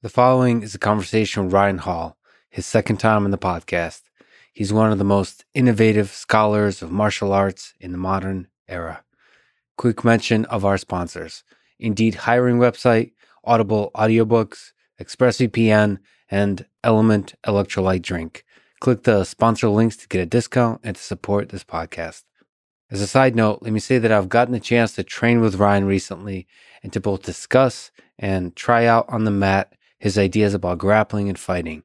The following is a conversation with Ryan Hall, his second time on the podcast. He's one of the most innovative scholars of martial arts in the modern era. Quick mention of our sponsors Indeed Hiring Website, Audible Audiobooks, ExpressVPN, and Element Electrolyte Drink. Click the sponsor links to get a discount and to support this podcast. As a side note, let me say that I've gotten a chance to train with Ryan recently and to both discuss and try out on the mat his ideas about grappling and fighting.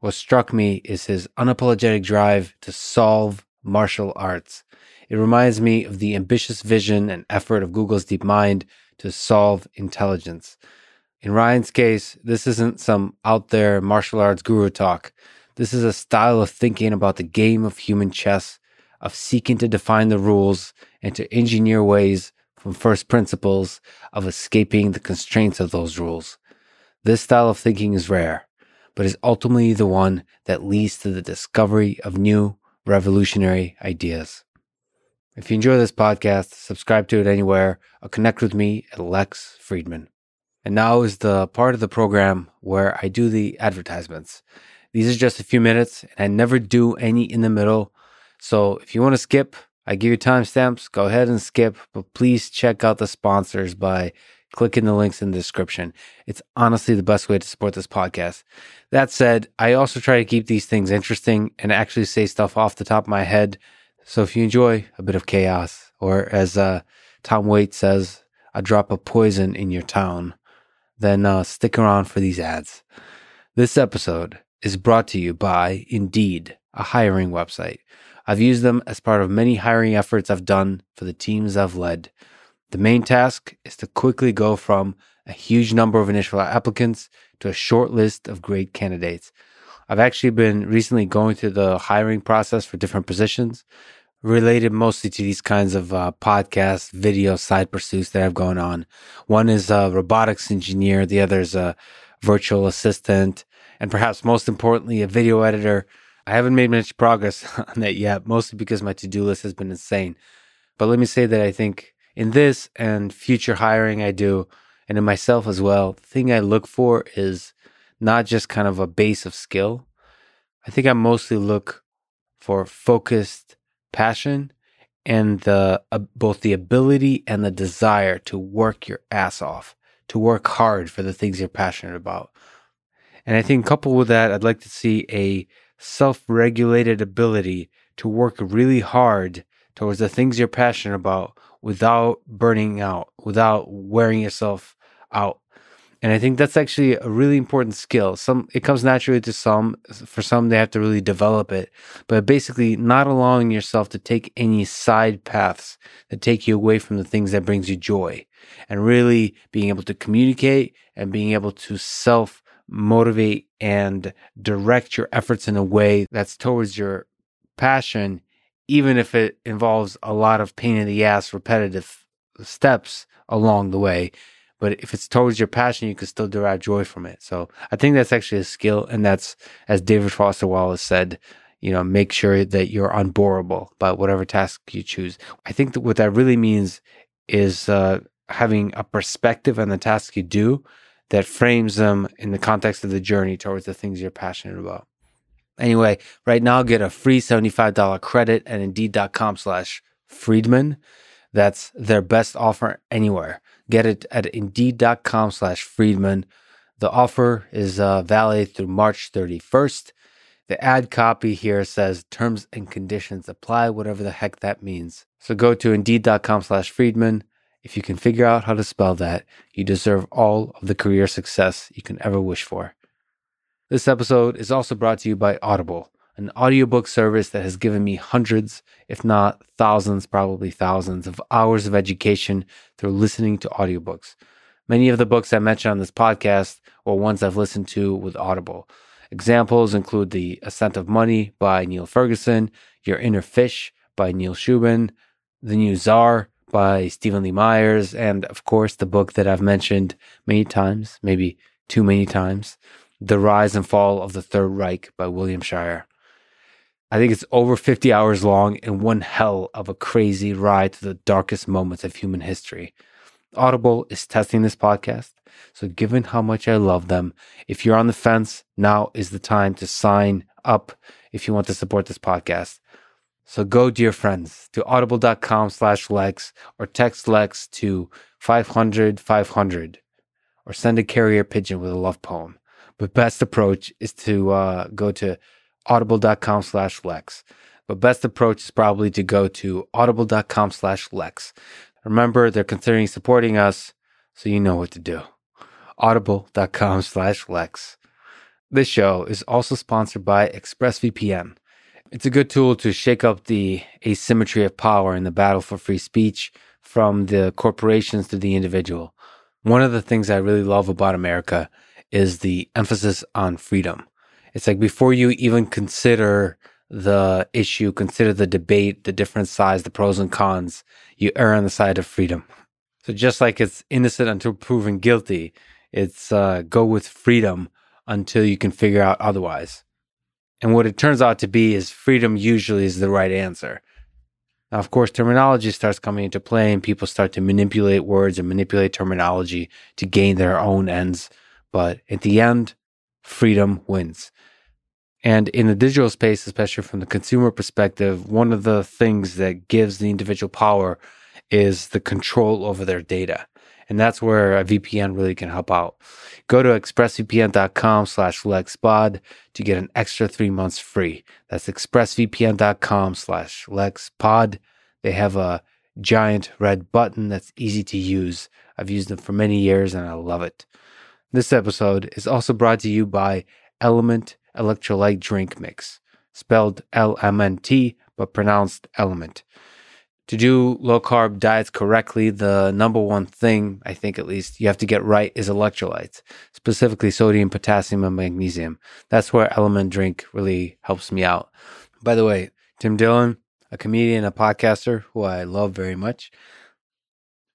What struck me is his unapologetic drive to solve martial arts. It reminds me of the ambitious vision and effort of Google's DeepMind to solve intelligence. In Ryan's case, this isn't some out there martial arts guru talk. This is a style of thinking about the game of human chess, of seeking to define the rules and to engineer ways from first principles of escaping the constraints of those rules. This style of thinking is rare, but is ultimately the one that leads to the discovery of new revolutionary ideas. If you enjoy this podcast, subscribe to it anywhere or connect with me at Lex Fridman. And now is the part of the program where I do the advertisements. These are just a few minutes and I never do any in the middle. So if you want to skip, I give you timestamps. Go ahead and skip, but please check out the sponsors by clicking the links in the description. It's honestly the best way to support this podcast. That said, I also try to keep these things interesting and actually say stuff off the top of my head. So if you enjoy a bit of chaos, or as uh, Tom Waits says, a drop of poison in your town, then uh, stick around for these ads. This episode is brought to you by Indeed, a hiring website. I've used them as part of many hiring efforts I've done for the teams I've led. The main task is to quickly go from a huge number of initial applicants to a short list of great candidates. I've actually been recently going through the hiring process for different positions related mostly to these kinds of uh, podcast, video side pursuits that have going on. One is a robotics engineer, the other is a virtual assistant, and perhaps most importantly, a video editor. I haven't made much progress on that yet, mostly because my to do list has been insane. But let me say that I think in this and future hiring I do, and in myself as well, the thing I look for is not just kind of a base of skill. I think I mostly look for focused passion and the uh, both the ability and the desire to work your ass off, to work hard for the things you're passionate about. And I think coupled with that, I'd like to see a self-regulated ability to work really hard towards the things you're passionate about without burning out, without wearing yourself out. And I think that's actually a really important skill. Some it comes naturally to some. For some, they have to really develop it. But basically, not allowing yourself to take any side paths that take you away from the things that brings you joy, and really being able to communicate and being able to self motivate and direct your efforts in a way that's towards your passion even if it involves a lot of pain in the ass, repetitive steps along the way. But if it's towards your passion, you can still derive joy from it. So I think that's actually a skill. And that's, as David Foster Wallace said, you know, make sure that you're unboreable about whatever task you choose. I think that what that really means is uh, having a perspective on the task you do that frames them in the context of the journey towards the things you're passionate about. Anyway, right now get a free $75 credit at indeed.com slash Fridman. That's their best offer anywhere. Get it at indeed.com slash Fridman. The offer is uh, valid through March 31st. The ad copy here says terms and conditions apply, whatever the heck that means. So go to indeed.com slash Fridman. If you can figure out how to spell that, you deserve all of the career success you can ever wish for. This episode is also brought to you by Audible, an audiobook service that has given me hundreds, if not thousands, probably thousands of hours of education through listening to audiobooks. Many of the books I mention on this podcast were ones I've listened to with Audible. Examples include The Ascent of Money by Niall Ferguson, Your Inner Fish by Neil Shubin, The New Czar by Steven Lee Myers, and of course, the book that I've mentioned many times, maybe too many times, the Rise and Fall of the Third Reich by William Shirer. I think it's over 50 hours long and one hell of a crazy ride to the darkest moments of human history. Audible is testing this podcast. So, given how much I love them, if you're on the fence, now is the time to sign up if you want to support this podcast. So go, dear friends, to audible.com slash Lex or text Lex to 500 500 or send a carrier pigeon with a love poem. But best approach is to uh, go to audible.com slash Lex. But best approach is probably to go to audible.com slash Lex. Remember, they're considering supporting us, so you know what to do. Audible.com slash Lex. This show is also sponsored by ExpressVPN. It's a good tool to shake up the asymmetry of power in the battle for free speech from the corporations to the individual. One of the things I really love about America is the emphasis on freedom. It's like before you even consider the issue, consider the debate, the different sides, the pros and cons, you err on the side of freedom. So just like it's innocent until proven guilty, it's uh, go with freedom until you can figure out otherwise. And what it turns out to be is freedom usually is the right answer. Now, of course, terminology starts coming into play and people start to manipulate words and manipulate terminology to gain their own ends. But at the end, freedom wins. And in the digital space, especially from the consumer perspective, one of the things that gives the individual power is the control over their data. And that's where a VPN really can help out. Go to expressvpn.com slash lexpod to get an extra three months free. That's expressvpn.com slash lexpod. They have a giant red button that's easy to use. I've used them for many years and I love it. This episode is also brought to you by Element Electrolyte Drink Mix, spelled L M N T, but pronounced Element to do low carb diets correctly, the number one thing, I think at least, you have to get right is electrolytes, specifically sodium, potassium, and magnesium. That's where Element Drink really helps me out. By the way, Tim Dillon, a comedian, a podcaster who I love very much,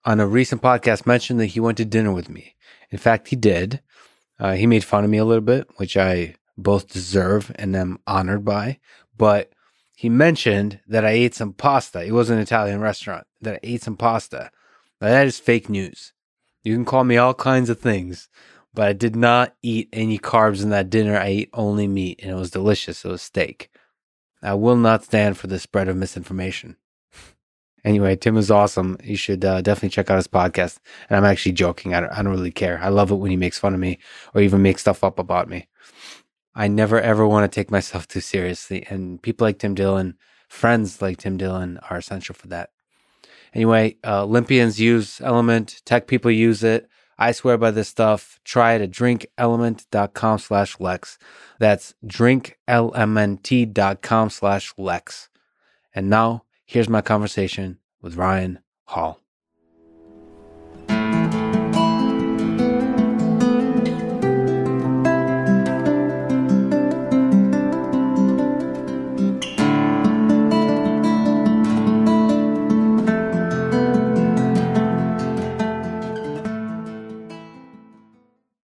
on a recent podcast mentioned that he went to dinner with me. In fact, he did. Uh, he made fun of me a little bit, which I both deserve and am honored by. But he mentioned that I ate some pasta. It was an Italian restaurant that I ate some pasta. Now, that is fake news. You can call me all kinds of things, but I did not eat any carbs in that dinner. I ate only meat and it was delicious. It was steak. I will not stand for the spread of misinformation. Anyway, Tim is awesome. You should uh, definitely check out his podcast. And I'm actually joking. I don't, I don't really care. I love it when he makes fun of me or even makes stuff up about me. I never ever want to take myself too seriously. And people like Tim Dillon, friends like Tim Dillon, are essential for that. Anyway, uh, Olympians use Element, tech people use it. I swear by this stuff. Try it at drinkelement.com slash Lex. That's drinklmnt.com slash Lex. And now, here's my conversation with Ryan Hall.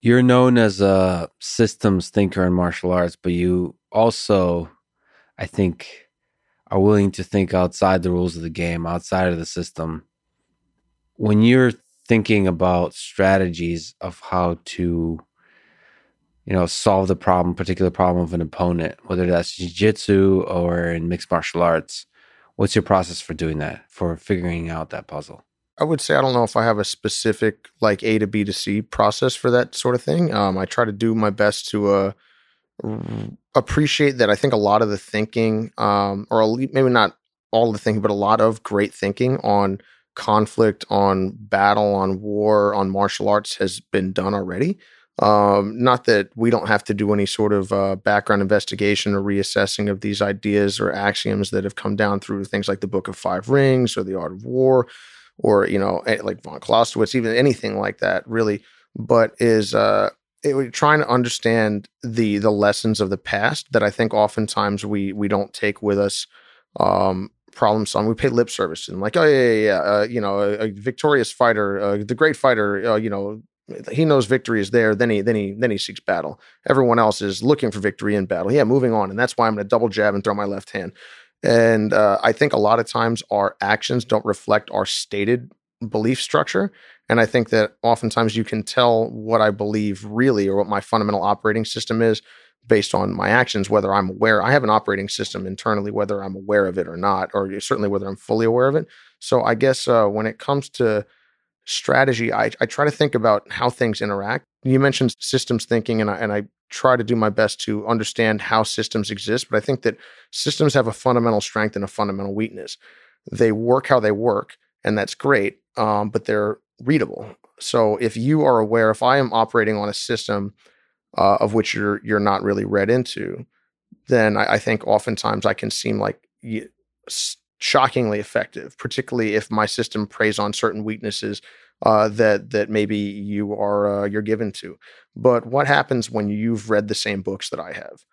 You're known as a systems thinker in martial arts, but you also, I think, are willing to think outside the rules of the game, outside of the system. When you're thinking about strategies of how to, you know, solve the problem, particular problem of an opponent, whether that's jiu-jitsu or in mixed martial arts, what's your process for doing that, for figuring out that puzzle? I would say I don't know if I have a specific like A to B to C process for that sort of thing. Um, I try to do my best to uh, appreciate that. I think a lot of the thinking, um, or maybe not all the thinking, but a lot of great thinking on conflict, on battle, on war, on martial arts has been done already. Um, not that we don't have to do any sort of uh, background investigation or reassessing of these ideas or axioms that have come down through things like the Book of Five Rings or the Art of War or you know like von Clausewitz, even anything like that, really. But is uh, it, trying to understand the the lessons of the past that I think oftentimes we we don't take with us. Um, problem solving. We pay lip service and like, oh yeah, yeah, yeah. Uh, you know, a, a, victorious fighter, uh, the great fighter. Uh, you know, he knows victory is there. Then he then he then he seeks battle. Everyone else is looking for victory in battle. Yeah, moving on, and that's why I'm going to double jab and throw my left hand. And uh, I think a lot of times our actions don't reflect our stated belief structure. And I think that oftentimes you can tell what I believe really or what my fundamental operating system is based on my actions, whether I'm aware. I have an operating system internally, whether I'm aware of it or not, or certainly whether I'm fully aware of it. So I guess uh, when it comes to strategy, I, I try to think about how things interact. You mentioned systems thinking, and I, and I try to do my best to understand how systems exist. But I think that systems have a fundamental strength and a fundamental weakness. They work how they work, and that's great, um, but they're readable. So if you are aware, if I am operating on a system uh, of which you're you're not really read into, then I, I think oftentimes I can seem like shockingly effective, particularly if my system preys on certain weaknesses uh, that that maybe you are uh, you're given to. But what happens when you've read the same books that I have?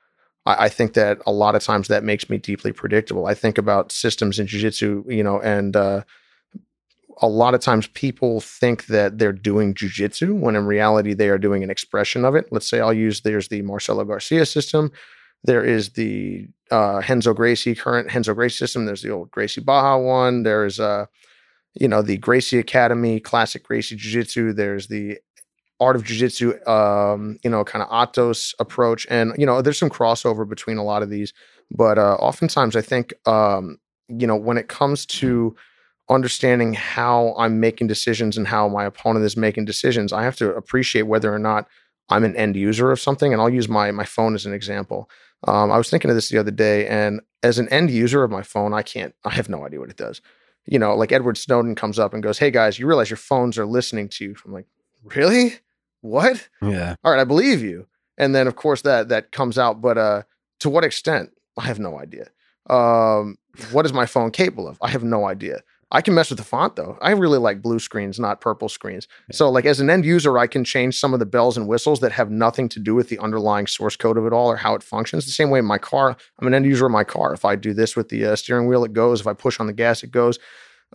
I, I, think that a lot of times that makes me deeply predictable. I think about systems in jujitsu, you know, and uh, a lot of times people think that they're doing jujitsu when in reality they are doing an expression of it. Let's say I'll use there's the Marcelo Garcia system. There is the uh, Renzo Gracie current Renzo Gracie system. There's the old Gracie Barra one. There's uh, you know the Gracie Academy, classic Gracie Jiu Jitsu. There's the Art of Jiu Jitsu, um, you know, kind of Atos approach, and you know, there's some crossover between a lot of these. But uh, oftentimes, I think um, you know when it comes to understanding how I'm making decisions and how my opponent is making decisions, I have to appreciate whether or not I'm an end user of something. And I'll use my my phone as an example. Um, I was thinking of this the other day, and as an end user of my phone, I can't, I have no idea what it does. You know, like Edward Snowden comes up and goes, Hey guys, you realize your phones are listening to you. I'm like, Really? What? Yeah. All right, I believe you. And then of course that that comes out, but uh to what extent? I have no idea. Um, what is my phone capable of? I have no idea. I can mess with the font though. I really like blue screens, not purple screens. Yeah. So, like as an end user, I can change some of the bells and whistles that have nothing to do with the underlying source code of it all or how it functions. The same way in my car, I'm an end user of my car. If I do this with the uh, steering wheel, it goes. If I push on the gas, it goes.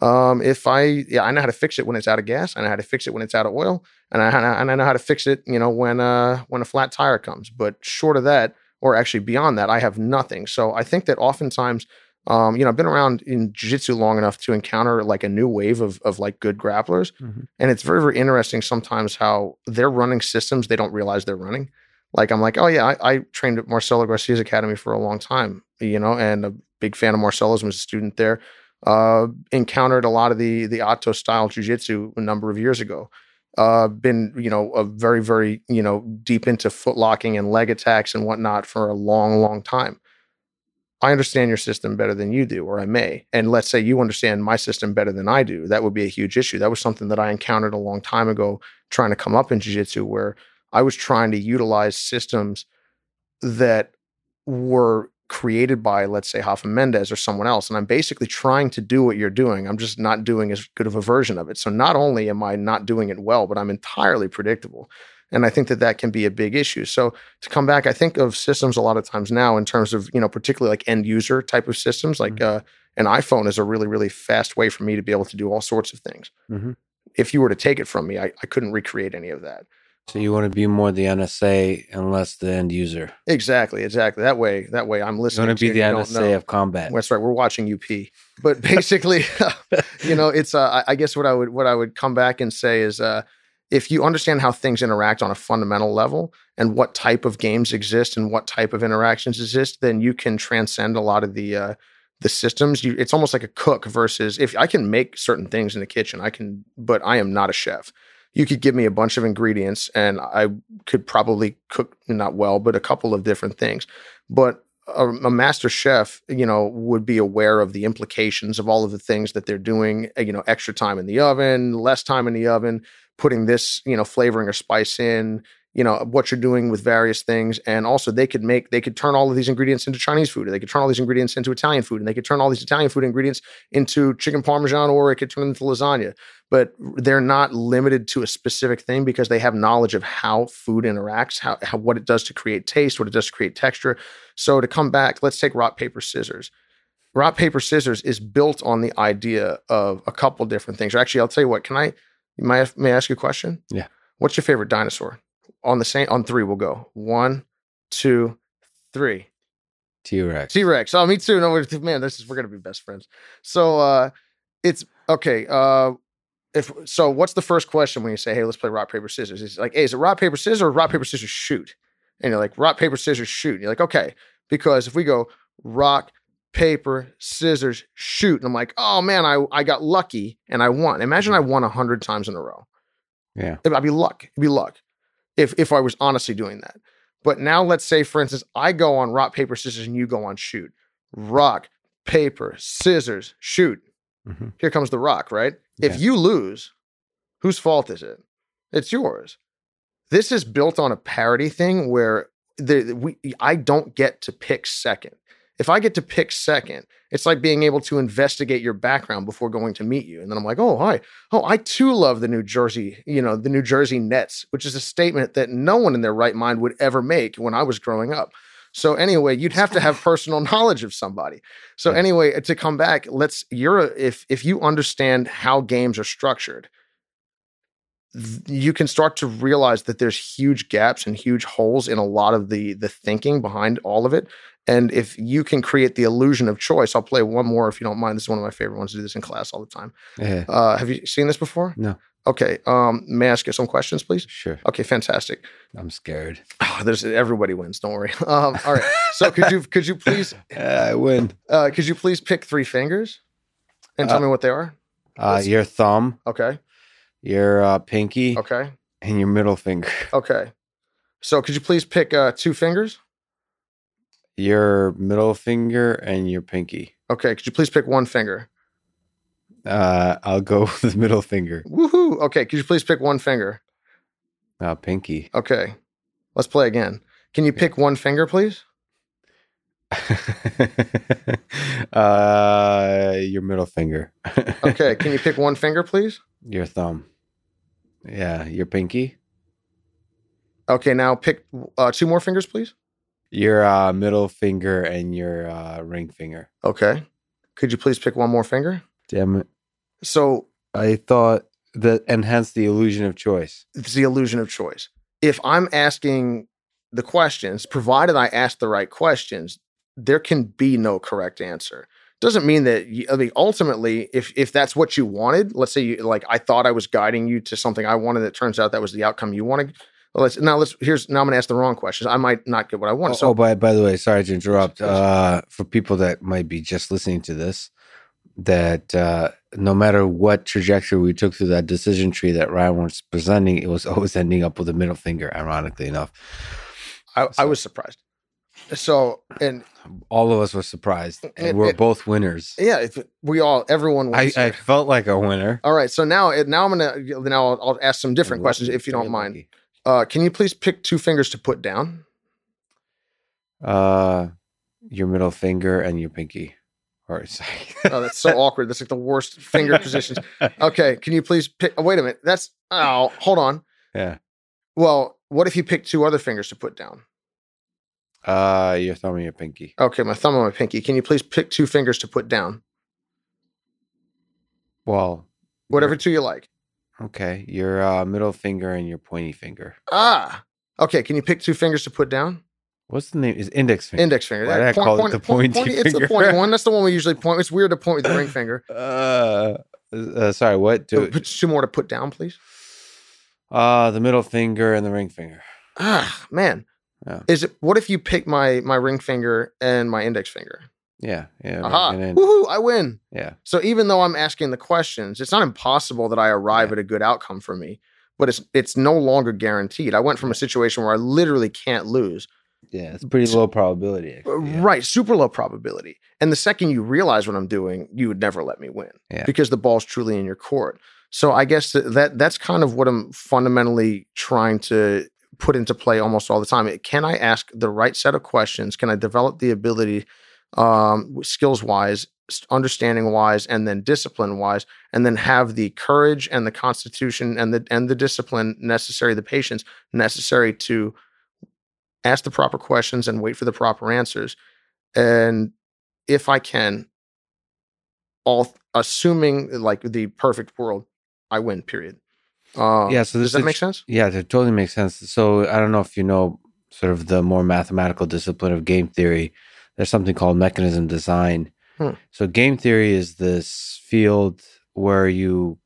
Um, if I, yeah, I know how to fix it when it's out of gas. I know how to fix it when it's out of oil, and I, and I know how to fix it, you know, when uh when a flat tire comes. But short of that, or actually beyond that, I have nothing. So I think that oftentimes um, you know, I've been around in jiu-jitsu long enough to encounter like a new wave of of like good grapplers. Mm-hmm. And it's very, very interesting sometimes how they're running systems they don't realize they're running. Like I'm like, oh yeah, I, I trained at Marcelo Garcia's academy for a long time, you know, and a big fan of Marcelo's was a student there. Uh, encountered a lot of the the Otto style jiu-jitsu a number of years ago. Uh, been you know a very very you know deep into foot locking and leg attacks and whatnot for a long long time. I understand your system better than you do, or I may. And let's say you understand my system better than I do. That would be a huge issue. That was something that I encountered a long time ago trying to come up in jiu jitsu, where I was trying to utilize systems that were created by, let's say, Rafa Mendes or someone else. And I'm basically trying to do what you're doing. I'm just not doing as good of a version of it. So not only am I not doing it well, but I'm entirely predictable. And I think that that can be a big issue. So to come back, I think of systems a lot of times now in terms of, you know, particularly like end user type of systems, like mm-hmm. uh, an iPhone is a really, really fast way for me to be able to do all sorts of things. Mm-hmm. If you were to take it from me, I, I couldn't recreate any of that. So you want to be more the NSA and less the end user. Exactly, exactly. That way, that way, I'm listening. You want to be the NSA of combat. That's right. We're watching UP, but basically, you know, it's. Uh, I guess what I would what I would come back and say is, uh, if you understand how things interact on a fundamental level and what type of games exist and what type of interactions exist, then you can transcend a lot of the uh, the systems. You, it's almost like a cook versus if I can make certain things in the kitchen, I can, but I am not a chef. You could give me a bunch of ingredients and I could probably cook not well, but a couple of different things. But a, a, master chef, you know, would be aware of the implications of all of the things that they're doing, you know, extra time in the oven, less time in the oven, putting this, you know, flavoring or spice in, you know, what you're doing with various things. And also they could make, they could turn all of these ingredients into Chinese food, or they could turn all these ingredients into Italian food, and they could turn all these Italian food ingredients into chicken parmesan, or it could turn into lasagna. But they're not limited to a specific thing because they have knowledge of how food interacts, how, how what it does to create taste, what it does to create texture. So to come back, let's take rock, paper, scissors rock paper scissors is built on the idea of a couple different things or actually i'll tell you what can i May I, may I ask you a question? Yeah. What's your favorite dinosaur? On the same on three, we'll go one, two, three. T Rex. T Rex. Oh, me too. No, man, this is we're gonna be best friends. So uh it's okay. Uh if so, what's the first question when you say, "Hey, let's play rock paper scissors"? It's like, "Hey, is it rock paper scissors or rock paper scissors shoot?" And you're like, "Rock paper scissors shoot." And you're like, "Okay," because if we go rock paper scissors shoot, and I'm like, "Oh man, I I got lucky and I won." Imagine I won a hundred times in a row. Yeah. I'd be luck. It'd be luck if if I was honestly doing that. But now let's say, for instance, I go on rock paper scissors and you go on shoot. Rock paper scissors shoot. Mhm. Here comes the rock, right? Yeah. If you lose, whose fault is it? It's yours. This is built on a parity thing where the, we, I don't get to pick second. If I get to pick second, it's like being able to investigate your background before going to meet you. And then I'm like, oh, hi. Oh, I too love the New Jersey, you know, the New Jersey Nets, which is a statement that no one in their right mind would ever make when I was growing up. So anyway, you'd have to have personal knowledge of somebody. So anyway, to come back, let's you're a, if if you understand how games are structured, you can start to realize that there's huge gaps and huge holes in a lot of the the thinking behind all of it. And if you can create the illusion of choice, I'll play one more if you don't mind. This is one of my favorite ones to do this in class all the time. Yeah. Uh, have you seen this before? No. Okay. Um, may I ask you some questions, please? Sure. Okay, fantastic. I'm scared. Ah, there's everybody wins. Don't worry. Um, all right. So could you could you please I win. uh, could you please pick three fingers and tell Uh, me what they are? Uh, your thumb, Okay. your uh, pinky, Okay. and your middle finger. Okay. So could you please pick uh, two fingers? Your middle finger and your pinky. Okay. Could you please pick one finger? Uh, I'll go with the middle finger. Woohoo. Okay. Could you please pick one finger? Uh, pinky. Okay. Let's play again. Can you pick one finger, please? uh, your middle finger. Okay. Can you pick one finger, please? your thumb. Yeah, your pinky. Okay. Now pick uh, two more fingers, please. Your uh, middle finger and your uh, ring finger. Okay. Could you please pick one more finger? Damn it! So I thought that enhanced the illusion of choice. it's the illusion of choice. If I'm asking the questions, provided I ask the right questions, there can be no correct answer. Doesn't mean that you, I mean ultimately, if if that's what you wanted, let's say you like I thought I was guiding you to something I wanted, it turns out that was the outcome you wanted. Well, let's now let's here's now I'm gonna ask the wrong questions. I might not get what I Oh, want. oh, So by by the way, sorry to interrupt. Uh, for people that might be just listening to this, that uh, no matter what trajectory we took through that decision tree that Ryan was presenting, it was always ending up with a middle finger. Ironically enough, I, I was surprised. So and all of us were surprised, and It- we're it- both winners. yeah, if we all everyone I, I felt like a winner. all right, so now now I'm gonna now I'll, I'll ask some different questions if you don't mind. Uh, can you please pick two fingers to put down? Uh, your middle finger and your pinky. Or sorry. Oh, that's so awkward. That's like the worst finger positions. Okay, can you please pick? Oh, wait a minute. That's oh, hold on. Yeah. Well, what if you pick two other fingers to put down? Uh, your thumb and your pinky. Okay, my thumb and my pinky. Can you please pick two fingers to put down? Well, Whatever two you like. Okay. Your uh, middle finger and your pointy finger. Ah, okay. Can you pick two fingers to put down? What's the name? Is index finger? Index finger. Why did I call it the pointy finger? It's the pointy one. That's the one we usually point. It's weird to point with the ring finger. Uh, uh, sorry. What? Do, put two more to put down, please. uh, the middle finger and the ring finger. Ah, man. Yeah. Is it? What if you pick my my ring finger and my index finger? Yeah. Yeah. Aha! and then- Woohoo! I win. yeah. So even though I'm asking the questions, it's not impossible that I arrive Yeah. at a good outcome for me, but it's it's no longer guaranteed. I went from a situation where I literally can't lose. Yeah. It's pretty low probability. Uh, actually, yeah. Right, super low probability. And the second you realize what I'm doing, you would never let me win Yeah. because the ball's truly in your court. So I guess that, that that's kind of what I'm fundamentally trying to put into play almost all the time. Can I ask the right set of questions? Can I develop the ability, um, skills wise, understanding wise, and then discipline wise, and then have the courage and the constitution and the and the discipline necessary, the patience necessary to ask the proper questions and wait for the proper answers. And if I can, all assuming like the perfect world, I win. Period. Uh, Yeah. So does that make sense? Yeah, that totally makes sense. So I don't know if you know sort of the more mathematical discipline of game theory. There's something called mechanism design. Hmm. So game theory is this field where you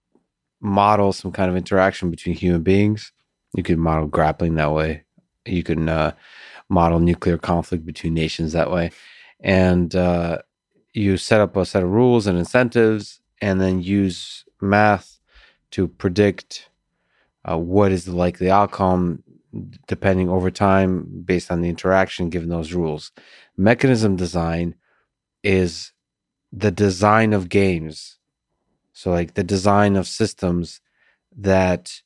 model some kind of interaction between human beings. You could model grappling that way. You can uh, model nuclear conflict between nations that way. And uh, you set up a set of rules and incentives and then use math to predict uh, what is the likely outcome depending over time based on the interaction given those rules. Mechanism design is the design of games. So, like the design of systems that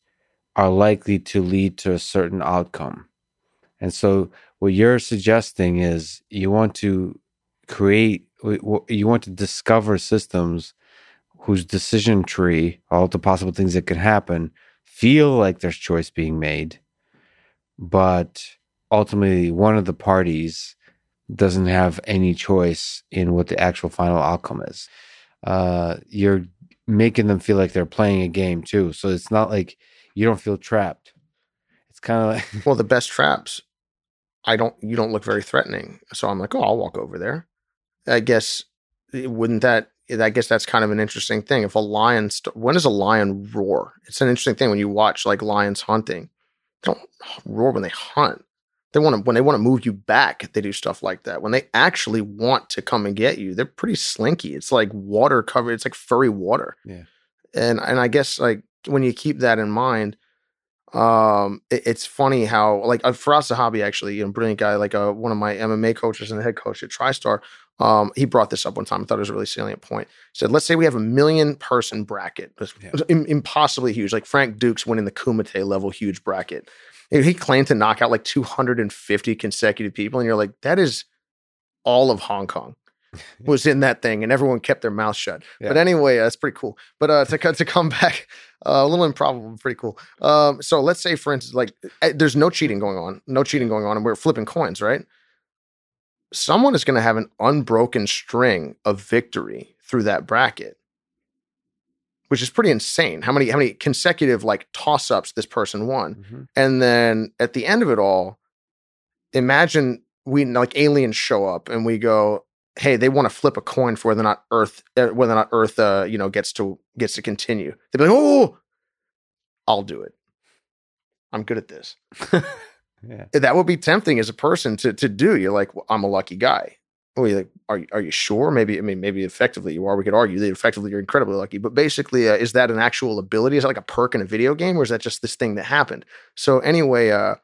are likely to lead to a certain outcome. And so, what you're suggesting is you want to create, you want to discover systems whose decision tree, all the possible things that could happen, feel like there's choice being made, but ultimately one of the parties doesn't have any choice in what the actual final outcome is. Uh, you're making them feel like they're playing a game too. So it's not like you don't feel trapped. It's kind of like well, the best traps. I don't. You don't look very threatening, so I'm like, oh, I'll walk over there. I guess eh, wouldn't that? I guess that's kind of an interesting thing. If a lion, st- when does a lion roar? It's an interesting thing when you watch like lions hunting. Don't roar when they hunt. They want to when they want to move you back. They do stuff like that. When they actually want to come and get you, they're pretty slinky. It's like water covered. It's like furry water. Yeah. And and I guess like when you keep that in mind, um, it, it's funny how like uh, Zahabi actually, you know, brilliant guy, like uh, one of my MMA coaches and the head coach at TriStar. Um, he brought this up one time. I thought it was a really salient point. He said, let's say we have a million person bracket, yeah. impossibly huge, like Frank Dux winning the Kumite level huge bracket he claimed to knock out like 250 consecutive people, and you're like, that is all of Hong Kong was in that thing, and everyone kept their mouth shut. Yeah. But anyway, that's pretty cool. But uh, to to come back, uh, a little improbable, pretty cool. Um, so let's say, for instance, like eh, there's no cheating going on, no cheating going on, and we're flipping coins, right? Someone is going to have an unbroken string of victory through that bracket which is pretty insane. How many how many consecutive like toss ups this person won, mm-hmm. and then at the end of it all, imagine we like aliens show up and we go, hey, they want to flip a coin for whether or not Earth uh, whether or not Earth uh, you know gets to gets to continue. They'd be like, oh, I'll do it. I'm good at this. yeah. That would be tempting as a person to to do. You're like, well, I'm a lucky guy. Oh, like, are you, are you sure? Maybe I mean maybe effectively you are. We could argue that effectively you're incredibly lucky, but basically, uh, is that an actual ability? Is that like a perk in a video game, or is that just this thing that happened? So anyway, uh,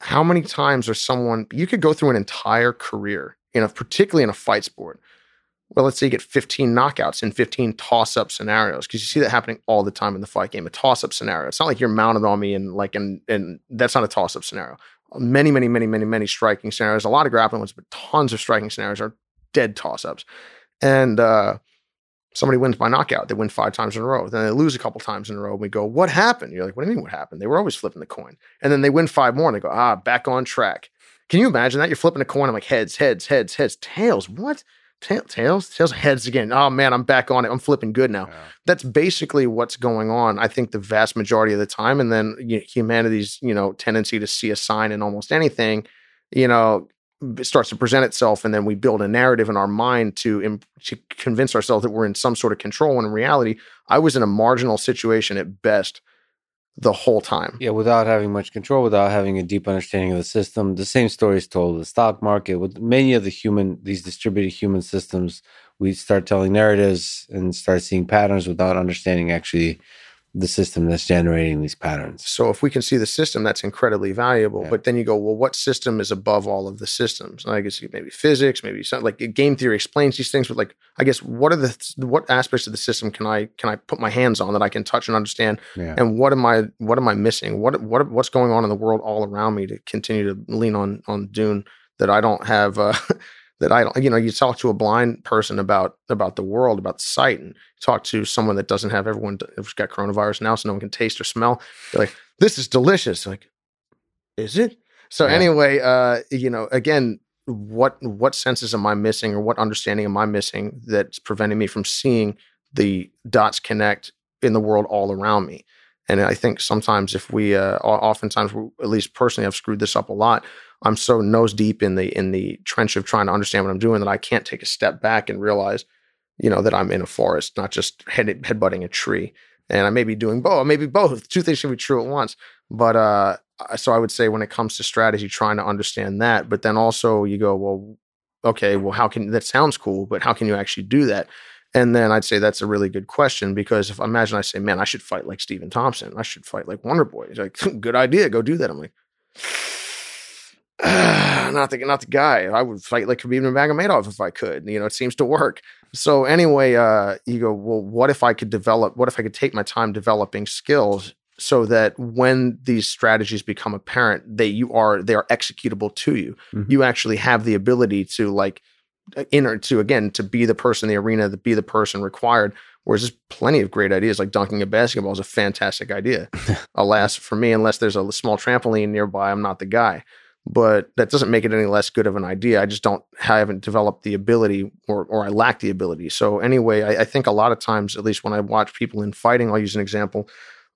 how many times are someone you could go through an entire career you know, particularly in a fight sport? Well, let's say you get 15 knockouts in 15 toss-up scenarios because you see that happening all the time in the fight game. A toss-up scenario. It's not like you're mounted on me and like and and that's not a toss-up scenario many, many, many, many, many striking scenarios. A lot of grappling ones, but tons of striking scenarios are dead toss ups. And uh, somebody wins by knockout. They win five times in a row. Then they lose a couple times in a row. And we go, what happened? You're like, what do you mean what happened? They were always flipping the coin. And then they win five more and they go, ah, back on track. Can you imagine that? You're flipping a coin. I'm like, heads, heads, heads, heads, tails. What? Tails, tails, heads again. Oh man, I'm back on it. I'm flipping good now. Yeah. That's basically what's going on. I think the vast majority of the time, and then you know, humanity's you know tendency to see a sign in almost anything, you know, starts to present itself, and then we build a narrative in our mind to to convince ourselves that we're in some sort of control. When in reality, I was in a marginal situation at best the whole time. Yeah, without having much control, without having a deep understanding of the system. The same story is told the stock market with many of the human these distributed human systems. We start telling narratives and start seeing patterns without understanding actually the system that's generating these patterns. So if we can see the system, that's incredibly valuable. Yeah. But then you go, well, what system is above all of the systems? And I guess maybe physics, maybe something like game theory explains these things. But like, I guess what are the what aspects of the system can I can I put my hands on that I can touch and understand? Yeah. And what am I what am I missing? What what what's going on in the world all around me to continue to lean on on Dune that I don't have. Uh, that I don't, you know, you talk to a blind person about about the world, about sight, and talk to someone that doesn't have everyone who's got coronavirus now, so no one can taste or smell. They're like, "This is delicious." Like, is it? So yeah. anyway, uh, you know, again, what what senses am I missing, or what understanding am I missing that's preventing me from seeing the dots connect in the world all around me? And I think sometimes if we, uh, oftentimes, at least personally, I've screwed this up a lot. I'm so nose deep in the in the trench of trying to understand what I'm doing that I can't take a step back and realize, you know, that I'm in a forest, not just head headbutting a tree. and I may be doing both. Maybe both. Two things can be true at once. But uh, so I would say when it comes to strategy, trying to understand that. But then also you go, well, okay, well, how can that sounds cool, but how can you actually do that? And then I'd say that's a really good question because if I imagine I say, man, I should fight like Stephen Thompson, I should fight like Wonder Boy. He's like, good idea, go do that. I'm like, not the not the guy. I would fight like Khabib Nurmagomedov if I could. You know, it seems to work. So anyway, uh, you go, well, what if I could develop? What if I could take my time developing skills so that when these strategies become apparent, they you are they are executable to you. Mm-hmm. You actually have the ability to like inner to again to be the person in the arena, to be the person required. Whereas there's plenty of great ideas, like dunking a basketball is a fantastic idea. Alas, for me, unless there's a small trampoline nearby, I'm not the guy but that doesn't make it any less good of an idea. I just don't I haven't developed the ability or or I lack the ability. So anyway, I, I think a lot of times, at least when I watch people in fighting, I'll use an example.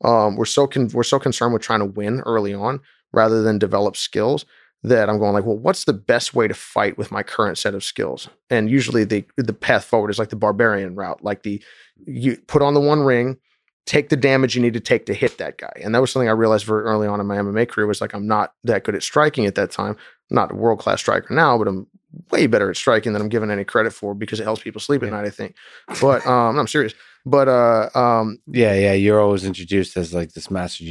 Um, we're so con- we're so concerned with trying to win early on rather than develop skills that I'm going like, well, what's the best way to fight with my current set of skills? And usually the the path forward is like the barbarian route, like the you put on the one ring, take the damage you need to take to hit that guy. And that was something I realized very early on in my MMA career was like I'm not that good at striking at that time. I'm not a world class striker now, but I'm way better at striking than I'm given any credit for because it helps people sleep at night. I think, but um, I'm serious. But uh, um, yeah, yeah, you're always introduced as like this master,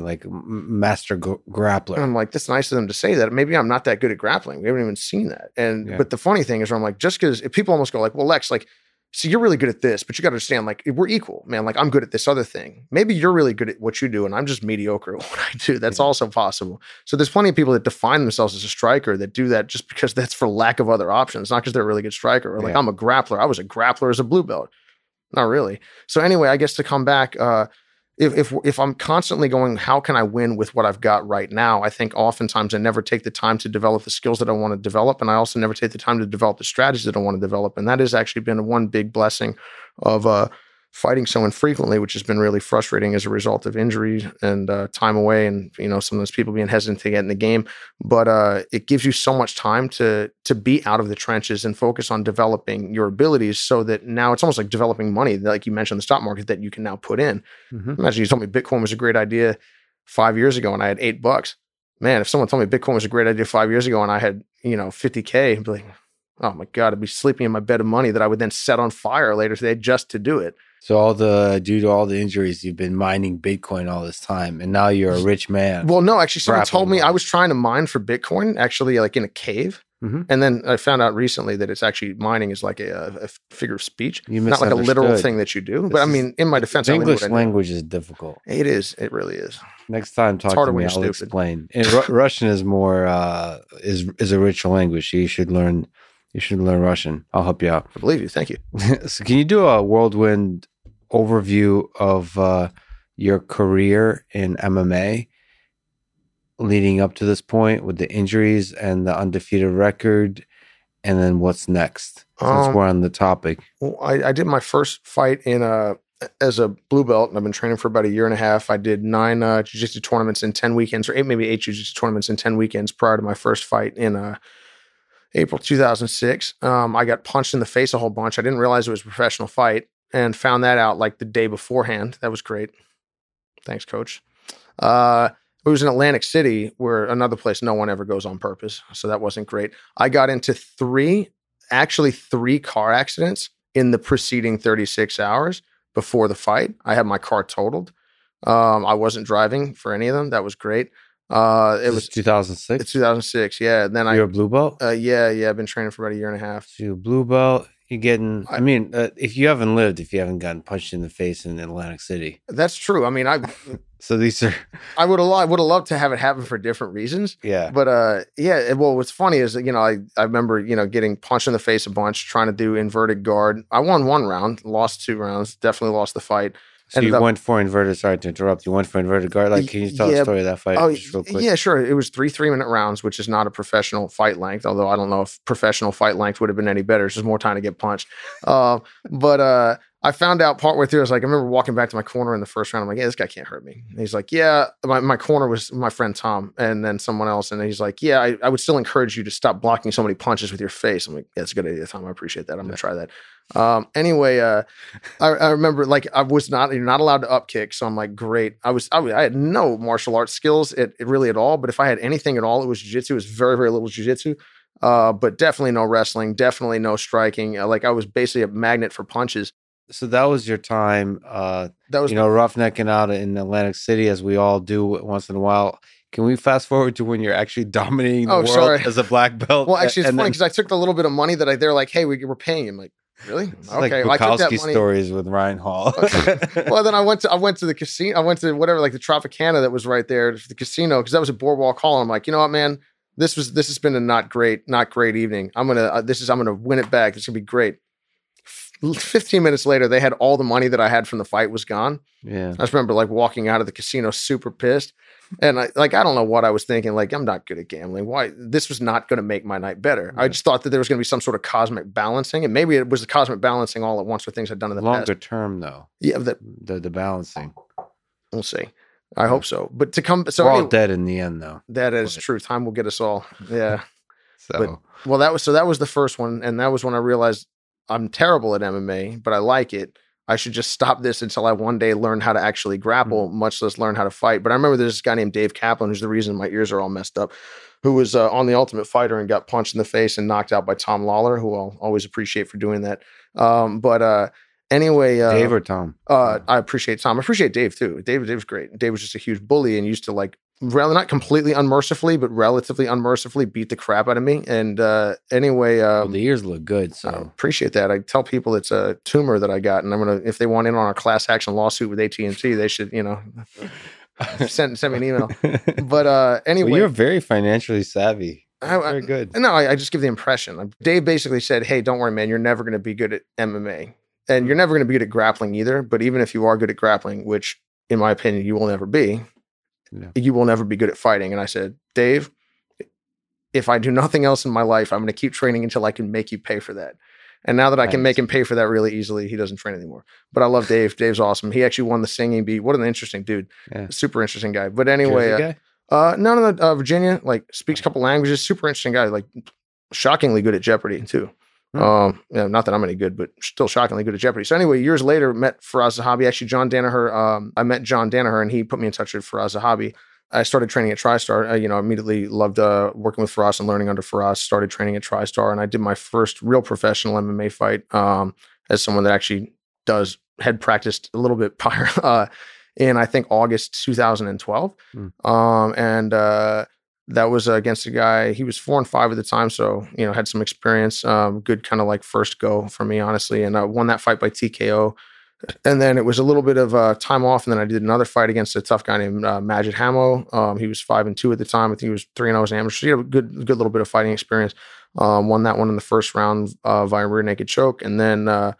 like master g- grappler. And I'm like, that's nice of them to say that. Maybe I'm not that good at grappling. We haven't even seen that. And yeah. but the funny thing is, I'm like, just because people almost go like, well, Lex, like so you're really good at this, but you got to understand, like, we're equal, man. Like, I'm good at this other thing. Maybe you're really good at what you do, and I'm just mediocre at what I do. That's yeah. also possible. So there's plenty of people that define themselves as a striker that do that just because that's for lack of other options, not because they're a really good striker. Or like, yeah. I'm a grappler. I was a grappler as a blue belt. Not really. So anyway, I guess to come back, uh, if if if I'm constantly going, how can I win with what I've got right now? I think oftentimes I never take the time to develop the skills that I want to develop, and I also never take the time to develop the strategies that I want to develop, and that has actually been one big blessing of uh, fighting so infrequently, which has been really frustrating as a result of injury and uh, time away, and you know some of those people being hesitant to get in the game. But uh, it gives you so much time to to be out of the trenches and focus on developing your abilities, so that now it's almost like developing money, like you mentioned the stock market, that you can now put in. Mm-hmm. Imagine you told me Bitcoin was a great idea five years ago, and I had eight bucks. Man, if someone told me Bitcoin was a great idea five years ago, and I had you know fifty k, I'd be like, oh my god, I'd be sleeping in my bed of money that I would then set on fire later today just to do it. So all the due to all the injuries, you've been mining Bitcoin all this time, and now you're a rich man. Well, no, actually, someone told me I was trying to mine for Bitcoin, actually, like in a cave. Mm-hmm. And then I found out recently that it's actually mining is like a, a figure of speech, you not like a literal thing that you do. This but I mean, in my defense, English language is difficult. It is. It really is. Next time, talk to me. I'll stupid. explain. And Russian is more uh, is is a richer language. You should learn. You should learn Russian. I'll help you out. I believe you. Thank you. so, can you do a whirlwind overview of uh, your career in MMA leading up to this point with the injuries and the undefeated record, and then what's next? Since um, we're on the topic, well, I, I, did my first fight in a as a blue belt, and I've been training for about a year and a half. I did nine uh, jiu-jitsu tournaments in ten weekends, or eight, maybe eight jiu-jitsu tournaments in ten weekends prior to my first fight in uh, April 2006. Um, I got punched in the face a whole bunch. I didn't realize it was a professional fight and found that out like the day beforehand. That was great. Thanks, coach. Uh, it was in Atlantic City, where another place no one ever goes on purpose. So that wasn't great. I got into three, actually three car accidents in the preceding 36 hours before the fight. I had my car totaled. Um, I wasn't driving for any of them. That was great. Uh, it was 2006. It's 2006. Yeah. And then You're I. You're a blue belt. Uh, yeah, yeah. I've been training for about a year and a half. So you blue belt. You're getting. I mean, uh, if you haven't lived, if you haven't gotten punched in the face in Atlantic City, that's true. I mean, I. so these are. I would have. I would have loved to have it happen for different reasons. Yeah. But uh, yeah. Well, what's funny is you know I I remember you know getting punched in the face a bunch trying to do inverted guard. I won one round, lost two rounds, definitely lost the fight. So you up, went for inverted. Sorry to interrupt. You went for inverted guard. Like, can you tell yeah, the story of that fight? Oh, yeah, sure. It was three three minute rounds, which is not a professional fight length. Although I don't know if professional fight length would have been any better. It's just more time to get punched. Uh, but uh, I found out partway through. I was like, I remember walking back to my corner in the first round. I'm like, yeah, this guy can't hurt me. And he's like, yeah. My, my corner was my friend Tom and then someone else. And he's like, yeah, I, I would still encourage you to stop blocking so many punches with your face. I'm like, yeah, that's a good idea, Tom. I appreciate that. I'm going to try that. Um, anyway, uh, I, I, remember like I was not, you're not allowed to up kick. So I'm like, great. I was, I, I had no martial arts skills it, it really at all. But if I had anything at all, it was jujitsu. It was very, very little jujitsu. Uh, but definitely no wrestling, definitely no striking. Uh, like I was basically a magnet for punches so that was your time. Uh, that was you know roughnecking out in Atlantic City as we all do once in a while. Can we fast forward to when you're actually dominating the oh, world sorry. as a black belt? Well, actually, it's and funny because I took the little bit of money that I they're like, hey, we, are paying. I'm like, really? Okay, like Bukowski well, stories with Ryan Hall. okay. Well, then I went to I went to the casino. I went to whatever like the Tropicana that was right there, the casino because that was a boardwalk hall. I'm like, you know what, man. This was this has been a not great not great evening. I'm gonna uh, this is I'm gonna win it back. It's gonna be great. 15 minutes later, they had all the money that I had from the fight was gone. Yeah. I just remember like walking out of the casino super pissed. And I like I don't know what I was thinking. Like, I'm not good at gambling. Why this was not going to make my night better. Yeah. I just thought that there was going to be some sort of cosmic balancing. And maybe it was the cosmic balancing all at once with things I'd done in the longer past. term though. Yeah, the, the the balancing. We'll see. I hope so. But to come so we're all anyway, dead in the end though. That is true. Time will get us all. Yeah. so but, well that was so that was the first one. And that was when I realized I'm terrible at MMA, but I like it. I should just stop this until I one day learn how to actually grapple, mm-hmm. much less learn how to fight. But I remember there's this guy named Dave Kaplan, who's the reason my ears are all messed up, who was uh, on The Ultimate Fighter and got punched in the face and knocked out by Tom Lawlor, who I'll always appreciate for doing that. Um, but uh, anyway, uh, Dave or Tom? Uh, I appreciate Tom. I appreciate Dave too. Dave, Dave was great. Dave was just a huge bully and used to like not completely unmercifully, but relatively unmercifully beat the crap out of me. And uh, anyway, um, well, the ears look good, so I appreciate that. I tell people it's a tumor that I got, and I'm gonna if they want in on a class action lawsuit with AT and T, they should you know send send me an email. But uh, anyway, well, you're very financially savvy. I, very good. No, I, I, just give the impression. Dave basically said, "Hey, don't worry, man. You're never going to be good at MMA, and you're never going to be good at grappling either. But even if you are good at grappling, which in my opinion you will never be, you will never be good at fighting. And I said, Dave, if I do nothing else in my life, I'm going to keep training until I can make you pay for that. And now that I can make him pay for that really easily, he doesn't train anymore. But I love Dave. Dave's awesome. He actually won the singing bee. What an interesting dude. Yeah. Super interesting guy. But anyway, uh, uh, no, no, uh, Virginia, like speaks a couple languages. Super interesting guy. Like shockingly good at Jeopardy too. Hmm. Um, yeah, not that I'm any good, but still shockingly good at Jeopardy. So anyway, years later, met Firas Zahabi. Actually, John Danaher. Um, I met John Danaher, and he put me in touch with Firas Zahabi. I started training at TriStar. Uh, you know, immediately loved uh, working with Firas and learning under Firas. Started training at TriStar, and I did my first real professional MMA fight um, as someone that actually does had practiced a little bit prior uh, in I think August 2012. Mm. Um, and uh, that was against a guy. He was four and five at the time, so you know had some experience. Um, good kind of like first go for me, honestly, and I won that fight by TKO. And then it was a little bit of uh, time off, and then I did another fight against a tough guy named uh, Majid Hamo. Um, he was five and two at the time. I think he was three and zero oh as an amateur. So he had a good, good little bit of fighting experience. Um, won that one in the first round uh, via rear naked choke, and then. Uh,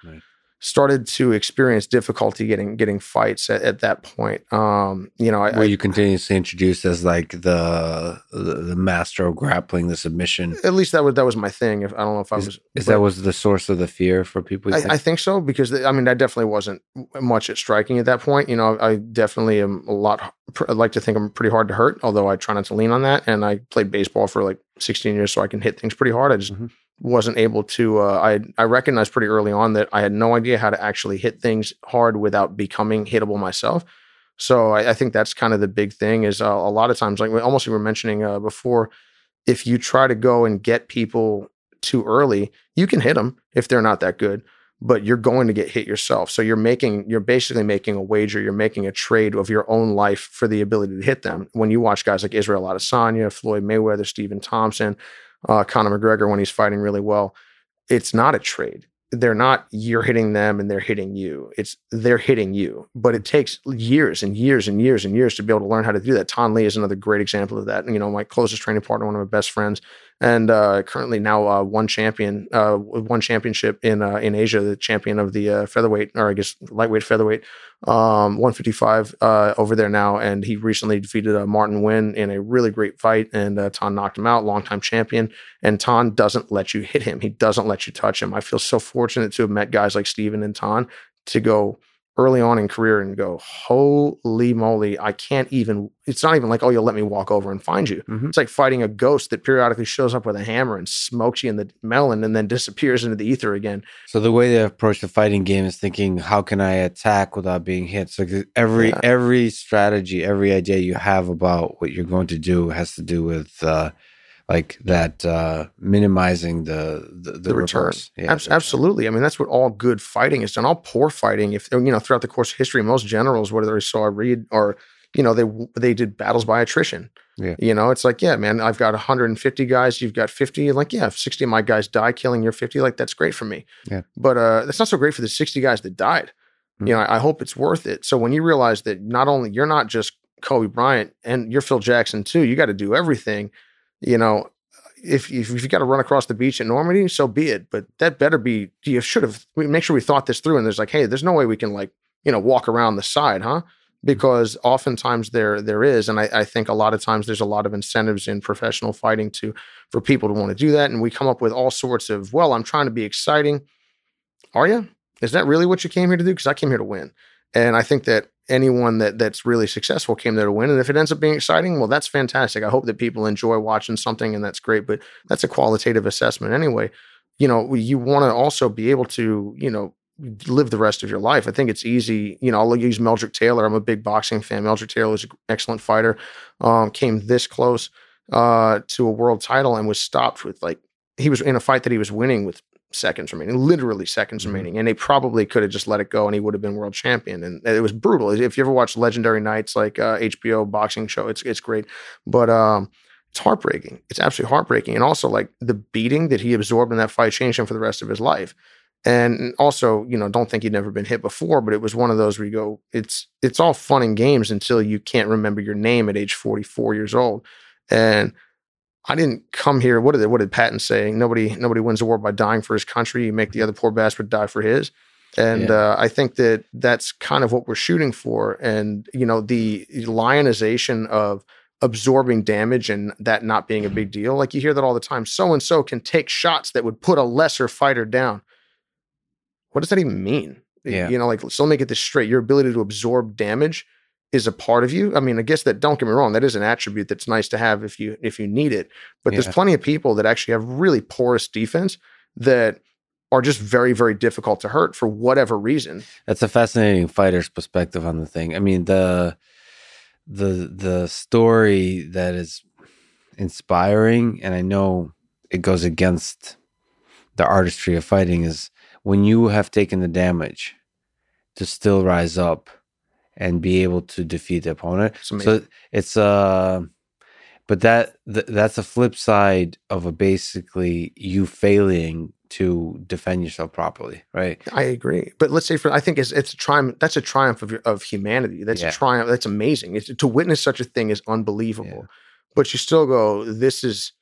started to experience difficulty getting getting fights at, at that point. Um, you know, I, were you continuously introduced as like the, the, the master of grappling, the submission? At least that was that was my thing. If I don't know if I was, is that was the source of the fear for people? I think? I, think? so because I mean, I definitely wasn't much at striking at that point. You know, I definitely am a lot. I like to think I'm pretty hard to hurt, although I try not to lean on that. And I played baseball for like 16 years, so I can hit things pretty hard. I just mm-hmm wasn't able to uh, I I recognized pretty early on that I had no idea how to actually hit things hard without becoming hittable myself. So I, I think that's kind of the big thing is uh, a lot of times like almost you were mentioning uh, before, if you try to go and get people too early, you can hit them if they're not that good, but you're going to get hit yourself. So you're making you're basically making a wager, you're making a trade of your own life for the ability to hit them. When you watch guys like Israel Adesanya, Floyd Mayweather, Stephen Thompson, uh, Conor McGregor when he's fighting really well. It's not a trade. They're not you're hitting them and they're hitting you. It's they're hitting you. But it takes years and years and years and years to be able to learn how to do that. Thanh Le is another great example of that. You know, my closest training partner, one of my best friends, and uh, currently now uh, one champion, uh, one championship in uh, in Asia, the champion of the uh, featherweight, or I guess lightweight featherweight, um, 155 uh, over there now. And he recently defeated Martin Nguyen in a really great fight, and Thanh knocked him out, longtime champion. And Thanh doesn't let you hit him; he doesn't let you touch him. I feel so fortunate to have met guys like Stephen and Thanh to go early on in career and go, holy moly, I can't even, it's not even like, oh, you'll let me walk over and find you. Mhm. It's like fighting a ghost that periodically shows up with a hammer and smokes you in the melon and then disappears into the ether again. So the way they approach the fighting game is thinking, how can I attack without being hit? So every Yeah. every strategy, every idea you have about what you're going to do has to do with uh, like that uh, minimizing the the, the, The return. Yeah, return. absolutely. I mean, that's what all good fighting is done. All poor fighting, if you know, throughout the course of history, most generals, whether they saw read or you know, they they did battles by attrition. Yeah. You know, it's like, yeah, man, I've got 150 guys, you've got 50. Like, yeah, if 60 of my guys die killing your 50, like that's great for me. Yeah. But uh that's not so great for the 60 guys that died. Mhm. You know, I, I hope it's worth it. So when you realize that not only you're not just Kobe Bryant and you're Phil Jackson too, you got to do everything. You know, if if, you got to run across the beach at Normandy, so be it. But that better be. You should have we make sure we thought this through. And there's like, hey, there's no way we can like you know walk around the side, huh? Mm-hmm. Because oftentimes there there is, and I, I think a lot of times there's a lot of incentives in professional fighting to for people to want to do that, and we come up with all sorts of. Well, I'm trying to be exciting. Are you? Is that really what you came here to do? Because I came here to win, and I think that anyone that that's really successful came there to win. And if it ends up being exciting, well, that's fantastic. I hope that people enjoy watching something, and that's great. But that's a qualitative assessment anyway. You know, you want to also be able to, you know, live the rest of your life. I think it's easy. You know, I'll use Meldrick Taylor. I'm a big boxing fan. Meldrick Taylor is an excellent fighter. Um, came this close uh, to a world title and was stopped with like he was in a fight that he was winning with seconds remaining, literally seconds Mhm. remaining, and they probably could have just let it go and he would have been world champion. And it was brutal. If you ever watch Legendary Nights, like uh, HBO boxing show, it's it's great, but um, it's heartbreaking. It's absolutely heartbreaking, and also like the beating that he absorbed in that fight changed him for the rest of his life. And also, you know, don't think he'd never been hit before, but it was one of those where you go, it's it's all fun and games until you can't remember your name at age 44 years old. And I didn't come here. What did what did Patton say? Nobody nobody wins a war by dying for his country. You make the other poor bastard die for his. And Yeah. uh, I think that that's kind of what we're shooting for. And you know, the lionization of absorbing damage and that not being a big deal. Like you hear that all the time. So and so can take shots that would put a lesser fighter down. What does that even mean? Yeah. You know, like so let me get this straight. Your ability to absorb damage is a part of you. I mean, I guess that don't get me wrong, that is an attribute that's nice to have if you if you need it. But Yeah. there's plenty of people that actually have really porous defense that are just very, very difficult to hurt for whatever reason. That's a fascinating fighter's perspective on the thing. I mean, the the the story that is inspiring, and I know it goes against the artistry of fighting, is when you have taken the damage to still rise up and be able to defeat the opponent. So it's uh but that th- that's a flip side of a basically you failing to defend yourself properly, right? I agree, but let's say for I think it's it's a triumph. That's a triumph of your- of humanity. That's Yeah. a triumph. That's amazing. It's, to witness such a thing is unbelievable. Yeah. But you still go, this is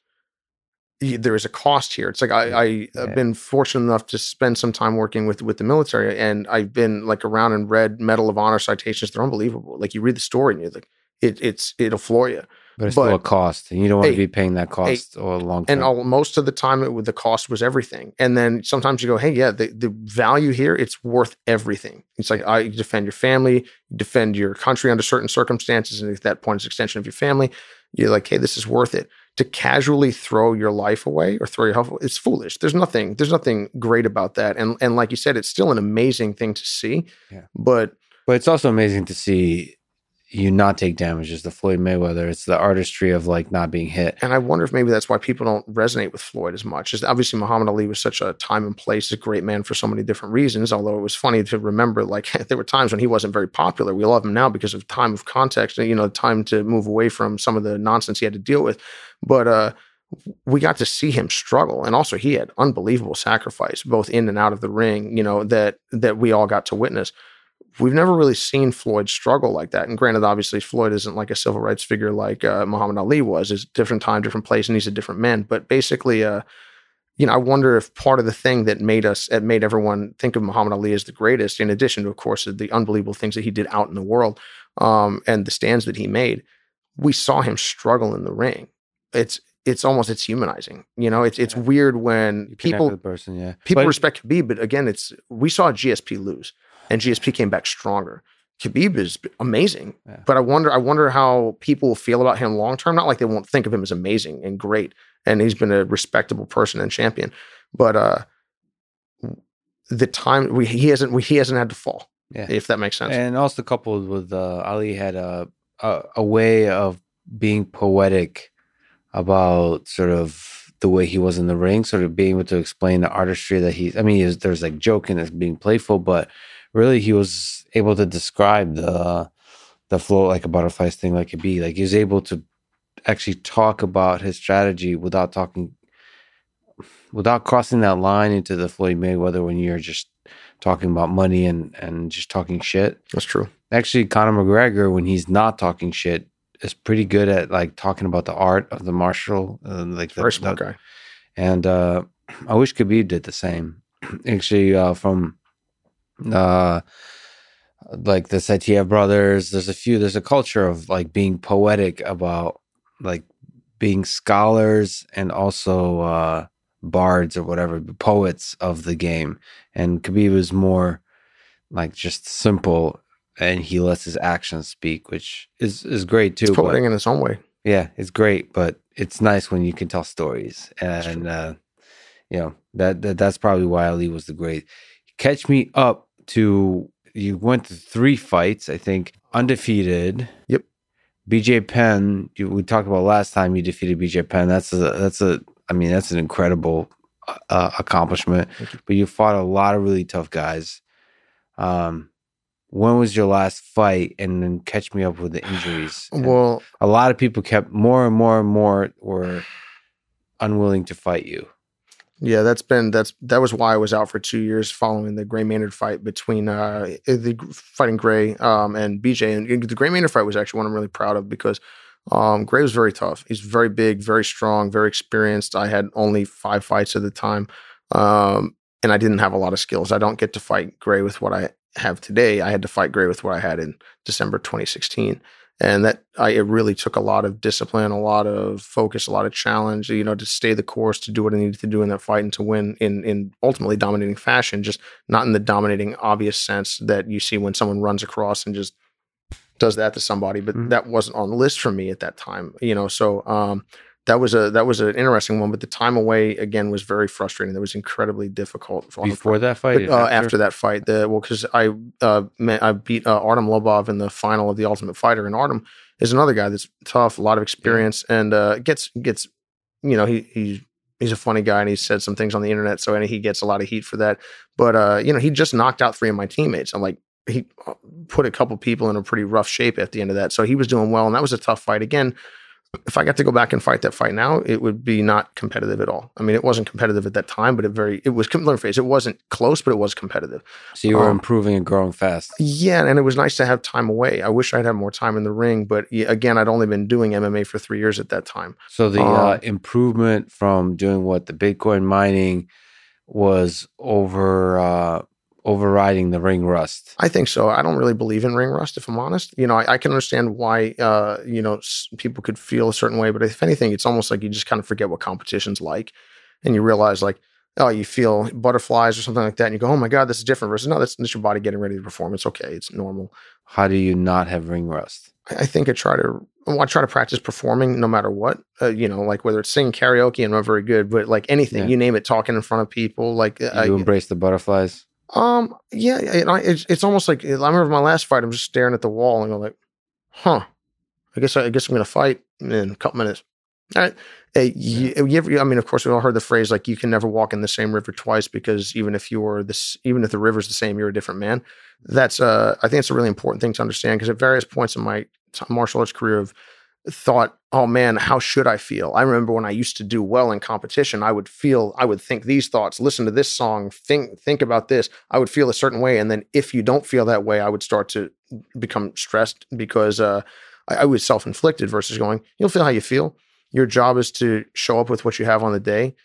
there is a cost here. It's like I, I Yeah. have been fortunate enough to spend some time working with with the military, and I've been like around and read Medal of Honor citations. They're unbelievable. Like you read the story and you're like, it, it's it'll floor you. But it's But- still a cost, and you don't want Hey, to be paying that cost all long and all, most of the time it, the cost was everything and then sometimes you go hey yeah the, the value here it's worth everything it's like I you defend your family you defend your country under certain circumstances and at that point it's extension of your family you're like hey this is worth it to casually throw your life away or throw your health away, it's foolish there's nothing there's nothing great about that and and like you said it's still an amazing thing to see Yeah. but but it's also amazing to see you not take damage as the Floyd Mayweather. It's the artistry of like not being hit. And I wonder if maybe that's why people don't resonate with Floyd as much. Just obviously Muhammad Ali was such a time and place, a great man for so many different reasons. Although it was funny to remember, like there were times when he wasn't very popular. We love him now because of time of context, you know, time to move away from some of the nonsense he had to deal with. But uh we got to see him struggle and also he had unbelievable sacrifice both in and out of the ring you know that that we all got to witness we've never really seen Floyd struggle like that. And granted, obviously, Floyd isn't like a civil rights figure like uh, Muhammad Ali was. It's a different time, different place, and he's a different man. But basically, uh, you know, I wonder if part of the thing that made us, that made everyone think of Muhammad Ali as the greatest, in addition to, of course, the unbelievable things that he did out in the world um, and the stands that he made, we saw him struggle in the ring. It's it's almost it's humanizing. You know, it's it's weird when people person, yeah. people But- respect Khabib, but again, it's we saw GSP lose. And GSP came back stronger. Khabib is amazing, Yeah. but I wonder I wonder how people feel about him long term. Not like they won't think of him as amazing and great, and he's been a respectable person and champion, but uh, the time we, he hasn't we, he hasn't had to fall. Yeah. if that makes sense. And also coupled with uh, Ali had a, a a way of being poetic about sort of the way he was in the ring, sort of being able to explain the artistry that he's. I mean, he was, there's like joking as being playful, but really he was able to describe the the flow like a butterfly sting like a bee. Like he was able to actually talk about his strategy without talking, without crossing that line into the Floyd Mayweather when you're just talking about money and and just talking shit That's true. actually Conor McGregor when he's not talking shit is pretty good at like talking about the art of the martial uh, like the, Very smart guy. and uh I wish Khabib did the same actually uh from uh like the Saitiev brothers there's a few there's a culture of like being poetic about like being scholars and also uh bards or whatever poets of the game and Khabib is more like just simple and he lets his actions speak which is is great too It's but- in its own way. yeah, it's great, but it's nice when you can tell stories, and uh, you know that, that that's probably why Ali was the great. Catch me up to you went to three fights, I think, undefeated. Yep. BJ Penn, you, we talked about last time you defeated BJ Penn. That's a that's a I mean that's an incredible uh, accomplishment. You. But you fought a lot of really tough guys. Um, when was your last fight? And then catch me up with the injuries. And- Well, a lot of people kept more and more and more were unwilling to fight you. Yeah, that's been that's that was why I was out for two years following the Gray Maynard fight between uh the fighting Gray um and BJ and the Gray Maynard fight was actually one I'm really proud of because um Gray was very tough. He's very big, very strong, very experienced. I had only five fights at the time, um and I didn't have a lot of skills. I don't get to fight Gray with what I have today. I had to fight Gray with what I had in December 2016 and that I it really took a lot of discipline, a lot of focus, a lot of challenge, you know, to stay the course, to do what I needed to do in that fight, and to win in in ultimately dominating fashion. Just not in the dominating obvious sense that you see when someone runs across and just does that to somebody, but Mhm. that wasn't on the list for me at that time, you know. So um, that was a that was an interesting one, but the time away again was very frustrating. That was incredibly difficult for Before that fight, but, uh, after? that fight, the well, because I uh, met, I beat uh, Artem Lobov in the final of the Ultimate Fighter, and Artem is another guy that's tough, a lot of experience, and uh, gets gets you know he he he's a funny guy, and he said some things on the internet, so and he gets a lot of heat for that. But uh, you know, he just knocked out three of my teammates. I'm like. He uh, put a couple people in a pretty rough shape at the end of that, so he was doing well, and that was a tough fight. Again, if I got to go back and fight that fight now, it would be not competitive at all. I mean, it wasn't competitive at that time, but it very it was let phase. It wasn't close, but it was competitive. so you were um, improving and growing fast. Yeah, and it was nice to have time away. I wish I'd had more time in the ring, but again, I'd only been doing MMA for three years at that time. So the uh, uh, improvement from doing what the Bitcoin mining was over uh, overriding the ring rust. I think so. I don't really believe in ring rust, if I'm honest. You know, I, I can understand why uh, you know s- people could feel a certain way, but if anything, it's almost like you just kind of forget what competition's like, and you realize like. Oh, you feel butterflies or something like that, and you go, "Oh my god, this is different." Versus, no, that's, that's your body getting ready to perform. It's okay. It's normal. How do you not have ring rust? I I think I try to well, I try to practice performing no matter what. Uh, you know, like whether it's singing karaoke, I'm not very good, but like anything, Yeah. you name it, talking in front of people, like uh, You embrace the butterflies. Um, yeah, and I, it's it's almost like I remember my last fight. I'm just staring at the wall and go like, huh. I guess I, I guess I'm gonna fight in a couple minutes. All right. Hey, you, you ever, I mean, of course, we all heard the phrase like you can never walk in the same river twice because even if you're this, even if the river's the same, you're a different man. That's uh, I think it's a really important thing to understand because at various points in my martial arts career, I've thought, oh man, how should I feel? I remember when I used to do well in competition, I would feel, I would think these thoughts, listen to this song, think think about this. I would feel a certain way, and then if you don't feel that way, I would start to become stressed because uh, I, I was self inflicted versus going, you'll feel how you feel. Your job is to show up with what you have on the day,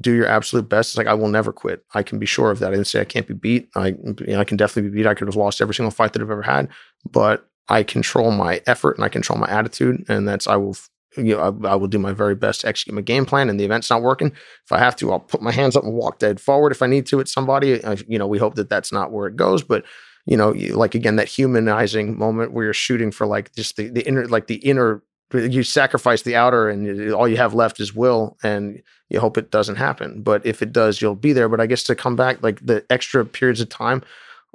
do your absolute best. It's like I will never quit. I can be sure of that. I didn't say I can't be beat. I you know, I can definitely be beat. I could have lost every single fight that I've ever had, but I control my effort and I control my attitude, and that's I will. You know, I, I will do my very best to execute my game plan. And the event's not working. If I have to, I'll put my hands up and walk dead forward if I need to at somebody. I, you know, we hope that that's not where it goes, but you know, you, like again that humanizing moment where you're shooting for like just the the inner like the inner you sacrifice the outer and all you have left is will and you hope it doesn't happen but if it does you'll be there but i guess to come back like the extra periods of time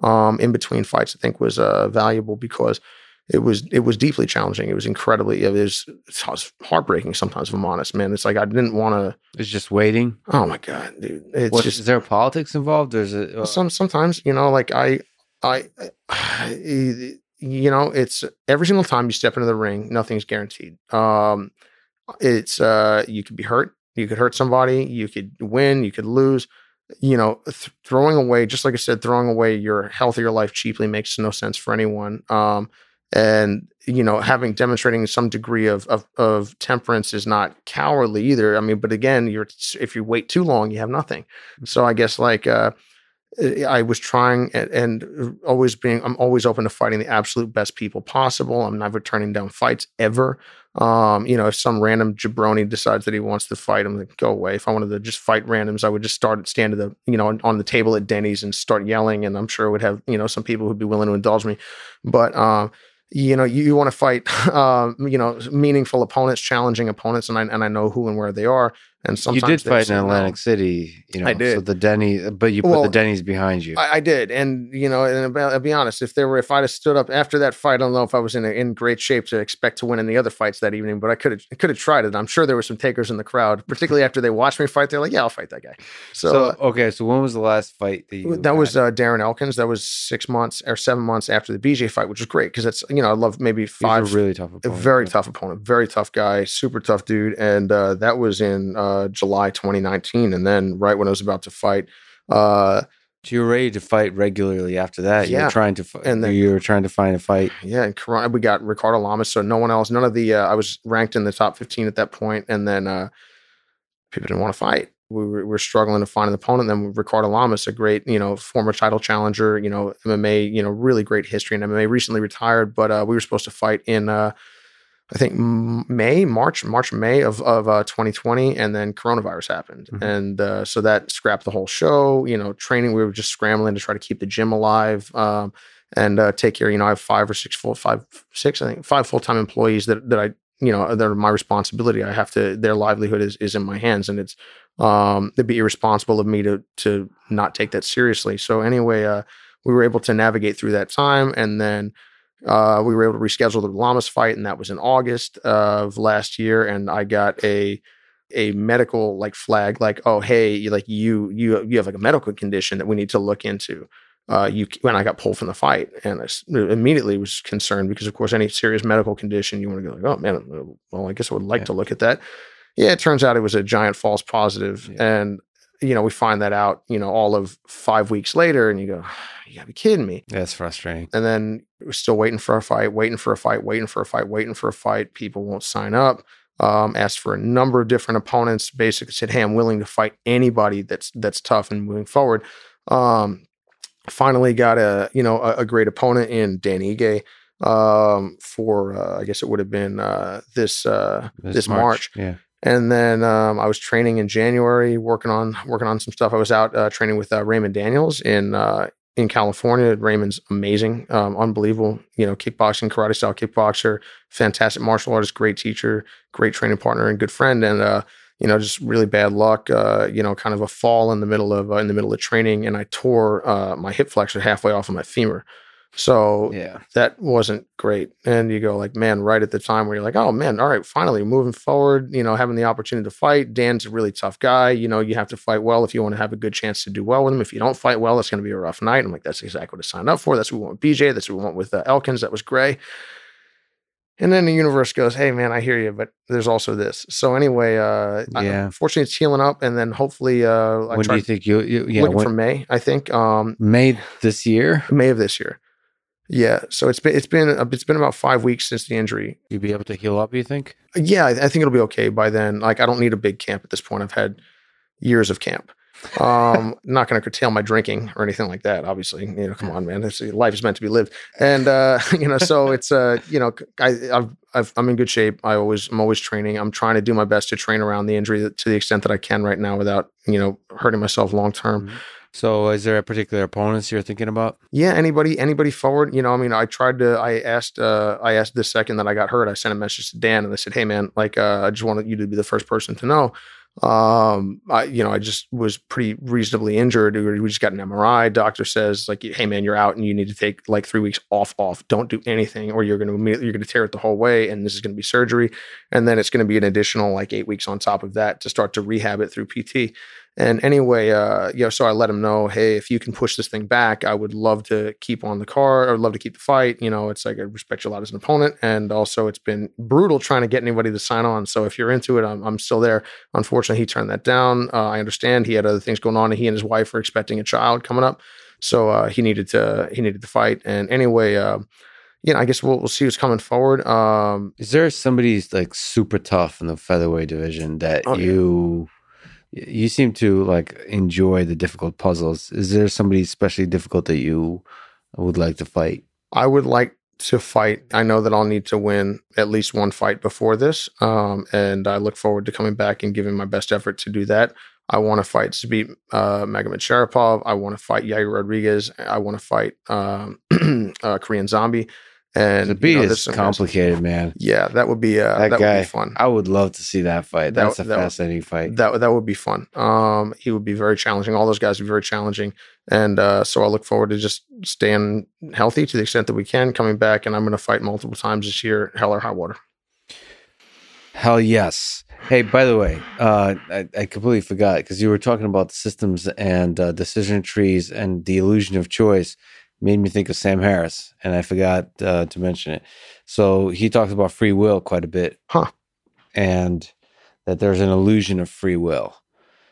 um, in between fights i think was uh, valuable because it was it was deeply challenging. It was incredibly it was, it was heartbreaking sometimes if i'm honest man. It's like i didn't want to It's just waiting. oh my god dude. It's What, just is there politics involved, or is it? uh, some sometimes you know like i i you know it's every single time you step into the ring nothing's guaranteed. Um it's uh you could be hurt you could hurt somebody you could win you could lose. You know th- throwing away just like i said throwing away your health or your life cheaply makes no sense for anyone. Um and you know having demonstrating some degree of, of of temperance is not cowardly either i mean but again you're if you wait too long you have nothing so i guess like uh I was trying and, and always being, I'm always open to fighting the absolute best people possible. I'm never turning down fights ever. Um, you know, if some random jabroni decides that he wants to fight, I'm like, go away. If I wanted to just fight randoms, I would just start stand at the, you know, on, on the table at Denny's and start yelling. And I'm sure it would have, you know, some people who'd be willing to indulge me. But, um, you know, you, you want to fight, um, you know, meaningful opponents, challenging opponents, and I and I know who and where they are. And you did fight in no. Atlantic City, you know. I did. So the Denny, but you put Well, the Denny's behind you. I, I did, and you know, and I'll, be honest. If there were, if I'd have stood up after that fight, I don't know if I was in a, in great shape to expect to win in the other fights that evening. But I could have could have tried it. I'm sure there were some takers in the crowd, particularly after they watched me fight. They're like, "Yeah, I'll fight that guy." So, so okay, so when was the last fight that you? that was uh, Darren Elkins. That was six months or seven months after the BJ fight, which was great because it's you know I love maybe five a really tough a opponent. very yeah. tough opponent, very tough guy, super tough dude, and uh, that was in uh, July 2019. And then right when I was about to fight, uh, So you were ready to fight regularly after that. You Yeah. were trying to, fi- And then- you were trying to find a fight. yeah, and Corona, we got Ricardo Lamas, so no one else, none of the. Uh, I was ranked in the top 15 at that point, and then uh, people didn't want to fight. We were, we were struggling to find an opponent. Then Ricardo Lamas, a great, you know, former title challenger, you know, MMA, you know, really great history in MMA. Recently retired, but uh, we were supposed to fight in, uh, I think May, March, March, May of of uh, 2020, and then coronavirus happened, Mhm. and uh, so that scrapped the whole show. You know, training we were just scrambling to try to keep the gym alive. Um, and uh, take care. You know, I have five or six full, five, six, I think, five full time employees that that I, you know, that are my responsibility. I have to. Their livelihood is is in my hands, and it's um, it'd be irresponsible of me to to not take that seriously. So anyway, uh, we were able to navigate through that time, and then. Uh, we were able to reschedule the Lamas fight, and that was in August of last year. And I got a a medical like flag, like, oh hey, you like you you you have like a medical condition that we need to look into uh, you when I got pulled from the fight, and I immediately was concerned because, of course, any serious medical condition, you want to go like, oh man, well, I guess I would like Yeah. to look at that. Yeah, it turns out it was a giant false positive, Yeah. and you know we find that out, you know, all of five weeks later, and you go, you gotta be kidding me. That's frustrating. And then we're still waiting for a fight, waiting for a fight, waiting for a fight, waiting for a fight. People won't sign up. Um, asked for a number of different opponents. Basically said, "Hey, I'm willing to fight anybody that's that's tough and moving forward." Um, finally got a you know a, a great opponent in Dan Ige um, for uh, I guess it would have been uh, this uh, this March. Yeah. And then um, I was training in January, working on working on some stuff. I was out uh, training with uh, Raymond Daniels in uh, in California. Raymond's amazing, um, unbelievable. You know, kickboxing, karate style kickboxer, fantastic martial artist, great teacher, great training partner, and good friend. And uh, you know, just really bad luck. Uh, you know, kind of a fall in the middle of uh, in the middle of training, and I tore my hip flexor halfway off of my femur. So Yeah. that wasn't great. And you go like, man, right at the time where you're like, oh man, all right, finally moving forward, you know, having the opportunity to fight. Dan's a really tough guy. You know, you have to fight well if you want to have a good chance to do well with him. If you don't fight well, it's going to be a rough night. I'm like, that's exactly what I signed up for. That's what we want with BJ. That's what we want with uh, Elkins. That was gray. And then the universe goes, hey man, I hear you, but there's also this. So anyway, uh, Yeah. I, fortunately it's healing up, and then hopefully, uh, I when do you think you? you yeah. looking When, for May. I think um, May this year, May of this year. Yeah, so it's been it's been it's been about five weeks since the injury. you'll be able to heal up. You think? Yeah, I, think it'll be okay by then. Like I don't need a big camp at this point. I've had years of camp. Um, not going to curtail my drinking or anything like that. Obviously, you know, come on, man. It's, life is meant to be lived, and uh, you know, so it's uh, you know, I I've, I've, I'm in good shape. I always I'm always training. I'm trying to do my best to train around the injury to the extent that I can right now without you know hurting myself long term. So, is there a particular opponents you're thinking about? Yeah, anybody, anybody forward. You know, I mean, I tried to. I asked. uh I asked the second that I got hurt. I sent a message to Dan and I said, "Hey, man, like, uh, I just wanted you to be the first person to know." Um, I, you know, I just was pretty reasonably injured. We just got an MRI. Doctor says, like, "Hey, man, you're out, and you need to take like three weeks off. Off. Don't do anything, or you're to immediately you're going to tear it the whole way, and this is going to be surgery, and then it's going to be an additional like eight weeks on top of that to start to rehab it through PT." And anyway, uh, you know, so I let him know, hey, if you can push this thing back, I would love to keep on the card. I would love to keep the fight. You know, it's like I respect you a lot as an opponent, and also it's been brutal trying to get anybody to sign on. So if you're into it, I'm, I'm still there. Unfortunately, he turned that down. Uh, I understand he had other things going on, and he and his wife were expecting a child coming up, so uh, he needed to he needed to fight. And anyway. Uh, you know, I guess we'll we'll see who's coming forward. Um, Is there somebody like super tough in the featherweight division that Oh, yeah. You seem to like enjoy the difficult puzzles? Is there somebody especially difficult that you would like to fight? I would like to fight. I know that I'll need to win at least one fight before this, um, and I look forward to coming back and giving my best effort to do that. I want to fight Zabit uh, Magomedsharipov. I want to fight Yair Rodriguez. I want to fight um, uh, Korean Zombie. And The beat you know, is complicated, man. Yeah, that would be uh, That that, guy, would be fun. I would love to see that fight. That- That's a that would- fascinating fight. That that would be fun. Um, he would be very challenging. All those guys would be very challenging, and uh, so I look forward to just staying healthy to the extent that we can, coming back, and I'm going to fight multiple times this year, hell or high water. Hell yes. Hey, by the way, uh, I, I completely forgot because you were talking about the systems and uh, decision trees and the illusion of choice. Made me think of Sam Harris, and I forgot uh, to mention it. So he talks about free will quite a bit, Huh. and that there's an illusion of free will.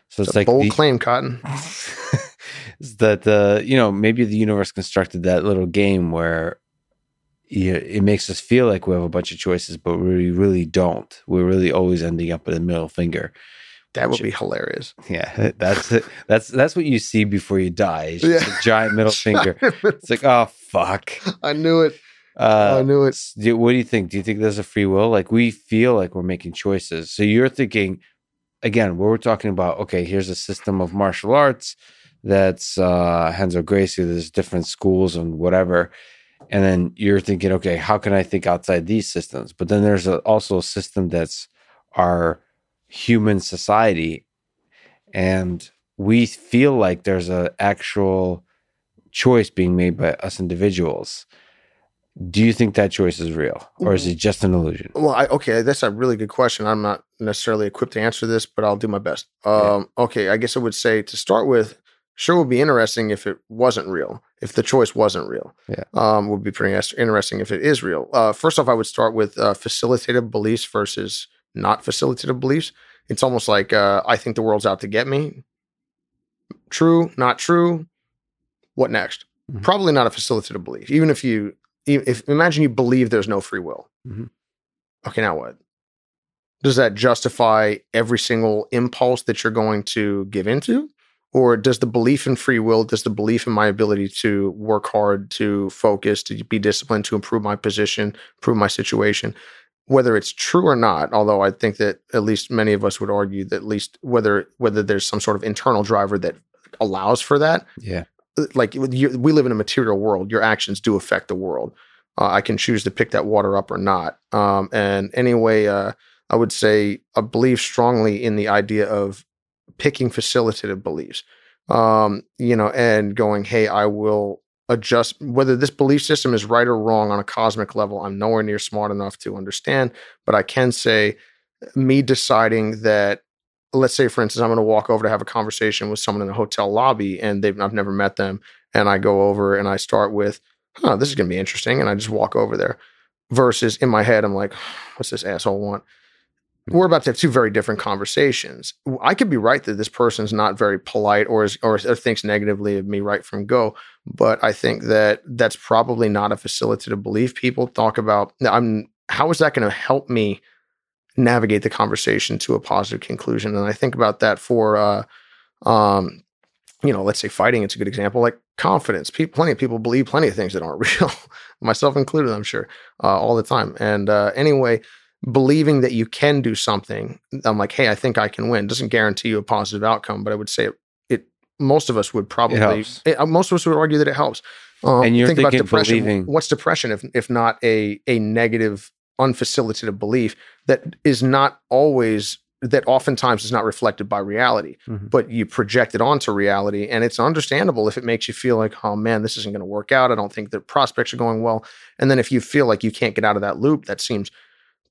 So It's it's like bold the- claim, Cotton. that the you know maybe the universe constructed that little game where you, it makes us feel like we have a bunch of choices, but we really don't. We're really always ending up with a middle finger. That would be hilarious. Yeah, that's it. That's that's what you see before you die. Yeah. a giant middle finger. It's like, oh fuck. I knew it. Uh, I knew it. do- what do you think? Do you think there's a free will? Like we feel like we're making choices. So you're thinking, again, what we're talking about. Okay, here's a system of martial arts that's uh, Renzo Gracie. There's different schools and whatever, and then you're thinking, okay, how can I think outside these systems? But then there's a, also a system that's our human society, and we feel like there's an actual choice being made by us individuals. Do you think that choice is real, or is it just an illusion? Well, I, okay, that's a really good question. I'm not necessarily equipped to answer this, but I'll do my best. Um, Okay, I guess I would say to start with, sure would be interesting if it wasn't real, if the choice wasn't real. Yeah. um, would be pretty interesting if it is real. Uh, first off, I would start with uh, facilitated beliefs versus not facilitative beliefs. It's almost like uh, I think the world's out to get me. True, not true. What next? Mhm. Probably not a facilitative belief. Even if you, if imagine you believe there's no free will. Mhm. Okay, now what? Does that justify every single impulse that you're going to give into? Or does the belief in free will, does the belief in my ability to work hard, to focus, to be disciplined, to improve my position, improve my situation, whether it's true or not, although I think that at least many of us would argue that at least whether whether there's some sort of internal driver that allows for that, Yeah. like you, we live in a material world. Your actions do affect the world. Uh, I can choose to pick that water up or not. Um, and anyway, uh, I would say I believe strongly in the idea of picking facilitative beliefs. Um, you know, and going, hey, I will adjust whether this belief system is right or wrong on a cosmic level. I'm nowhere near smart enough to understand, but I can say me deciding that let's say for instance i'm going to walk over to have a conversation with someone in a hotel lobby and they've i've never met them and i go over and i start with huh this is going to be interesting and i just walk over there versus in my head i'm like what's this asshole want we're about to have two very different conversations i could be right that this person's not very polite or is or, or thinks negatively of me right from go but i think that that's probably not a facilitative belief people talk about i'm how is that going to help me navigate the conversation to a positive conclusion. And I think about that for, uh, um, you know, let's say fighting. It's a good example. Like confidence. People, plenty of people believe plenty of things that aren't real, myself included. I'm sure uh, all the time. And uh, anyway, believing that you can do something, I'm like, hey, I think I can win. Doesn't guarantee you a positive outcome, but I would say it, it most of us would probably helps. eh, most of us would argue that it helps. Um, And you're think about depression. believing- What's depression if if not a a negative, unfacilitated belief that is not always that oftentimes is not reflected by reality, Mhm. but you project it onto reality, and it's understandable if it makes you feel like, oh man, this isn't going to work out. I don't think the prospects are going well, and then if you feel like you can't get out of that loop, that seems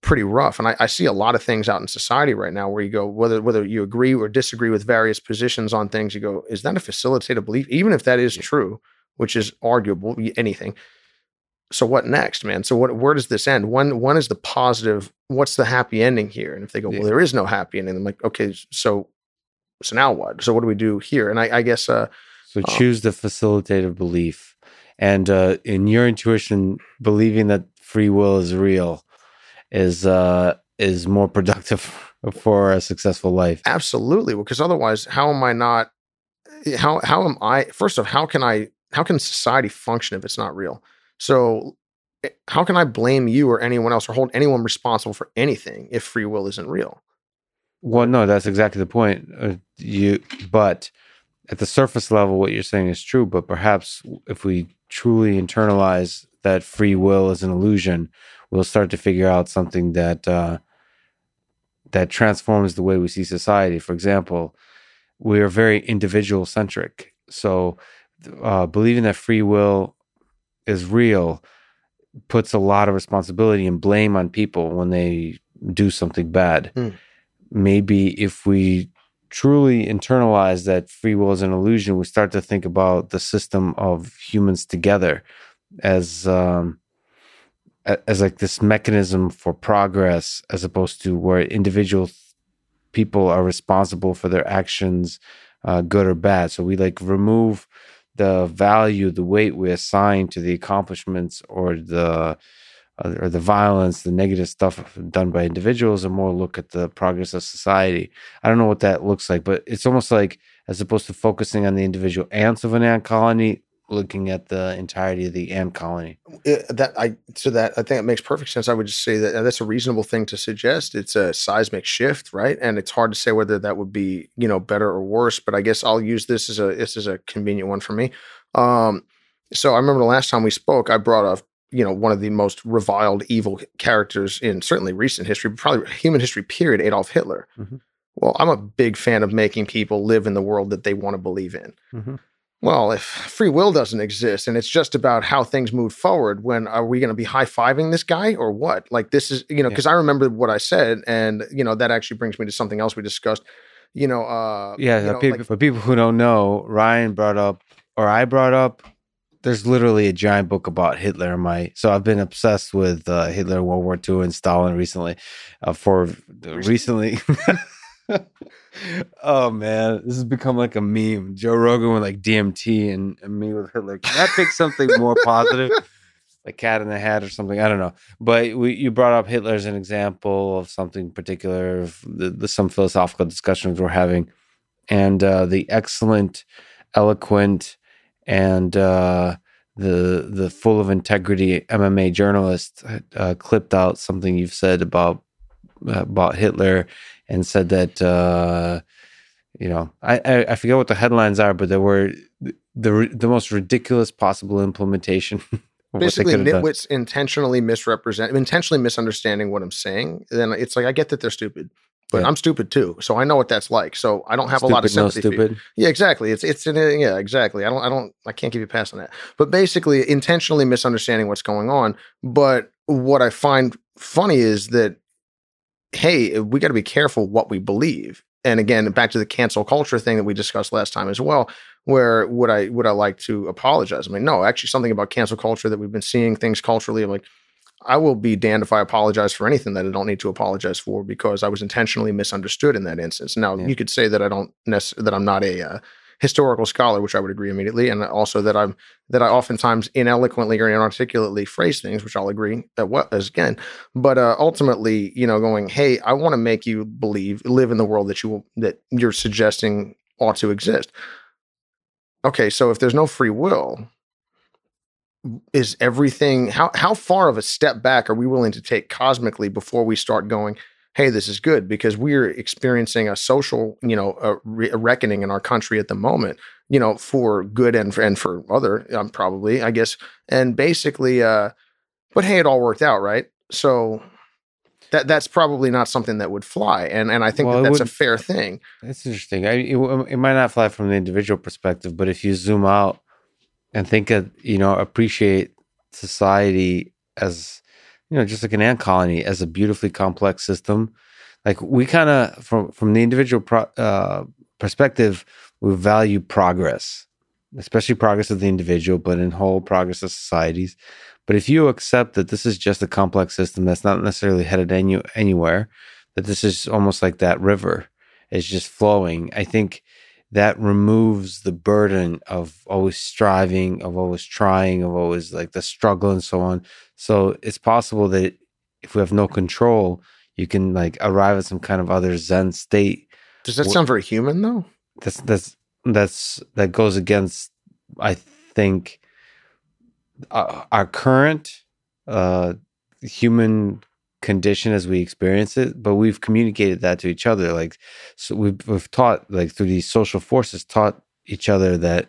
pretty rough. And I, I see a lot of things out in society right now where you go, whether whether you agree or disagree with various positions on things, you go, is that a facilitated belief? Even if that is true, which is arguable, anything. So what next, man? So what where does this end? When when is the positive? What's the happy ending here? And if they go, Yeah. well, there is no happy ending, I'm like, okay, so so now what? So what do we do here? And I, I guess uh So Oh. choose the facilitative belief. And uh, in your intuition, believing that free will is real is uh, is more productive for a successful life. Absolutely, because otherwise, how am I not? How how am I? First of, how can I? How can society function if it's not real? So, eh, how can I blame you or anyone else or hold anyone responsible for anything if free will isn't real? Well, no, that's exactly the point. Uh, you, but at the surface level, what you're saying is true. But perhaps if we truly internalize that free will is an illusion, we'll start to figure out something that uh, that transforms the way we see society. For example, we are very individual centric. So, uh, believing that free will is real puts a lot of responsibility and blame on people when they do something bad. Hmm. Maybe if we truly internalize that free will is an illusion, we start to think about the system of humans together as um, as like this mechanism for progress, as opposed to where individual people are responsible for their actions, uh, good or bad. So we like remove the value, the weight we assign to the accomplishments or the uh, or the violence, the negative stuff done by individuals, and more look at the progress of society. I don't know what that looks like, but it's almost like as opposed to focusing on the individual ants of an ant colony, looking at the entirety of the ant colony. Eh, that I so that I think it makes perfect sense. I would just say that uh, that's a reasonable thing to suggest. It's a seismic shift, right? And it's hard to say whether that would be you know better or worse. But I guess I'll use this as a this is a convenient one for me. Um, so I remember the last time we spoke, I brought up you know one of the most reviled evil characters in certainly recent history, probably human history period, Adolf Hitler. Mhm. Well, I'm a big fan of making people live in the world that they want to believe in. Well, if free will doesn't exist and it's just about how things move forward, when are we going to be high fiving this guy or what? Like, this is, you know, Yeah. because I remember what I said. And, you know, that actually brings me to something else we discussed. You know, uh, Yeah, you know, people, like- for people who don't know, Ryan brought up, or I brought up, there's literally a giant book about Hitler in my. So I've been obsessed with uh, Hitler, World War II, and Stalin recently. Uh, for recently. oh man, this has become like a meme. Joe Rogan with like DMT and, and me with Hitler. Can I pick something more positive? Like Cat in the Hat or something. I don't know. But we, you brought up Hitler as an example of something particular, of the, the, some philosophical discussions we're having, and uh, the excellent, eloquent, and uh, the the full of integrity MMA journalist uh, clipped out something you've said about about Hitler and said that uh, you know I, I I forget what the headlines are, but there were the the most ridiculous possible implementation. of what they basically have done. nitwits intentionally misrepresent, intentionally misunderstanding what I'm saying. Then it's like, I get that they're stupid. But Yeah. I'm stupid too, so I know what that's like. So I don't have a lot of Stupid, no sympathy. for you. stupid. Yeah, exactly. It's it's in a, yeah, exactly. I don't I don't I can't give you a pass on that. But basically, intentionally misunderstanding what's going on. But what I find funny is that hey, we got to be careful what we believe. And again, back to the cancel culture thing that we discussed last time as well. Where would I would I like to apologize? I mean, no, actually, something about cancel culture that we've been seeing things culturally. I'm like, I will be damned if I apologize for anything that I don't need to apologize for because I was intentionally misunderstood in that instance. Now, Yeah. you could say that I don't nec- that I'm not a uh, historical scholar, which I would agree immediately, and also that I'm that I oftentimes ineloquently or inarticulately phrase things, which I'll agree that what as again. But uh, ultimately, you know, going, hey, I want to make you believe, live in the world that you that you're suggesting ought to exist. Okay, so if there's no free will, is everything how how far of a step back are we willing to take cosmically before we start going hey, this is good because we're experiencing a social, you know, a, re- a reckoning in our country at the moment, you know, for good and for, and for other, um, probably, I guess. And basically, uh, but hey, it all worked out, right? So that that's probably not something that would fly, and and I think well, that that's a fair thing. That's interesting. I, it, it might not fly from the individual perspective, but if you zoom out and think of you know appreciate society as you know just like an ant colony as a beautifully complex system, like we kind of from from the individual pro, uh, perspective, we value progress, especially progress of the individual, but in whole progress of societies. But if you accept that this is just a complex system that's not necessarily headed any, anywhere, that this is almost like that river is just flowing, I think that removes the burden of always striving, of always trying, of always like the struggle and so on. So it's possible that if we have no control, you can like arrive at some kind of other Zen state. Does that sound very human though? That's that's that's that goes against I think uh, our current uh, human condition as we experience it, but we've communicated that to each other. Like, so we've, we've taught, like, through these social forces, taught each other that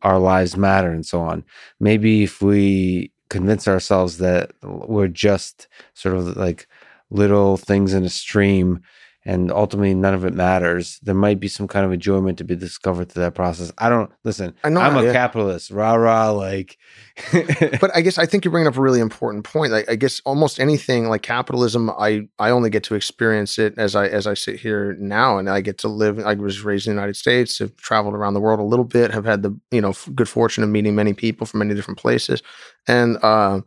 our lives matter and so on. Maybe if we convince ourselves that we're just sort of like little things in a stream and ultimately none of it matters. There might be some kind of enjoyment to be discovered through that process. I don't listen. I know, I'm a yeah. capitalist, rah rah. Like, but I guess I think you're bringing up a really important point. Like, I guess almost anything like capitalism, I I only get to experience it as I as I sit here now, and I get to live. I was raised in the United States, have traveled around the world a little bit, have had the you know good fortune of meeting many people from many different places, and. Um,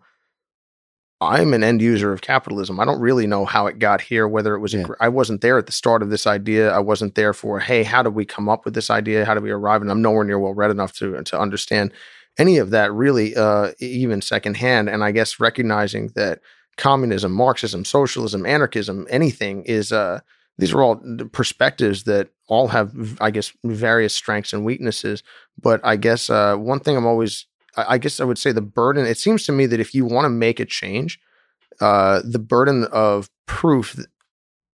I'm an end user of capitalism. I don't really know how it got here, whether it was, yeah. I wasn't there at the start of this idea. I wasn't there for, hey, how did we come up with this idea? How did we arrive? And I'm nowhere near well read enough to, to understand any of that really, uh, even secondhand. And I guess recognizing that communism, Marxism, socialism, anarchism, anything is, uh, these are all perspectives that all have, I guess, various strengths and weaknesses. But I guess uh, one thing I'm always I guess I would say the burden. It seems to me that if you want to make a change, uh, the burden of proof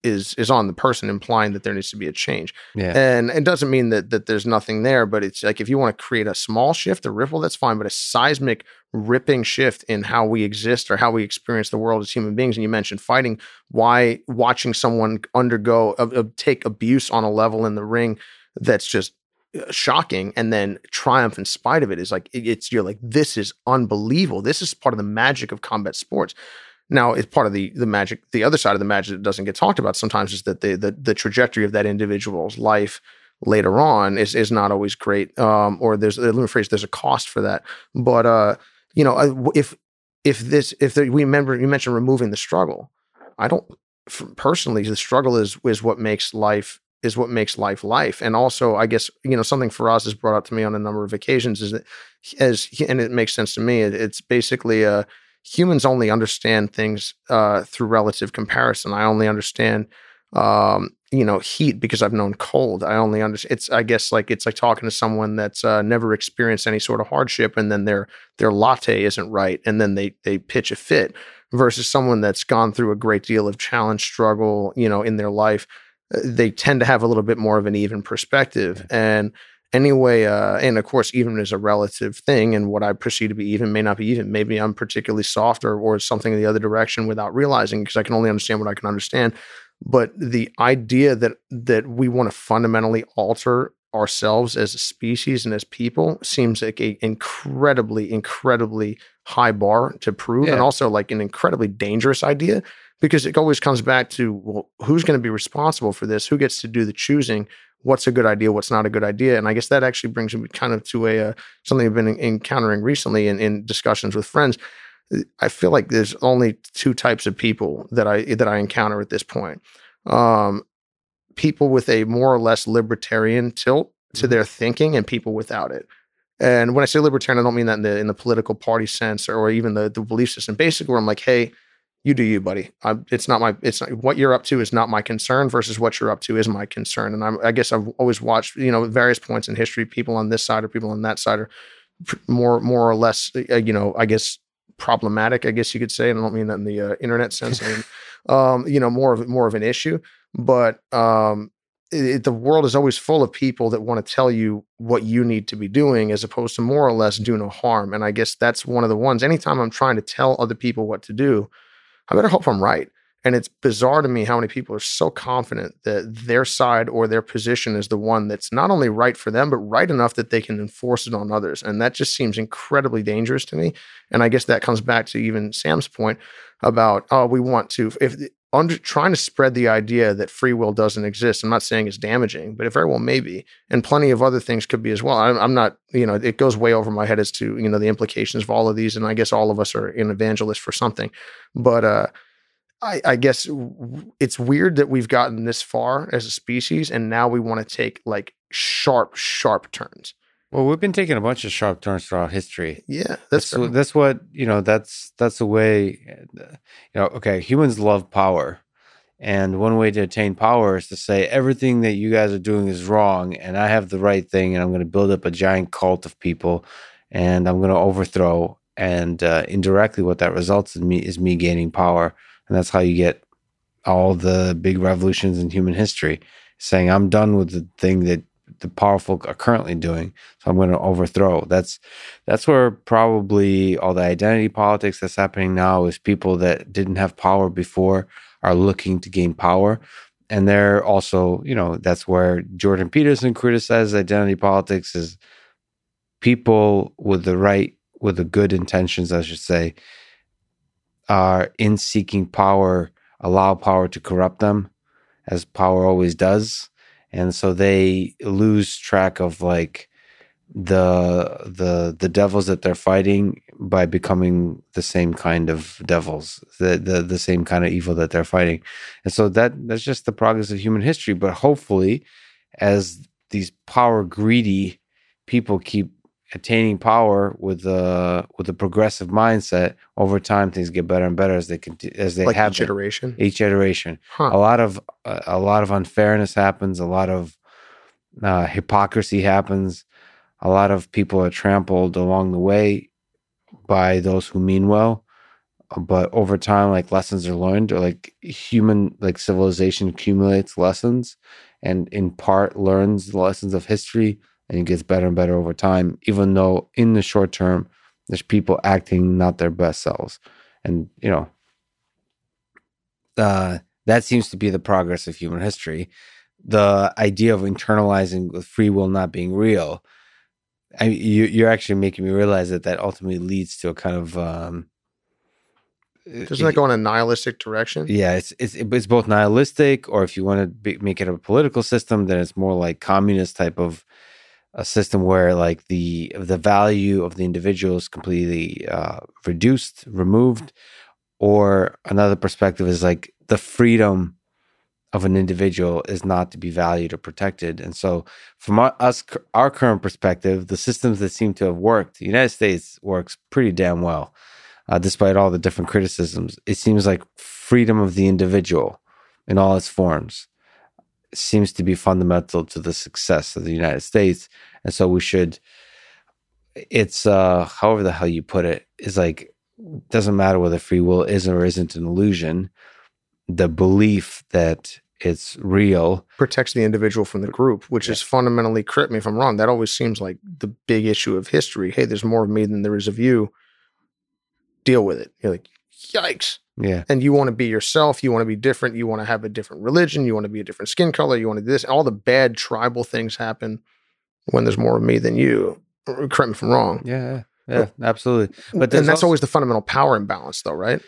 is is on the person, implying that there needs to be a change. Yeah. And it doesn't mean that that there's nothing there, but it's like if you want to create a small shift, a ripple, that's fine. But a seismic, ripping shift in how we exist or how we experience the world as human beings. And you mentioned fighting. Why watching someone undergo uh, uh, take abuse on a level in the ring that's just shocking and then triumph in spite of it is like it's you're like this is unbelievable. This is part of the magic of combat sports. Now it's part of the the magic the other side of the magic that doesn't get talked about sometimes is that the the, the trajectory of that individual's life later on is is not always great um, or there's let me phrase there's a cost for that. But uh you know if if this if the, we remember you mentioned removing the struggle. I don't personally the struggle is is what makes life is what makes life life. And also, I guess, you know, something Firas has brought up to me on a number of occasions is that as, and it makes sense to me, it's basically uh, humans only understand things uh, through relative comparison. I only understand, um, you know, heat because I've known cold. I only understand. It's, I guess, like it's like talking to someone that's uh, never experienced any sort of hardship, and then their their latte isn't right, and then they they pitch a fit, versus someone that's gone through a great deal of challenge, struggle, you know, in their life they tend to have a little bit more of an even perspective. And anyway, uh, and of course, even is a relative thing, and what I perceive to be even may not be even. Maybe I'm particularly soft or, or something in the other direction without realizing because I can only understand what I can understand. But the idea that that we want to fundamentally alter ourselves as a species and as people seems like a incredibly, incredibly high bar to prove, yeah. and also like an incredibly dangerous idea because it always comes back to well, who's going to be responsible for this? Who gets to do the choosing? What's a good idea? What's not a good idea? And I guess that actually brings me kind of to a uh, something I've been encountering recently in, in discussions with friends. I feel like there's only two types of people that I that I encounter at this point. Um, people with a more or less libertarian tilt to mm-hmm. their thinking, and people without it. And when I say libertarian, I don't mean that in the in the political party sense or even the the belief system. Basically, where I'm like, hey, you do you, buddy. I, it's not my. It's not, what you're up to is not my concern. Versus what you're up to is my concern. And I'm, I guess I've always watched, you know, various points in history, people on this side or people on that side are more, more or less, uh, you know, I guess problematic, I guess you could say. And I don't mean that in the uh, internet sense. I mean, um, you know, more of more of an issue. But um, it, the world is always full of people that want to tell you what you need to be doing, as opposed to more or less do no harm. And I guess that's one of the ones. Anytime I'm trying to tell other people what to do, I better hope I'm right. And it's bizarre to me how many people are so confident that their side or their position is the one that's not only right for them, but right enough that they can enforce it on others. And that just seems incredibly dangerous to me. And I guess that comes back to even Sam's point about, oh, we want to, if under, trying to spread the idea that free will doesn't exist. I'm not saying it's damaging, but it very well may be. And plenty of other things could be as well. I'm, I'm not, you know, it goes way over my head as to, you know, the implications of all of these. And I guess all of us are an evangelist for something. But, uh, I, I, guess it's weird that we've gotten this far as a species, and now we want to take like sharp, sharp turns. Well, we've been taking a bunch of sharp turns throughout history. Yeah, that's that's, that's what you know. That's that's the way. You know, okay, humans love power, and one way to attain power is to say everything that you guys are doing is wrong, and I have the right thing, and I'm going to build up a giant cult of people, and I'm going to overthrow. And uh, indirectly, what that results in me is me gaining power and that's how you get all the big revolutions in human history, saying, I'm done with the thing that the powerful are currently doing. So I'm going to overthrow. That's that's where probably all the identity politics that's happening now is people that didn't have power before are looking to gain power. And they're also, you know, that's where Jordan Peterson criticizes identity politics is people with the right, with the good intentions, I should say, are in seeking power allow power to corrupt them, as power always does, and so they lose track of like the the the devils that they're fighting by becoming the same kind of devils the the, the same kind of evil that they're fighting. And so that that's just the progress of human history. But hopefully as these power greedy people keep attaining power with a with a progressive mindset over time things get better and better as they continue as they like have each iteration? Each iteration. Huh. a lot of uh, a lot of unfairness happens a lot of uh, hypocrisy happens. A lot of people are trampled along the way by those who mean well. But over time like lessons are learned or like human like civilization accumulates lessons and in part learns the lessons of history and it gets better and better over time, even though in the short term, there's people acting not their best selves. And, you know, uh, that seems to be the progress of human history. The idea of internalizing with free will not being real, I, you, you're actually making me realize that that ultimately leads to a kind of um, doesn't that go in a nihilistic direction? Yeah, it's it's it's both nihilistic, or if you want to be, make it a political system, then it's more like communist type of a system where like the the value of the individual is completely uh, reduced, removed, or another perspective is like the freedom of an individual is not to be valued or protected. And so, from our, us, our current perspective, the systems that seem to have worked, the United States works pretty damn well, uh, despite all the different criticisms. It seems like freedom of the individual in all its forms seems to be fundamental to the success of the United States. And so we should, it's, uh, however the hell you put it, is like, doesn't matter whether free will is or isn't an illusion. The belief that it's real protects the individual from the group, which yeah. is fundamentally, correct me if I'm wrong, that always seems like the big issue of history. Hey, there's more of me than there is of you. Deal with it. You're like, yikes. Yeah. And you want to be yourself. You want to be different. You want to have a different religion. You want to be a different skin color. You want to do this. All the bad tribal things happen when there's more of me than you. Correct me if I'm wrong. Yeah. Yeah, uh, absolutely. But and that's also, always the fundamental power imbalance, though, right?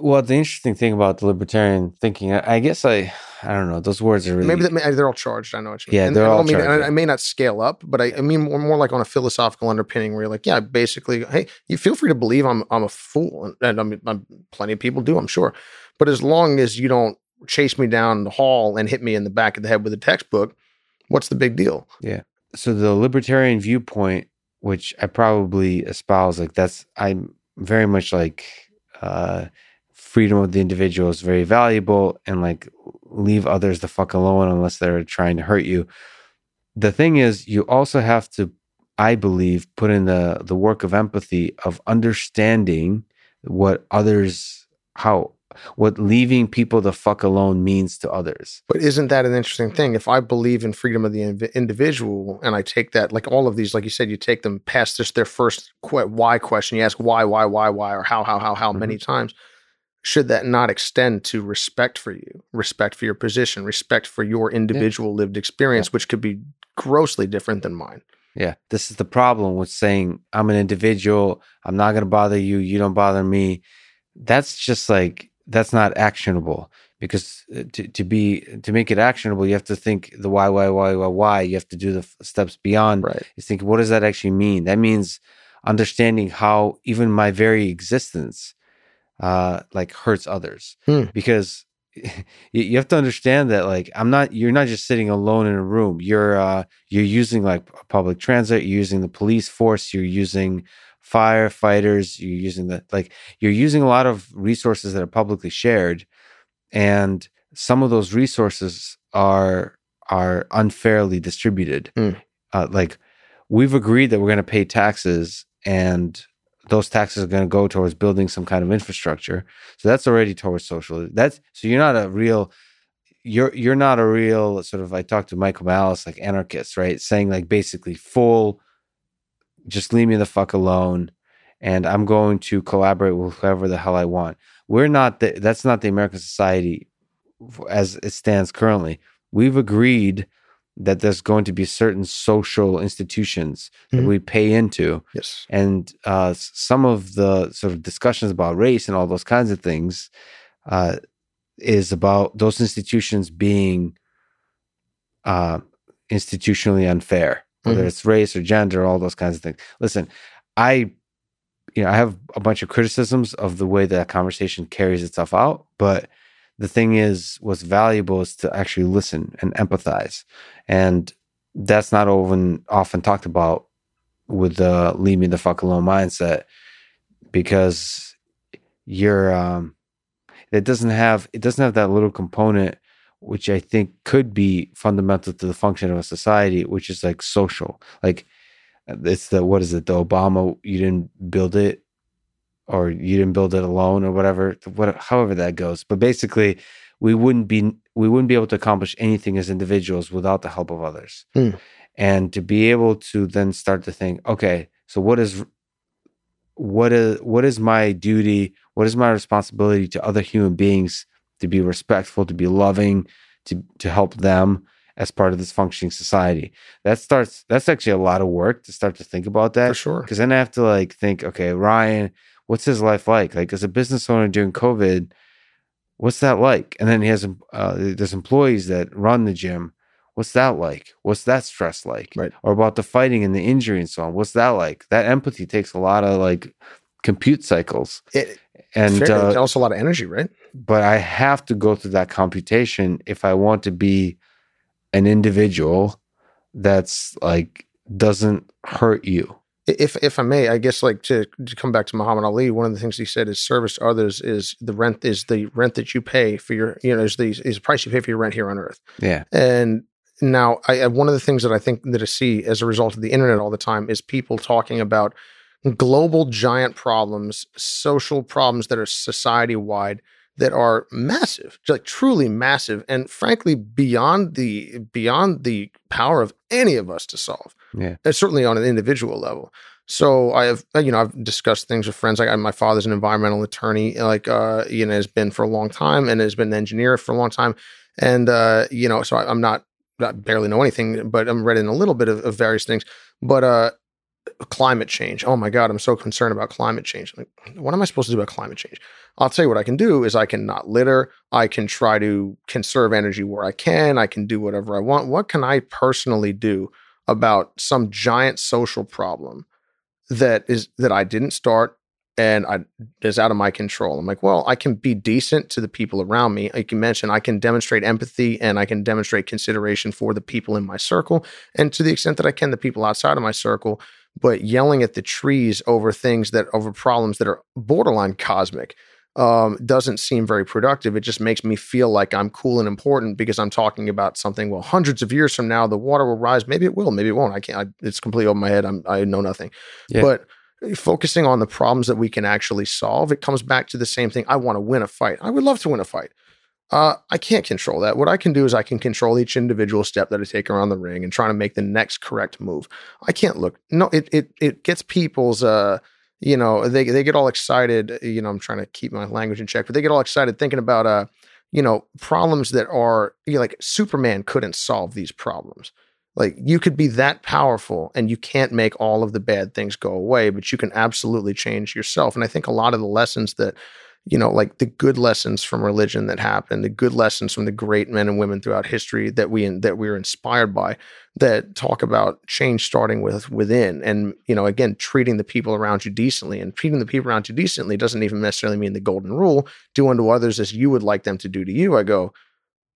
Well, the interesting thing about the libertarian thinking, I, I guess I, I don't know, those words are really maybe they're all charged. I know what you mean. Yeah, and, they're all mean, charged. I, I, may not scale up, but I, I mean more, more, like on a philosophical underpinning, where you're like, yeah, basically, hey, you feel free to believe I'm I'm a fool, and, and I mean, I'm, plenty of people do, I'm sure, but as long as you don't chase me down the hall and hit me in the back of the head with a textbook, what's the big deal? Yeah. So the libertarian viewpoint, which I probably espouse, like that's I'm very much like. uh freedom of the individual is very valuable and like leave others the fuck alone unless they're trying to hurt you. The thing is, you also have to, I believe, put in the the work of empathy of understanding what others how what leaving people the fuck alone means to others. But isn't that an interesting thing? If I believe in freedom of the inv- individual and I take that, like all of these, like you said, you take them past just their first qu- why question, you ask why, why, why, why, or how, how, how, how Mhm. many times. Should that not extend to respect for you, respect for your position, respect for your individual lived experience, which could be grossly different than mine? Yeah, this is the problem with saying I'm an individual, I'm not going to bother you, you don't bother me. That's just like that's not actionable because uh, to, to be to make it actionable, you have to think the why, why, why, why, why. You have to do the f- steps beyond. Right. is thinking, what does that actually mean? That means understanding how even my very existence, uh, like hurts others. Hmm. Because you, you have to understand that, like, I'm not. You're not just sitting alone in a room. You're uh, you're using like public transit. You're using the police force. You're using firefighters. You're using the like. You're using a lot of resources that are publicly shared, and some of those resources are are unfairly distributed. Hmm. Uh, like we've agreed that we're going to pay taxes and those taxes are going to go towards building some kind of infrastructure. So that's already towards social that's so you're not a real you're you're not a real sort of i talked to michael malice like anarchist right? Saying like basically full just leave me the fuck alone and i'm going to collaborate with whoever the hell i want. We're not the, that's not the american society as it stands currently. We've agreed that there's going to be certain social institutions that Mhm. we pay into Yes. and uh, some of the sort of discussions about race and all those kinds of things uh, is about those institutions being uh, institutionally unfair, whether Mhm. it's race or gender, all those kinds of things. Listen, I, you know, I have a bunch of criticisms of the way that conversation carries itself out, but the thing is, what's valuable is to actually listen and empathize, and that's not often often talked about with the leave me the fuck alone mindset because you're um it doesn't have it doesn't have that little component which i think could be fundamental to the function of a society which is like social. Like it's the what is it the obama you didn't build it or you didn't build it alone or whatever what however that goes but basically we wouldn't be we wouldn't be able to accomplish anything as individuals without the help of others Hmm. and to be able to then start to think okay so what is what is what is my duty what is my responsibility to other human beings to be respectful to be loving to to help them as part of this functioning society that starts that's actually a lot of work to start to think about that For sure. because then I have to like think, okay, Ryan, what's his life like? Like as a business owner during COVID, what's that like? And then he has uh, there's employees that run the gym. What's that like? What's that stress like? Right. Or about the fighting and the injury and so on. What's that like? That empathy takes a lot of like compute cycles. It, And fair- uh, also a lot of energy, right? but I have to go through that computation if I want to be an individual that's like doesn't hurt you. If if I may, I guess like to, to come back to Muhammad Ali, one of the things he said is service to others is the rent is the rent that you pay for your you know is the is the price you pay for your rent here on earth. Yeah. And now, I one of the things that I think that I see as a result of the internet all the time is people talking about global giant problems, social problems that are society wide that are massive, like truly massive, and frankly beyond the beyond the power of any of us to solve. Yeah. and certainly on an individual level. So I have, you know, I've discussed things with friends. Like I- my father's an environmental attorney, like uh, you know, has been for a long time, and has been an engineer for a long time, and uh, you know, so I, I'm not, I barely know anything, but I'm reading a little bit of, of various things. But uh, climate change. Oh my God, I'm so concerned about climate change. Like, what am I supposed to do about climate change? I'll tell you what I can do is I can not litter. I can try to conserve energy where I can. I can do whatever I want. What can I personally do about some giant social problem that is that I didn't start and I is out of my control? I'm like, well, I can be decent to the people around me. Like you mentioned, I can demonstrate empathy and I can demonstrate consideration for the people in my circle, and to the extent that I can, the people outside of my circle but yelling at the trees over things that over problems that are borderline cosmic um, doesn't seem very productive. It just makes me feel like I'm cool and important because I'm talking about something. Well, hundreds of years from now, the water will rise. Maybe it will. Maybe it won't. I can't. I, it's completely over my head. I'm, I know nothing. Yeah. But focusing on the problems that we can actually solve, it comes back to the same thing. I want to win a fight. I would love to win a fight. Uh, I can't control that. What I can do is I can control each individual step that I take around the ring and trying to make the next correct move. I can't look. No, it it it gets people's uh, you know, they they get all excited. You know, I'm trying to keep my language in check, but they get all excited thinking about uh, you know, problems that are you know, like Superman couldn't solve these problems. Like you could be that powerful and you can't make all of the bad things go away, but you can absolutely change yourself. And I think a lot of the lessons that you know, like the good lessons from religion that happened, the good lessons from the great men and women throughout history that we that we are inspired by, that talk about change starting with within, and you know, again, treating the people around you decently, and treating the people around you decently doesn't even necessarily mean the golden rule: do unto others as you would like them to do to you. I go,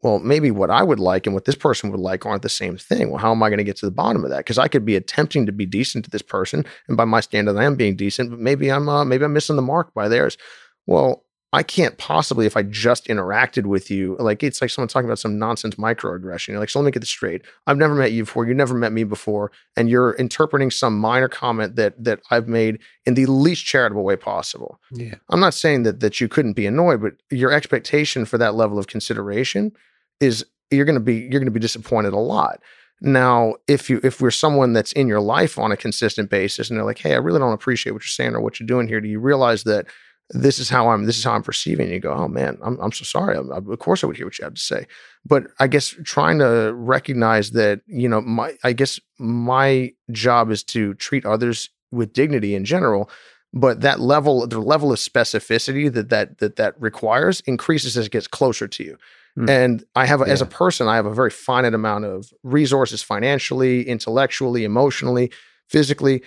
well, maybe what I would like and what this person would like aren't the same thing. Well, how am I going to get to the bottom of that? Because I could be attempting to be decent to this person, and by my standard, I am being decent, but maybe I'm uh, maybe I'm missing the mark by theirs well, I can't possibly, if I just interacted with you, like it's like someone talking about some nonsense microaggression. You're like, so let me get this straight. I've never met you before. You never met me before, and you're interpreting some minor comment that that I've made in the least charitable way possible. Yeah, I'm not saying that that you couldn't be annoyed, but your expectation for that level of consideration is you're going to be you're going to be disappointed a lot. Now, if you if we're someone that's in your life on a consistent basis, and they're like, hey, I really don't appreciate what you're saying or what you're doing here, do you realize that? This is how I'm this is how I'm perceiving. You go, oh man, I'm I'm so sorry. I'm, of course, I would hear what you have to say, but I guess trying to recognize that you know my I guess my job is to treat others with dignity in general, but that level the level of specificity that that that that requires increases as it gets closer to you. Mm. And I have, yeah. as a person, I have a very finite amount of resources financially, intellectually, emotionally, physically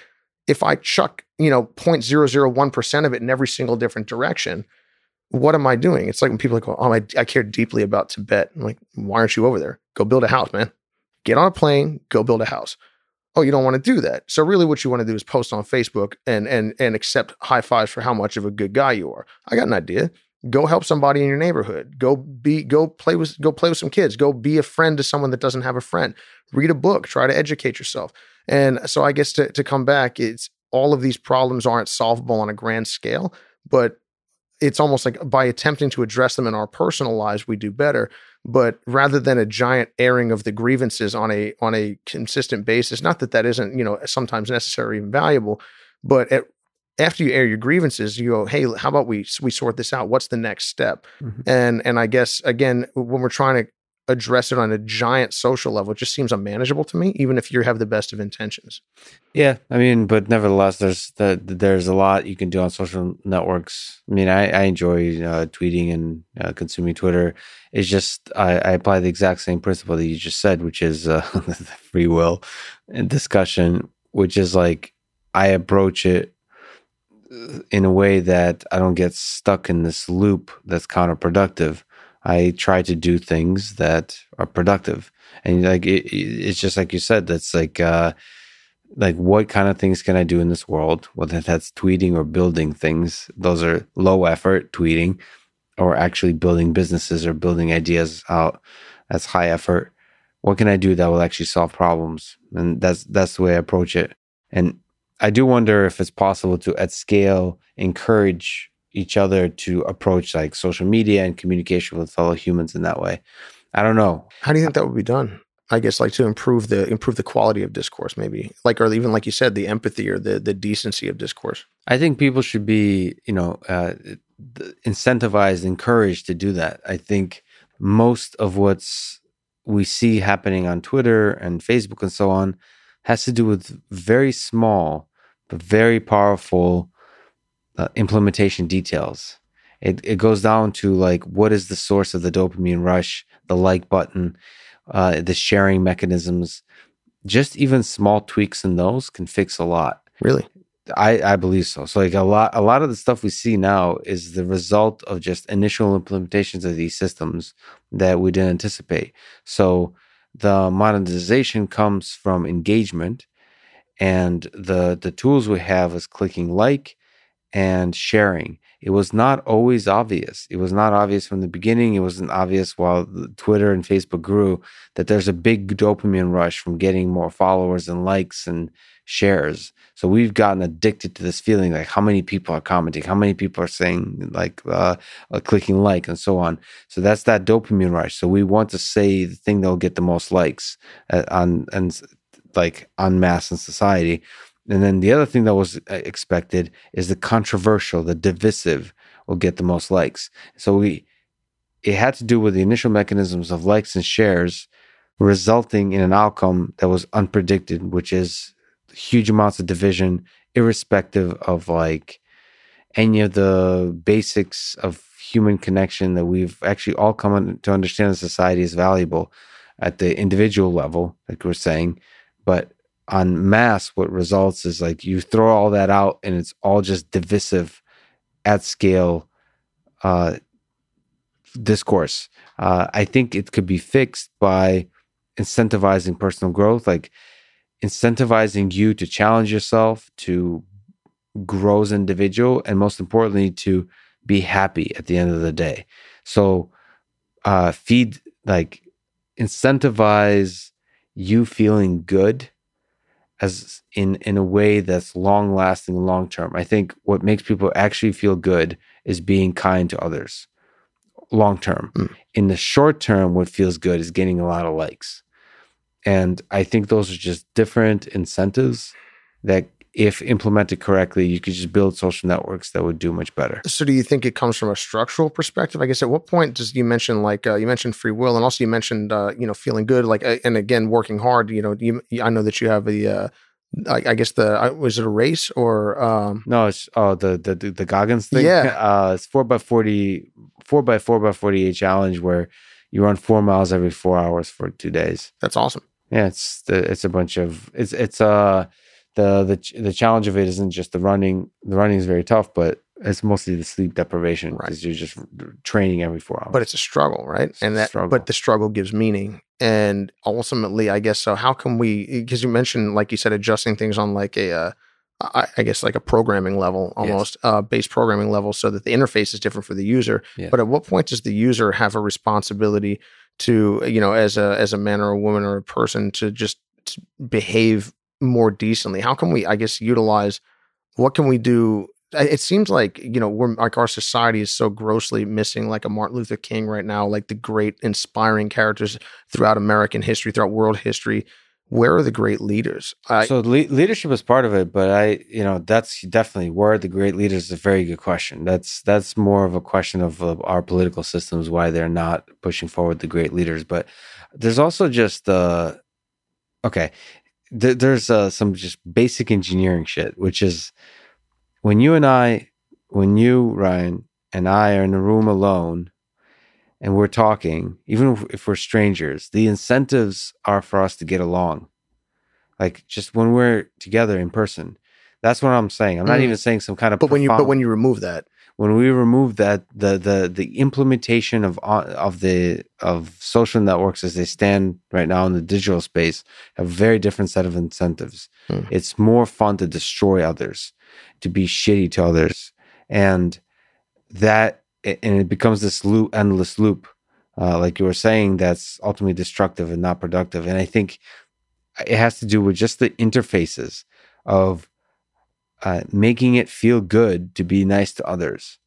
if I chuck, you know, 0.001% of it in every single different direction, what am I doing? It's like when people go, oh, I, I care deeply about Tibet. I'm like, why aren't you over there? Go build a house, man. Get on a plane, go build a house. Oh, you don't want to do that. So really what you want to do is post on Facebook and and and accept high fives for how much of a good guy you are. I got an idea. Go help somebody in your neighborhood. Go be go play with go play with some kids. Go be a friend to someone that doesn't have a friend. Read a book, try to educate yourself. And so I guess to, to come back, it's all of these problems aren't solvable on a grand scale, but it's almost like by attempting to address them in our personal lives, we do better. But rather than a giant airing of the grievances on a on a consistent basis, not that that isn't you know sometimes necessary and valuable, but at, after you air your grievances, you go, hey, how about we we sort this out? What's the next step? Mm-hmm. And and I guess again, when we're trying to address it on a giant social level. It just seems unmanageable to me, even if you have the best of intentions. Yeah, I mean, but nevertheless, there's the, there's a lot you can do on social networks. I mean, I, I enjoy uh, tweeting and uh, consuming Twitter. It's just I, I, apply the exact same principle that you just said, which is uh, free will and discussion, which is like I approach it in a way that I don't get stuck in this loop that's counterproductive I try to do things that are productive. And like it, it's just like you said, that's like uh like what kind of things can I do in this world? Whether that's tweeting or building things, those are low effort tweeting, or actually building businesses or building ideas out. That's high effort. What can I do that will actually solve problems? And that's that's the way I approach it. And I do wonder if it's possible to at scale encourage each other to approach like social media and communication with fellow humans in that way. I don't know. How do you think that would be done? I guess like to improve the improve the quality of discourse, maybe like or even like you said, the empathy or the the decency of discourse. I think people should be you know uh, incentivized, encouraged to do that. I think most of what's we see happening on Twitter and Facebook and so on has to do with very small but very powerful uh, implementation details. It, it goes down to like what is the source of the dopamine rush, the like button, uh, the sharing mechanisms. Just even small tweaks in those can fix a lot. Really, I I believe so. So like a lot a lot of the stuff we see now is the result of just initial implementations of these systems that we didn't anticipate. So the monetization comes from engagement, and the the tools we have is clicking like and sharing. It was not always obvious. It was not obvious from the beginning. It wasn't obvious while Twitter and Facebook grew that there's a big dopamine rush from getting more followers and likes and shares. So we've gotten addicted to this feeling like how many people are commenting, how many people are saying like uh, uh, clicking like and so on. So that's that dopamine rush. So we want to say the thing that'll get the most likes uh, on and like en masse in society. And then the other thing that was uh, expected is the controversial, the divisive will get the most likes. So we it had to do with the initial mechanisms of likes and shares resulting in an outcome that was unpredicted, which is huge amounts of division, irrespective of like any of the basics of human connection that we've actually all come to understand in society is valuable at the individual level, like we're saying. But on mass, what results is like you throw all that out and it's all just divisive at scale uh, discourse. Uh, I think it could be fixed by incentivizing personal growth, like incentivizing you to challenge yourself, to grow as an individual, and most importantly, to be happy at the end of the day. So, uh, feed like incentivize you feeling good as in in a way that's long lasting long term i think what makes people actually feel good is being kind to others. Long term mm. in the short term what feels good is getting a lot of likes. And i think those are just different incentives that if implemented correctly, you could just build social networks that would do much better. So, do you think it comes from a structural perspective? I guess at what point does you mention like uh, you mentioned free will, and also you mentioned uh, you know feeling good, like uh, and again working hard. You know, you, I know that you have the. Uh, I, I, guess the uh, was it a race or um no it's oh the the the Goggins thing yeah uh it's four by forty four by four by forty eight challenge where you run four miles every four hours for two days that's awesome yeah it's the, it's a bunch of it's it's uh the the the challenge of it isn't just the running. The running is very tough, but it's mostly the sleep deprivation because right. you're just training every four hours. But it's a struggle, right? It's and that, struggle. but the struggle gives meaning. And ultimately, I guess so. How can we? Because you mentioned, like you said, adjusting things on like a, uh, I, I guess like a programming level, almost yes. uh, base programming level, so that the interface is different for the user. Yeah. But at what point does the user have a responsibility to, you know, as a as a man or a woman or a person, to just behave more decently? How can we, I guess, utilize what can we do? It seems like you know we're like our society is so grossly missing like a Martin Luther King right now, like the great inspiring characters throughout American history, throughout world history. Where are the great leaders? I, so le- leadership is part of it, but I, you know, that's definitely where the great leaders is a very good question. That's that's more of a question of, of our political systems why they're not pushing forward the great leaders. But there's also just the uh, okay th- there's uh, some just basic engineering shit, which is when you and I, when you Ryan and I are in a room alone, and we're talking, even if we're strangers, the incentives are for us to get along. Like just when we're together in person, that's what I'm saying. I'm not mm. even saying some kind of. But profound, when you but when you remove that, when we remove that the the the implementation of uh, of the of social networks as they stand right now in the digital space have a very different set of incentives. Hmm. it's more fun to destroy others to be shitty to others. And that and it becomes this loop endless loop uh, like you were saying that's ultimately destructive and not productive. And i think it has to do with just the interfaces of uh, making it feel good to be nice to others.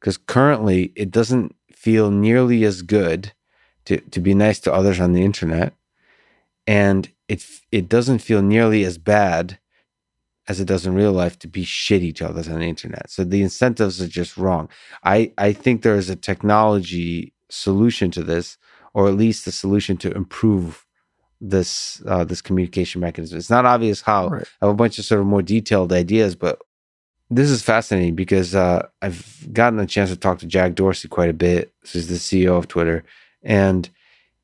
Because currently, it doesn't feel nearly as good to, to be nice to others on the internet. And it, it doesn't feel nearly as bad as it does in real life to be shitty to others on the internet. So the incentives are just wrong. I, I think there is a technology solution to this, or at least a solution to improve this uh, this communication mechanism. It's not obvious how. Right. I have a bunch of sort of more detailed ideas, but this is fascinating because uh, I've gotten a chance to talk to Jack Dorsey quite a bit. Is the CEO of Twitter, and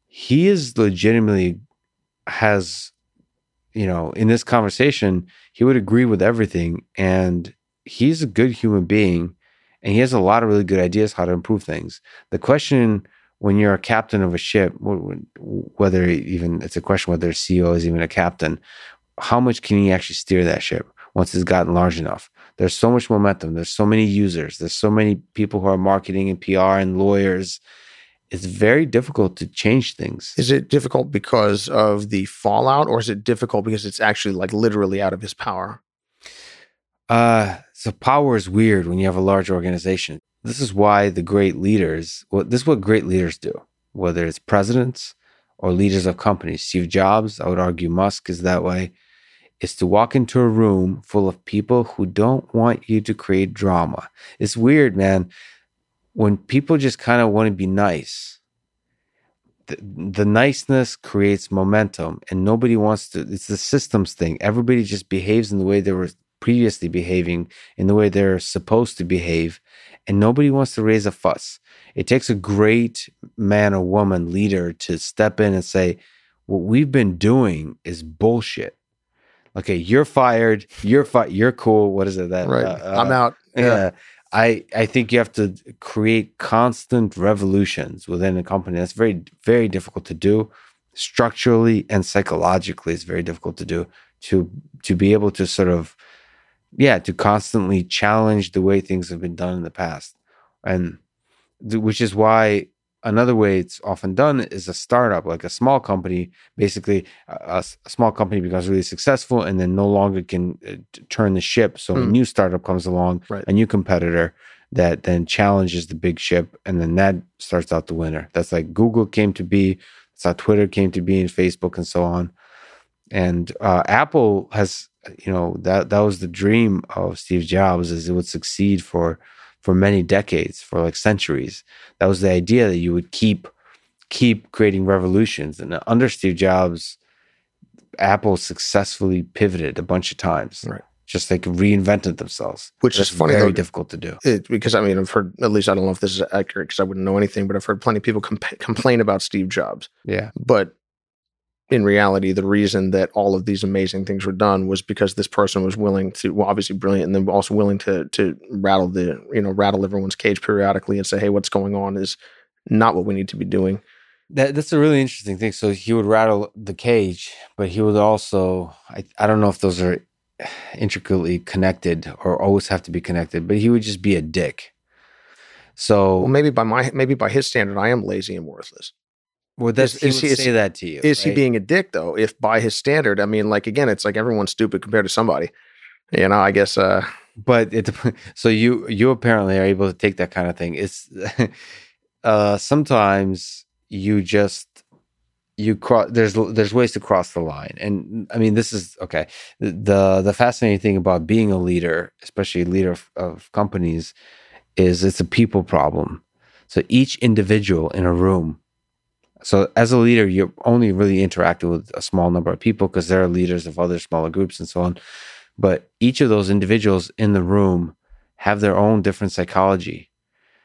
he is legitimately has, you know, in this conversation, he would agree with everything, and he's a good human being, and he has a lot of really good ideas how to improve things. The question when you're a captain of a ship, whether even it's a question whether a CEO is even a captain, how much can he actually steer that ship once it's gotten large enough? There's so much momentum. There's so many users. There's so many people who are marketing and PR and lawyers. It's very difficult to change things. Is it difficult because of the fallout, or is it difficult because it's actually like literally out of his power? Uh, so power is weird when you have a large organization. This is why the great leaders, well, this is what great leaders do, whether it's presidents or leaders of companies. Steve Jobs, I would argue Musk is that way, is to walk into a room full of people who don't want you to create drama. It's weird, man. When people just kind of want to be nice, the, the niceness creates momentum and nobody wants to, it's the systems thing. Everybody just behaves in the way they were previously behaving, in the way they're supposed to behave, and nobody wants to raise a fuss. It takes a great man or woman leader to step in and say, What we've been doing is bullshit. Okay, you're fired. You're fi- You're cool. What is it that? Right. uh, I'm out. yeah. Yeah. I I think you have to create constant revolutions within a company. That's very very difficult to do. Structurally and psychologically, it's very difficult to do. To to be able to sort of, yeah, to constantly challenge the way things have been done in the past, and th- which is why another way it's often done is a startup, like a small company. Basically, a small company becomes really successful, and then no longer can uh, turn the ship. So a Hmm. new startup comes along, Right. a new competitor that then challenges the big ship, and then that starts out the winner. That's like Google came to be. That's how Twitter came to be, and Facebook, and so on. And uh, Apple has, you know, that that was the dream of Steve Jobs, is it would succeed for for many decades, for like centuries. That was the idea that you would keep keep creating revolutions. And under Steve Jobs, Apple successfully pivoted a bunch of times. Right. Just like reinvented themselves. Which is funny, very though. difficult to do. It, because I mean, I've heard at least I don't know if this is accurate because I wouldn't know anything, but I've heard plenty of people comp- complain about Steve Jobs. Yeah. But in reality, the reason that all of these amazing things were done was because this person was willing to, well, obviously brilliant, and then also willing to to rattle the, you know, rattle everyone's cage periodically and say, hey, what's going on is not what we need to be doing. That, that's a really interesting thing. So he would rattle the cage, but he would also, I, I don't know if those are intricately connected or always have to be connected, but he would just be a dick. So, Well, maybe by my maybe by his standard, I am lazy and worthless. Well, that's, is- he is would he- is- say that to you. Is he being a dick though? If by his standard, I mean, like again, it's like everyone's stupid compared to somebody. You know, I guess. uh but it so you you apparently are able to take that kind of thing it's uh sometimes you just you cross there's there's ways to cross the line and i mean this is okay the the fascinating thing about being a leader especially a leader of, of companies is it's a people problem so each individual in a room so as a leader you're only really interacting with a small number of people because they're leaders of other smaller groups and so on. But each of those individuals in the room have their own different psychology.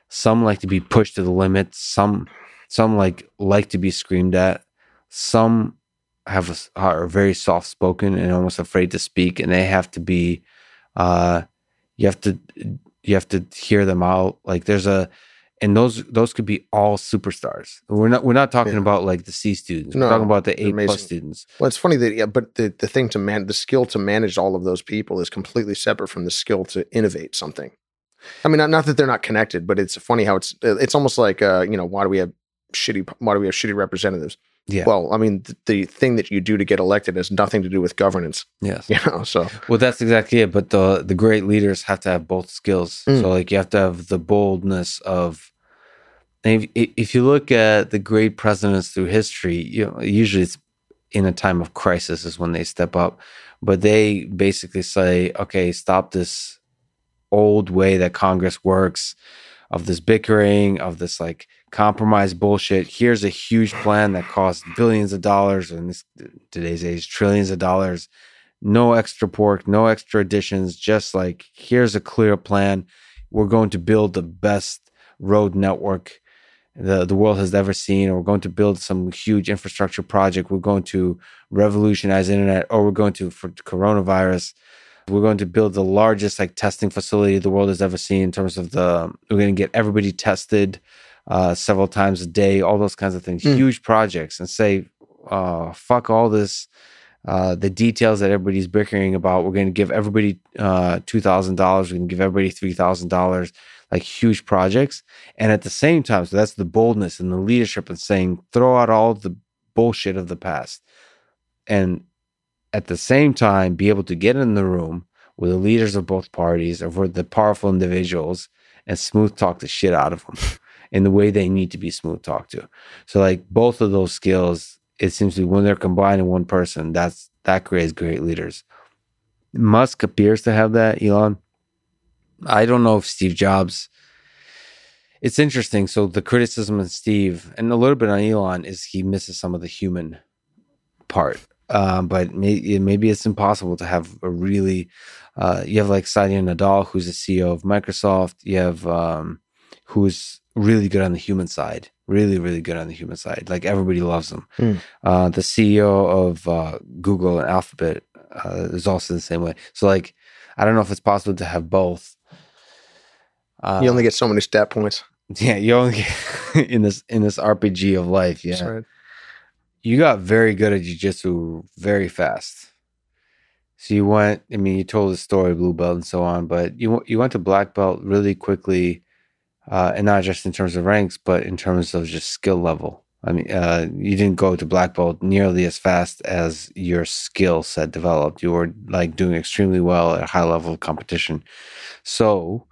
Some like to be pushed to the limit. Some some like like to be screamed at. Some have a are very soft spoken and almost afraid to speak and they have to be uh you have to you have to hear them out. Like there's a and those those could be all superstars we're not we're not talking Yeah. about like the c students we're talking about the a plus students Well, it's funny that yeah, but the the thing to man the skill to manage all of those people is completely separate from the skill to innovate something. I mean, not, not that they're not connected, but it's funny how it's it's almost like uh, you know why do we have shitty why do we have shitty representatives? Yeah Well, I mean, th- the thing that you do to get elected has nothing to do with governance, yes you know. So Well, that's exactly it. But the the great leaders have to have both skills. Mm. So like you have to have the boldness of. If, if you look at the great presidents through history, you know, usually it's in a time of crisis is when they step up. But they basically say, "Okay, stop this old way that Congress works, of this bickering, of this like compromise bullshit. Here's a huge plan that costs billions of dollars, in this today's age, trillions of dollars." no extra pork, no extra additions, just like here's a clear plan. We're going to build the best road network the, the world has ever seen, or we're going to build some huge infrastructure project. We're going to revolutionize internet, or we're going to for coronavirus. We're going to build the largest like testing facility the world has ever seen in terms of the we're going to get everybody tested uh, several times a day, all those kinds of things, Mm. huge projects, and say, uh, fuck all this uh, the details that everybody's bickering about. We're going to give everybody uh, two thousand dollars. We're going to give everybody three thousand dollars. Like huge projects, and at the same time, so that's the boldness and the leadership and saying throw out all the bullshit of the past, and at the same time be able to get in the room with the leaders of both parties or with the powerful individuals and smooth talk the shit out of them in the way they need to be smooth talked to. So like both of those skills, it seems to be when they're combined in one person, that's that creates great leaders. Musk appears to have that, Elon. I don't know if Steve Jobs. It's interesting. So the criticism of Steve and a little bit on Elon is he misses some of the human part. Um, but may, maybe it's impossible to have a really. Uh, you have like Satya Nadella, who's the CEO of Microsoft. You have um, who's really good on the human side, really, really good on the human side. Like everybody loves him. Mm. Uh, the CEO of uh, Google and Alphabet uh, is also the same way. So like, I don't know if it's possible to have both. Uh, you only get so many stat points. Yeah, you only get in this in this RPG of life. Yeah, Sorry. you got very good at jujitsu very fast. So you went. I mean, you told the story, blue belt and so on, but you you went to black belt really quickly, uh, and not just in terms of ranks, but in terms of just skill level. I mean, uh, you didn't go to black belt nearly as fast as your skill set developed. You were like doing extremely well at a high level of competition. So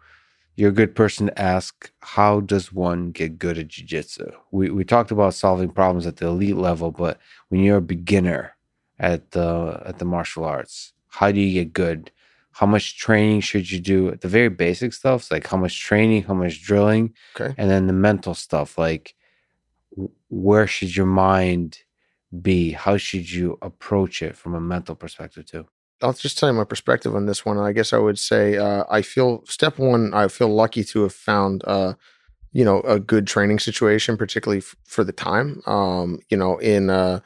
you're a good person to ask how does one get good at jiu-jitsu we, we talked about solving problems at the elite level but when you're a beginner at the at the martial arts how do you get good how much training should you do the very basic stuff like how much training how much drilling Okay. and then the mental stuff like where should your mind be how should you approach it from a mental perspective too I'll just tell you my perspective on this one. I guess I would say uh, I feel step one. I feel lucky to have found, uh, you know, a good training situation, particularly f- for the time. Um, you know, in uh,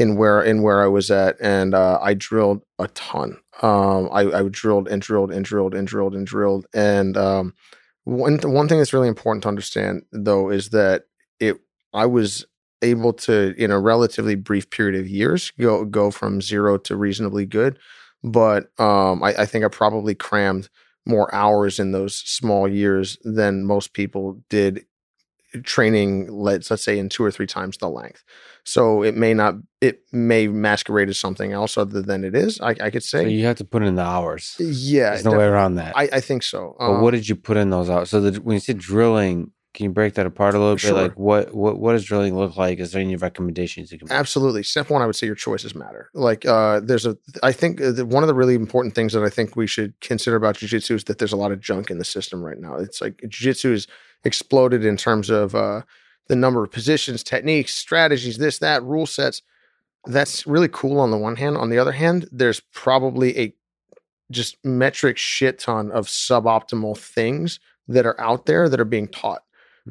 in where in where I was at, and uh, I drilled a ton. Um, I, I drilled and drilled and drilled and drilled and drilled. And um, one one thing that's really important to understand, though, is that it I was able to, in a relatively brief period of years, go go from zero to reasonably good but um, I, I, think I probably crammed more hours in those small years than most people did training let's let's say in two or three times the length so it may not it may masquerade as something else other than it is i, I could say so you have to put in the hours yeah there's no way around that I, I think so but um, what did you put in those hours so the, when you said drilling can you break that apart a little Sure. bit? Like what what what does drilling look like? Is there any recommendations you can? Absolutely. Step one, I would say your choices matter. Like, uh, there's a, I think uh, the, one of the really important things that I think we should consider about jujitsu is that there's a lot of junk in the system right now. It's like jujitsu is exploded in terms of uh, the number of positions, techniques, strategies, this, that, rule sets. That's really cool on the one hand. On the other hand, there's probably a just metric shit ton of suboptimal things that are out there that are being taught.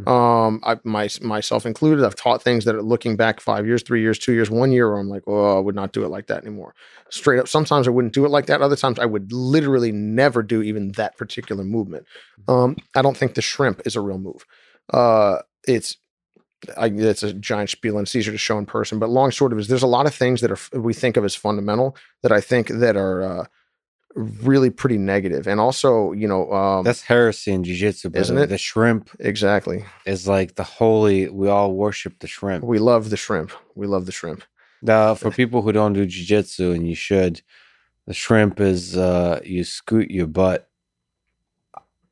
Um, I my, myself included, I've taught things that are looking back five years, three years, two years, one year, where I'm like, oh, I would not do it like that anymore. Straight up, sometimes I wouldn't do it like that. Other times I would literally never do even that particular movement. Um, I don't think the shrimp is a real move. Uh, it's I, it's a giant spiel and it's easier to show in person. But long short of is there's a lot of things that are we think of as fundamental that I think that are uh, really pretty negative. And also, you know, um, That's heresy in jiu-jitsu, Isn't it? The shrimp exactly. is like the holy. We all worship the shrimp. We love the shrimp. We love the shrimp. Now, for people who don't do jiu-jitsu, and you should, the shrimp is uh, you scoot your butt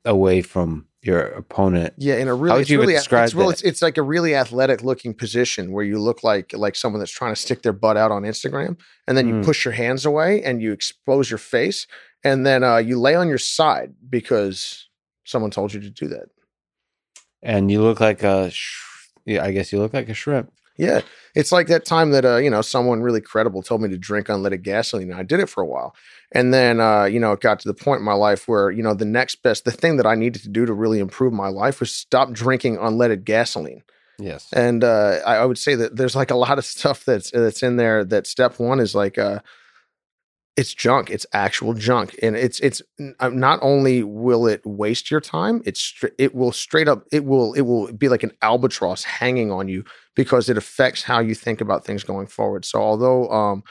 away from your opponent. Yeah, in a really, it's you really, describe it's, real, that? it's, it's like a really athletic looking position where you look like like someone that's trying to stick their butt out on Instagram, and then you Mm. push your hands away and you expose your face, and then uh, you lay on your side because someone told you to do that. and you look like a. Sh- yeah, I guess you look like a shrimp. Yeah, it's like that time that uh, you know someone really credible told me to drink unleaded gasoline, and I did it for a while, and then uh, you know it got to the point in my life where you know the next best, the thing that I needed to do to really improve my life was stop drinking unleaded gasoline. Yes. and uh, I, I would say that there's like a lot of stuff that's that's in there. That step one is like uh, it's junk. It's actual junk, and it's it's uh, not only will it waste your time, it's it will straight up it will it will be like an albatross hanging on you because it affects how you think about things going forward. So although um,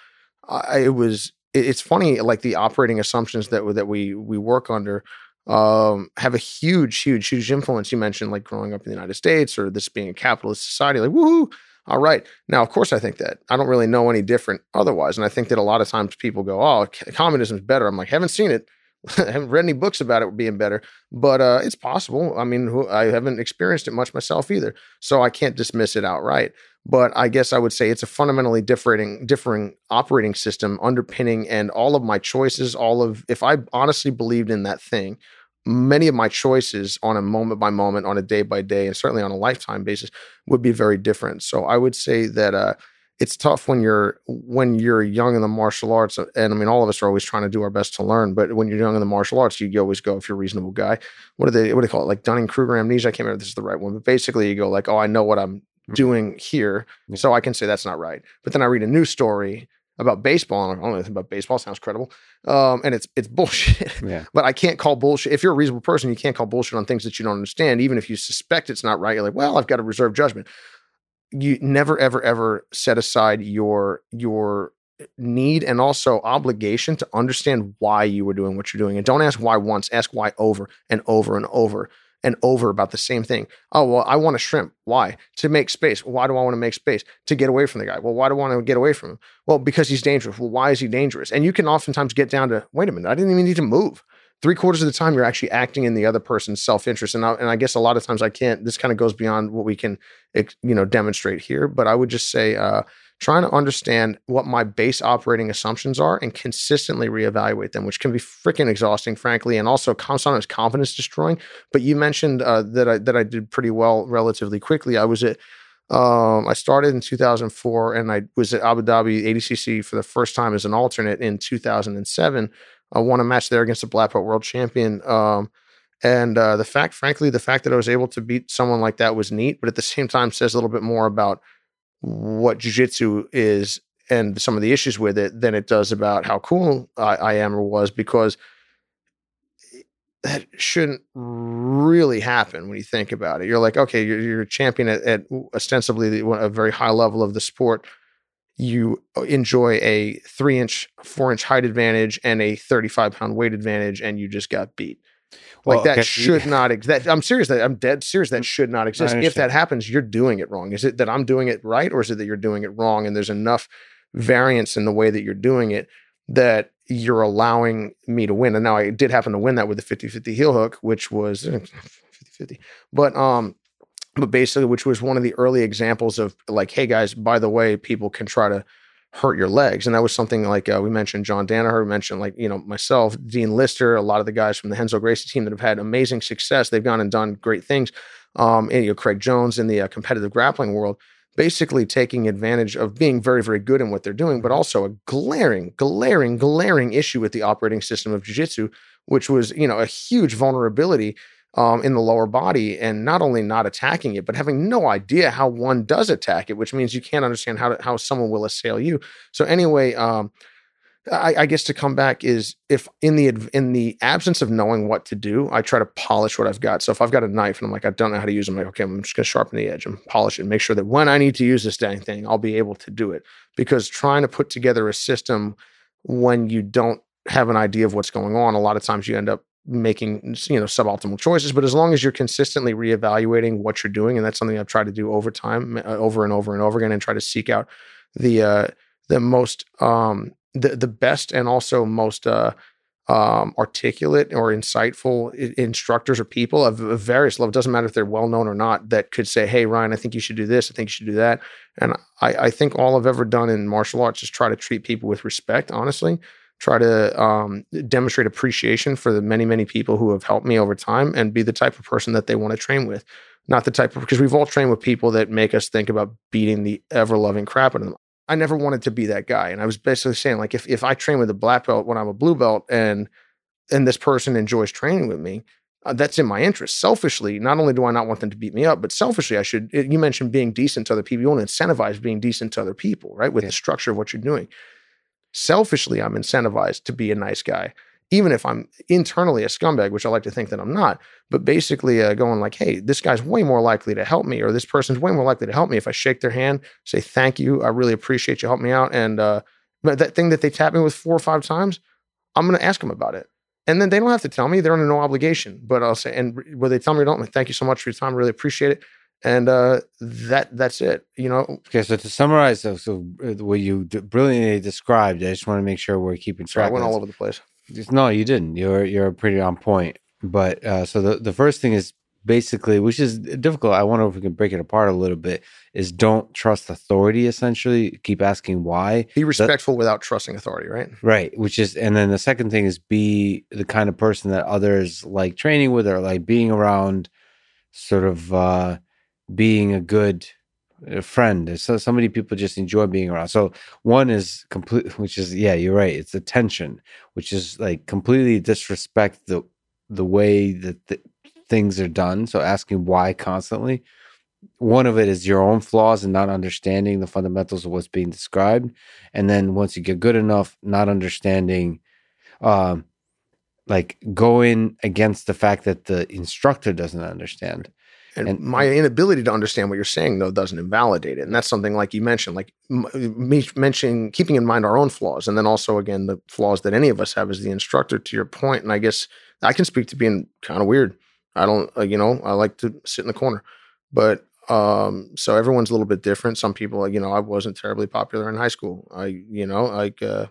I, it was it, it's funny like the operating assumptions that that we we work under um, have a huge, huge, huge influence. You mentioned like growing up in the United States or this being a capitalist society, like woohoo. All right. Now, of course, I think that. I don't really know any different otherwise. And I think that a lot of times people go, oh, communism is better. I'm like, haven't seen it. I haven't read any books about it being better, but uh, it's possible. I mean, I haven't experienced it much myself either, so I can't dismiss it outright. But I guess I would say it's a fundamentally differing, differing operating system underpinning, and all of my choices, all of if I honestly believed in that thing, many of my choices on a moment by moment, on a day by day, and certainly on a lifetime basis would be very different. So I would say that uh, it's tough when you're when you're young in the martial arts, and I mean all of us are always trying to do our best to learn. But when you're young in the martial arts, you always go if you're a reasonable guy. What do they what do they call it? Like Dunning Kruger amnesia. I can't remember if this is the right one, but basically you go like, oh, I know what I'm mm-hmm. doing here, so I can say that's not right. But then I read a new story about baseball, and I don't know anything about baseball. Sounds credible, um, and it's it's bullshit. Yeah. but I can't call bullshit. If you're a reasonable person, you can't call bullshit on things that you don't understand. Even if you suspect it's not right, you're like, well, I've got to reserve judgment. You never, ever, ever set aside your your need and also obligation to understand why you were doing what you're doing, and don't ask why once. Ask why over and over and over and over about the same thing. Oh, well, I want a shrimp. Why? To make space. Why do I want to make space? To get away from the guy. Well, why do I want to get away from him? Well, because he's dangerous. Well, why is he dangerous? And you can oftentimes get down to, wait a minute, I didn't even need to move. Three quarters of the time, you're actually acting in the other person's self interest, and I, and I guess a lot of times I can't. This kind of goes beyond what we can, you know, demonstrate here. But I would just say, uh, trying to understand what my base operating assumptions are and consistently reevaluate them, which can be freaking exhausting, frankly, and also sometimes confidence destroying. But you mentioned uh, that I that I did pretty well relatively quickly. I was at um, I started in 2004 and I was at Abu Dhabi ADCC for the first time as an alternate in 2007. I won a match there against a black belt world champion. Um, and uh, the fact, frankly, the fact that I was able to beat someone like that was neat, but at the same time says a little bit more about what jujitsu is and some of the issues with it than it does about how cool I, I am or was because that shouldn't really happen when you think about it. You're like, okay, you're, you're a champion at, at ostensibly the, a very high level of the sport. You enjoy a three inch, four inch height advantage and a 35 pound weight advantage, and you just got beat. Like that okay. should not exist. I'm serious. That I'm dead serious. That mm, should not exist. If that happens, you're doing it wrong. Is it that I'm doing it right, or is it that you're doing it wrong? And there's enough variance in the way that you're doing it that you're allowing me to win. And now I did happen to win that with the 50-50 heel hook, which was 50-50. Eh, but um, but basically, which was one of the early examples of like, hey guys, by the way, people can try to hurt your legs. And that was something like uh, we mentioned John Danaher, we mentioned like, you know, myself, Dean Lister, a lot of the guys from the Renzo Gracie team that have had amazing success. They've gone and done great things. Um, and, you know, Craig Jones in the uh, competitive grappling world, basically taking advantage of being very, very good in what they're doing, but also a glaring, glaring, glaring issue with the operating system of jiu-jitsu, which was, you know, a huge vulnerability um, in the lower body and not only not attacking it, but having no idea how one does attack it, which means you can't understand how to, how someone will assail you. So anyway, um, I, I, guess to come back is if in the in the absence of knowing what to do, I try to polish what I've got. So if I've got a knife and I'm like I don't know how to use it, I'm like okay, I'm just gonna sharpen the edge and polish it, and make sure that when I need to use this dang thing, I'll be able to do it. Because trying to put together a system when you don't have an idea of what's going on, a lot of times you end up making you know suboptimal choices but as long as you're consistently reevaluating what you're doing and that's something i've tried to do over time uh, over and over and over again and try to seek out the uh the most um the the best and also most uh um, articulate or insightful instructors or people of, of various levels. Doesn't matter if they're well known or not. That could say, "Hey, Ryan, I think you should do this. I think you should do that." And I, I think all I've ever done in martial arts is try to treat people with respect. Honestly, try to um, demonstrate appreciation for the many, many people who have helped me over time and be the type of person that they want to train with. Not the type of, because we've all trained with people that make us think about beating the ever loving crap out of them. I never wanted to be that guy. And I was basically saying, like, if, if I train with a black belt when I'm a blue belt and and this person enjoys training with me, uh, that's in my interest. Selfishly, not only do I not want them to beat me up, but selfishly, I should. You mentioned being decent to other people. You want to incentivize being decent to other people, right? With yeah. the structure of what you're doing selfishly, I'm incentivized to be a nice guy, even if I'm internally a scumbag, which I like to think that I'm not. But basically, uh, going like, hey, this guy's way more likely to help me, or this person's way more likely to help me if I shake their hand, say thank you, I really appreciate you helping me out, and uh, that thing that they tap me with four or five times, I'm going to ask them about it. And then they don't have to tell me; they're under no obligation. But I'll say, and whether they tell me or don't, thank you so much for your time. Really appreciate it. And uh, that that's it. You know. Okay, so to summarize, so, so uh, what you d- brilliantly described, I just want to make sure we're keeping Sorry, I track. went all over the place. No, you didn't. You're you're pretty on point. But uh, so the the first thing is basically, which is difficult. I wonder if we can break it apart a little bit. Is don't trust authority. Essentially, keep asking why. Be respectful without trusting authority, right? Right. Which is, and then the second thing is be the kind of person that others like training with or like being around, sort of uh, being a good uh, friend. So so many people just enjoy being around. So one is complete, which is yeah, you're right. It's attention, which is like completely disrespect the the way that the, things are done. So asking why constantly. One of it is your own flaws and not understanding the fundamentals of what's being described, and then once you get good enough, not understanding, um, like going against the fact that the instructor doesn't understand. And, And- my inability to understand what you're saying though doesn't invalidate it. And that's something like you mentioned, like m- me mentioning keeping in mind our own flaws, and then also again the flaws that any of us have as the instructor. To your point, and I guess I can speak to being kind of weird. I don't, uh, you know, I like to sit in the corner, but um, so everyone's a little bit different. Some people, you know, I wasn't terribly popular in high school. I, you know, like uh,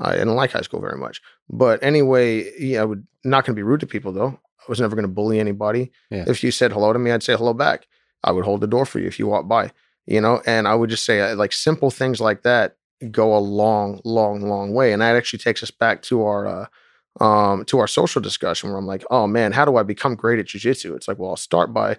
I didn't like high school very much. But anyway, yeah, I would not going to be rude to people though. I was never going to bully anybody. Yeah. If you said hello to me, I'd say hello back. I would hold the door for you if you walked by, you know, and I would just say uh, like simple things like that go a long, long, long way. And that actually takes us back to our, uh, um, to our social discussion where I'm like, oh man, how do I become great at jujitsu? It's like, well, I'll start by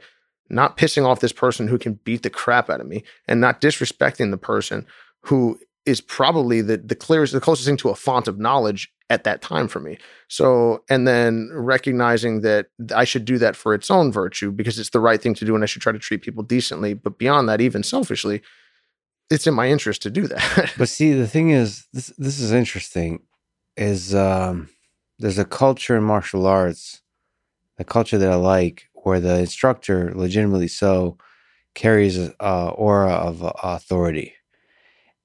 not pissing off this person who can beat the crap out of me and not disrespecting the person who is probably the the clearest, the closest thing to a font of knowledge at that time for me. So, and then recognizing that I should do that for its own virtue because it's the right thing to do and I should try to treat people decently. But beyond that, even selfishly, it's in my interest to do that. But see, the thing is, this this is interesting. Is um, there's a culture in martial arts, a culture that I like, where the instructor, legitimately so, carries a, a aura of authority,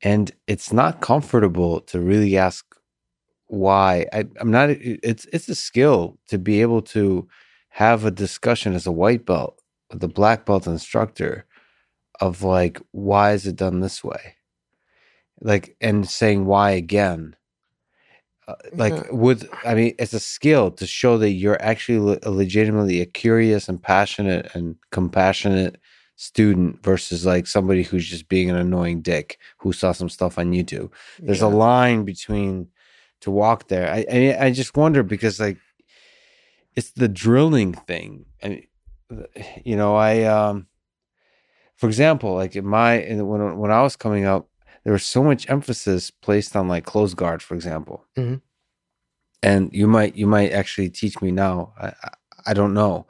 and it's not comfortable to really ask why. I, I'm not. It's it's a skill to be able to have a discussion as a white belt with a black belt instructor of like why is it done this way like and saying why again uh, like Yeah. with i mean it's a skill to show that you're actually le- legitimately a curious and passionate and compassionate student versus like somebody who's just being an annoying dick who saw some stuff on youtube. There's a line between to walk there. I i, I just wonder because like it's the drilling thing. I mean you know i um for example like in my in, when when i was coming up there was so much emphasis placed on like close guard for example. Mhm. and you might you might actually teach me now. I, I i don't know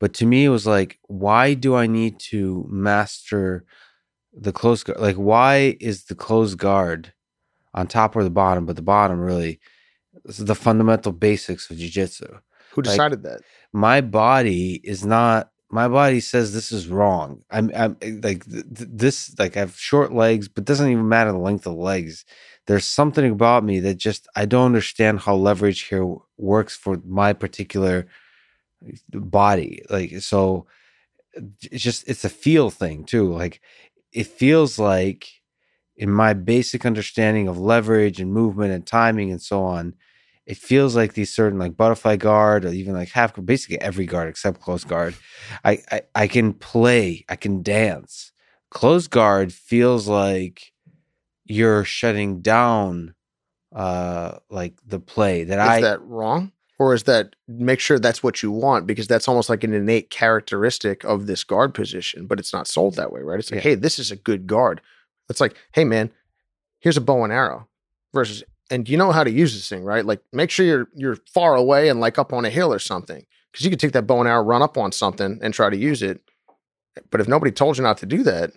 but to me it was like why do i need to master the close guard like why is the close guard on top or the bottom but the bottom really is the fundamental basics of jiu-jitsu. Who like- decided that? my body is not my body says this is wrong. I'm, I'm eh, like th- th- this like i have short legs but doesn't even matter the length of the legs. There's something about me that just i don't understand how leverage here works for my particular body like so it's just it's a feel thing too like it feels like in my basic understanding of leverage and movement and timing and so on it feels like these certain like butterfly guard or even like half basically every guard except close guard I, I i can play i can dance close guard feels like you're shutting down uh like the play that Is i that wrong? Or is that make sure that's what you want? Because that's almost like an innate characteristic of this guard position, but it's not sold that way, right? It's like, Yeah. hey, this is a good guard. It's like, hey, man, here's a bow and arrow versus, and you know how to use this thing, right? Like, make sure you're you're far away and like up on a hill or something, because you could take that bow and arrow, run up on something, and try to use it. But if nobody told you not to do that,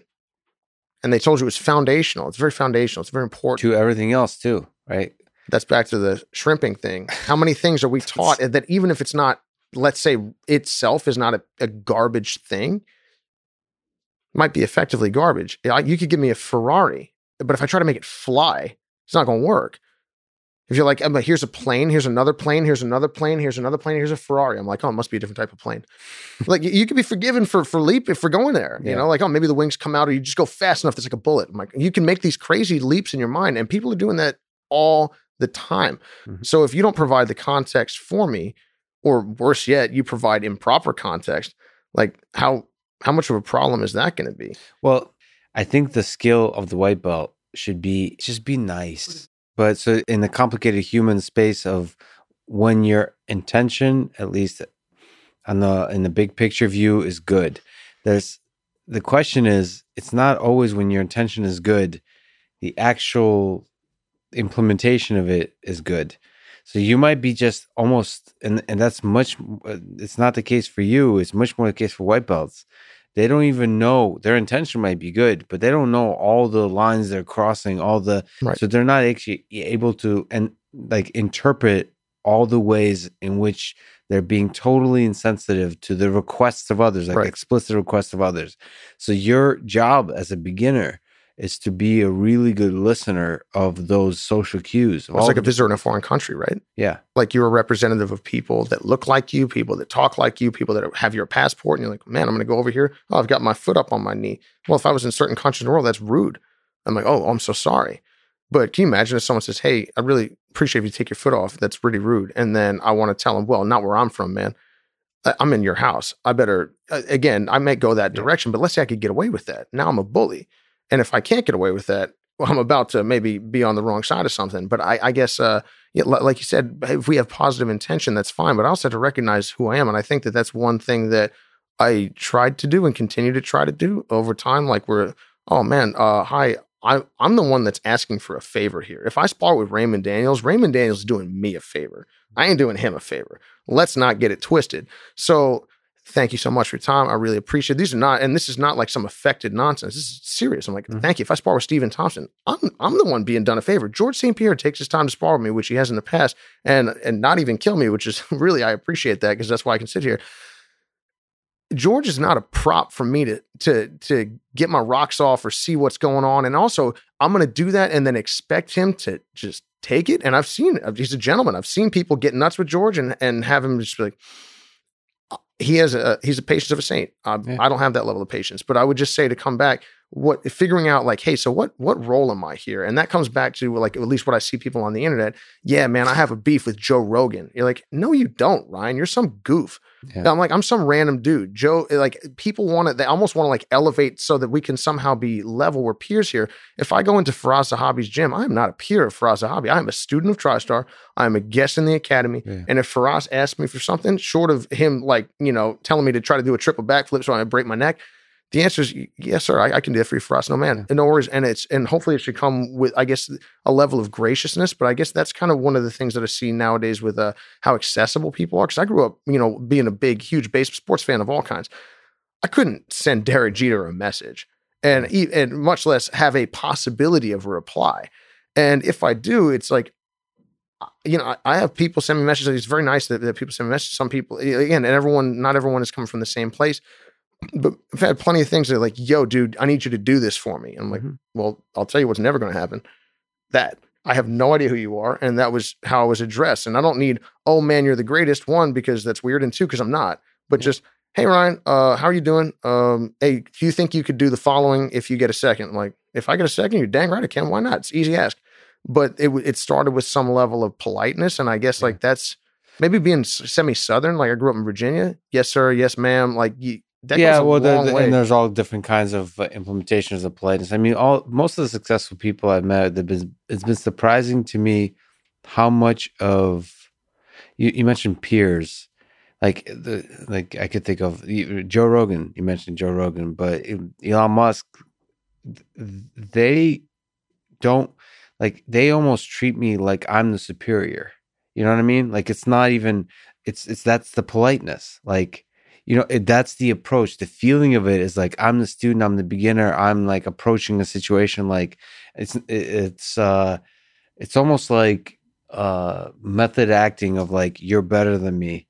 and they told you it's foundational, it's very foundational, it's very important. to everything else too right That's back to the shrimping thing. How many things are we taught that even if it's not, let's say itself is not a, a garbage thing, might be effectively garbage. You could give me a Ferrari, but if I try to make it fly, It's not going to work. If you're like, oh, but here's a plane, here's another plane, here's another plane, here's another plane, here's a Ferrari. I'm like, oh, it must be a different type of plane. like you could be forgiven for for leap if for going there. You Yeah. know, like oh, maybe the wings come out or you just go fast enough. That's like a bullet. I'm like, you can make these crazy leaps in your mind, and people are doing that all the time. Mhm. So if you don't provide the context for me, or worse yet, you provide improper context, like how how much of a problem is that going to be? Well, I think the skill of the white belt should be just be nice. But so in the complicated human space of when your intention, at least on the in the big picture view, is good. There's the question is it's not always when your intention is good, the actual implementation of it is good. So you might be just almost, and and that's much. uh, It's not the case for you. It's much more the case for white belts they don't even know their intention might be good, but they don't know all the lines they're crossing, all the Right. so they're not actually able to and like interpret all the ways in which they're being totally insensitive to the requests of others, like Right. explicit requests of others. So your job as a beginner is to be a really good listener of those social cues. It's like a the- visitor in a foreign country, right? yeah, like you're a representative of people that look like you, people that talk like you, people that have your passport, and you're like, man, I'm going to go over here. Oh, I've got my foot up on my knee. Well, if I was in certain countries in the world, that's rude. I'm like, oh, I'm so sorry. But can you imagine if someone says, hey, I really appreciate if you take your foot off. That's pretty rude. And then I want to tell them, well, not where I'm from, man. I'm in your house. I better, uh, again, I may go that direction, but let's say I could get away with that. Now I'm a bully. And if I can't get away with that, well, I'm about to maybe be on the wrong side of something. But I, I guess, uh, yeah, li- like you said, if we have positive intention, that's fine. But I also have to recognize who I am, and I think that that's one thing that I tried to do and continue to try to do over time. Like we're, oh man, uh, hi, I, I'm the one that's asking for a favor here. If I spar with Raymond Daniels, Raymond Daniels is doing me a favor. I ain't doing him a favor. Let's not get it twisted. So. Thank you so much for your time. I really appreciate it. These are not, and this is not like some affected nonsense. This is serious. I'm like, Mhm. thank you. If I spar with Stephen Thompson, I'm I'm the one being done a favor. George St. Pierre takes his time to spar with me, which he has in the past, and and not even kill me, which is really I appreciate that because that's why I can sit here. George is not a prop for me to to to get my rocks off or see what's going on, and also I'm going to do that and then expect him to just take it. And I've seen he's a gentleman. I've seen people get nuts with George and and have him just be like. He has a he's a patience of a saint. I, Yeah. I don't have that level of patience, but I would just say to come back, what figuring out like, hey, so what what role am I here? And that comes back to like at least what I see people on the internet. Yeah, man, I have a beef with Joe Rogan. You're like, no, you don't, Ryan. You're some goof. Yeah. I'm like, I'm some random dude. Joe, like people want to, they almost want to like elevate so that we can somehow be level. We're peers here. If I go into Firas Zahabi's gym, I am not a peer of Firas Zahabi. I am a student of TriStar. I am a guest in the academy. Yeah. And if Firas asks me for something, short of him like, you know, telling me to try to do a triple backflip so I break my neck, the answer is yes, sir. I, I can do that for you, Firas. No man, and no worries. And it's and hopefully it should come with, I guess, a level of graciousness. But I guess that's kind of one of the things that I see nowadays with uh, how accessible people are. Because I grew up, you know, being a big, huge base sports fan of all kinds. I couldn't send Derek Jeter a message, and and much less have a possibility of a reply. And if I do, it's like you know, I, I have people send me messages. It's very nice that, that people send me messages. Some people, again, and everyone, not everyone is coming from the same place. But I've had plenty of things that are like, yo, dude, I need you to do this for me. And I'm like, Mhm. well, I'll tell you what's never going to happen. That I have no idea who you are. And that was how I was addressed. And I don't need, oh man, you're the greatest one because that's weird. And two, because I'm not. But Yeah. just, hey, Ryan, uh, how are you doing? Um, hey, do you think you could do the following if you get a second? I'm like, if I get a second, you're dang right I can. Why not? It's easy ask but it it started with some level of politeness, and I guess Yeah. like that's maybe being semi southern. Like I grew up in Virginia. Yes, sir. Yes, ma'am. Like you, that yeah, well, there- way. and there's all different kinds of uh, implementations of politeness. I mean, all most of the successful people I've met, been, it's been surprising to me how much of you, you mentioned peers, like the like I could think of you- Joe Rogan. You mentioned Joe Rogan, but Elon Musk, they don't like they almost treat me like I'm the superior. You know what I mean? Like it's not even it's it's that's the politeness. Like you know it, that's the approach. The feeling of it is like i'm the student i'm the beginner i'm like approaching a situation like it's it- it's uh it's almost like uh method acting of like you're better than me.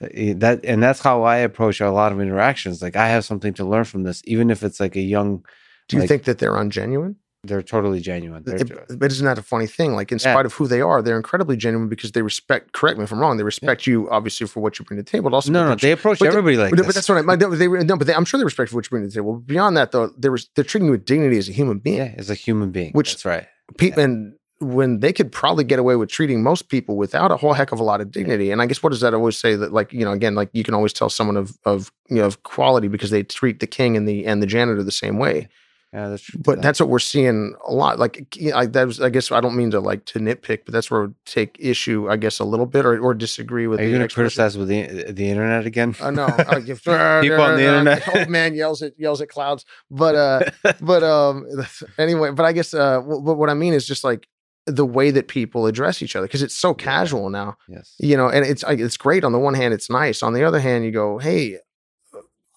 Eh, that and that's how i approach a lot of interactions. Like i have something to learn from this even if it's like a young Do you like- think that they're ungenuine? They're totally genuine. They're, It- but isn't that a funny thing? Like, in Yeah. spite of who they are, they're incredibly genuine because they respect. Correct me if I'm wrong. They respect you, obviously, for what you bring to the table. But also, no, no, they approach but everybody like but, this. but that's what I. My, they, no, but they, I'm sure they respect what you bring to the table. Beyond that, though, they was they're treating you with dignity as a human being. yeah, as a human being. Which- that's right. Pe- and when they could probably get away with treating most people without a whole heck of a lot of dignity. And I guess what does that always say that like, you know, again, like you can always tell someone of of you know of quality because they treat the king and the and the janitor the same way. Yeah, that's true. But that's what we're seeing a lot. Like know, I that was I guess I don't mean to like to nitpick, but that's where I take issue, I guess, a little bit or or disagree with Are you the going to criticize with the the internet again? Uh, no, I give People on the internet. Old man yells at yells at clouds, but uh, but um, anyway, but I guess uh, w- but what I mean is just like the way that people address each other because it's so casual now, yes. you know, and it's it's great. On the one hand, it's nice. On the other hand, you go, hey,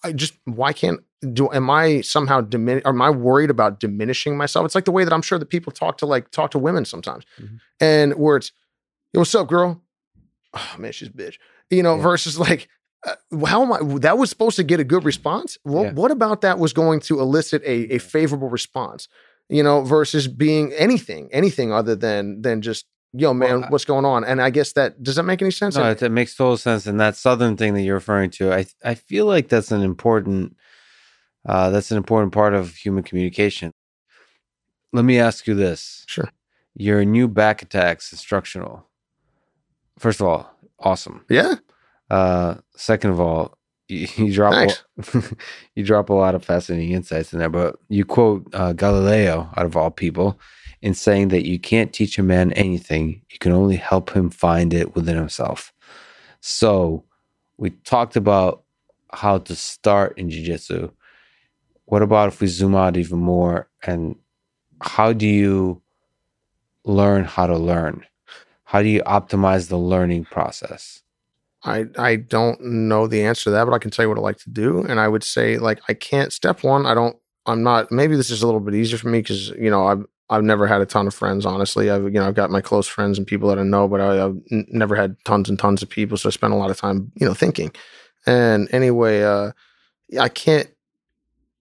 I just why can't do? Am I somehow dimin? Am I worried about diminishing myself? It's like the way that I'm sure that people talk to like talk to women sometimes, Mhm. and where it's, "Yo, what's up, girl? Oh man, she's a bitch. You know, Yeah. versus like, uh, how am I? That was supposed to get a good response. What, Yeah. what about that was going to elicit a, a favorable response? You know, versus being anything, anything other than than just, yo, man, I- what's going on? And I guess that does that make any sense? No, it, it makes total sense. And that southern thing that you're referring to, I I feel like that's an important uh, that's an important part of human communication. Let me ask you this: sure. Your new back attacks instructional. First of all, awesome. Yeah. Uh, second of all, you, you drop Thanks. a, you drop a lot of fascinating insights in there. But you quote uh, Galileo out of all people in saying that you can't teach a man anything; you can only help him find it within himself. So we talked about how to start in jiu-jitsu. What about if we zoom out even more and how do you learn how to learn? How do you optimize the learning process? I I don't know the answer to that, but I can tell you what I like to do. And I would say like I can't. Step one, I don't. I'm not. Maybe this is a little bit easier for me because you know I've I've never had a ton of friends. Honestly, I've you know I've got my close friends and people that I know, but I, I've n- never had tons and tons of people. So I spend a lot of time you know thinking. And anyway, uh, I can't.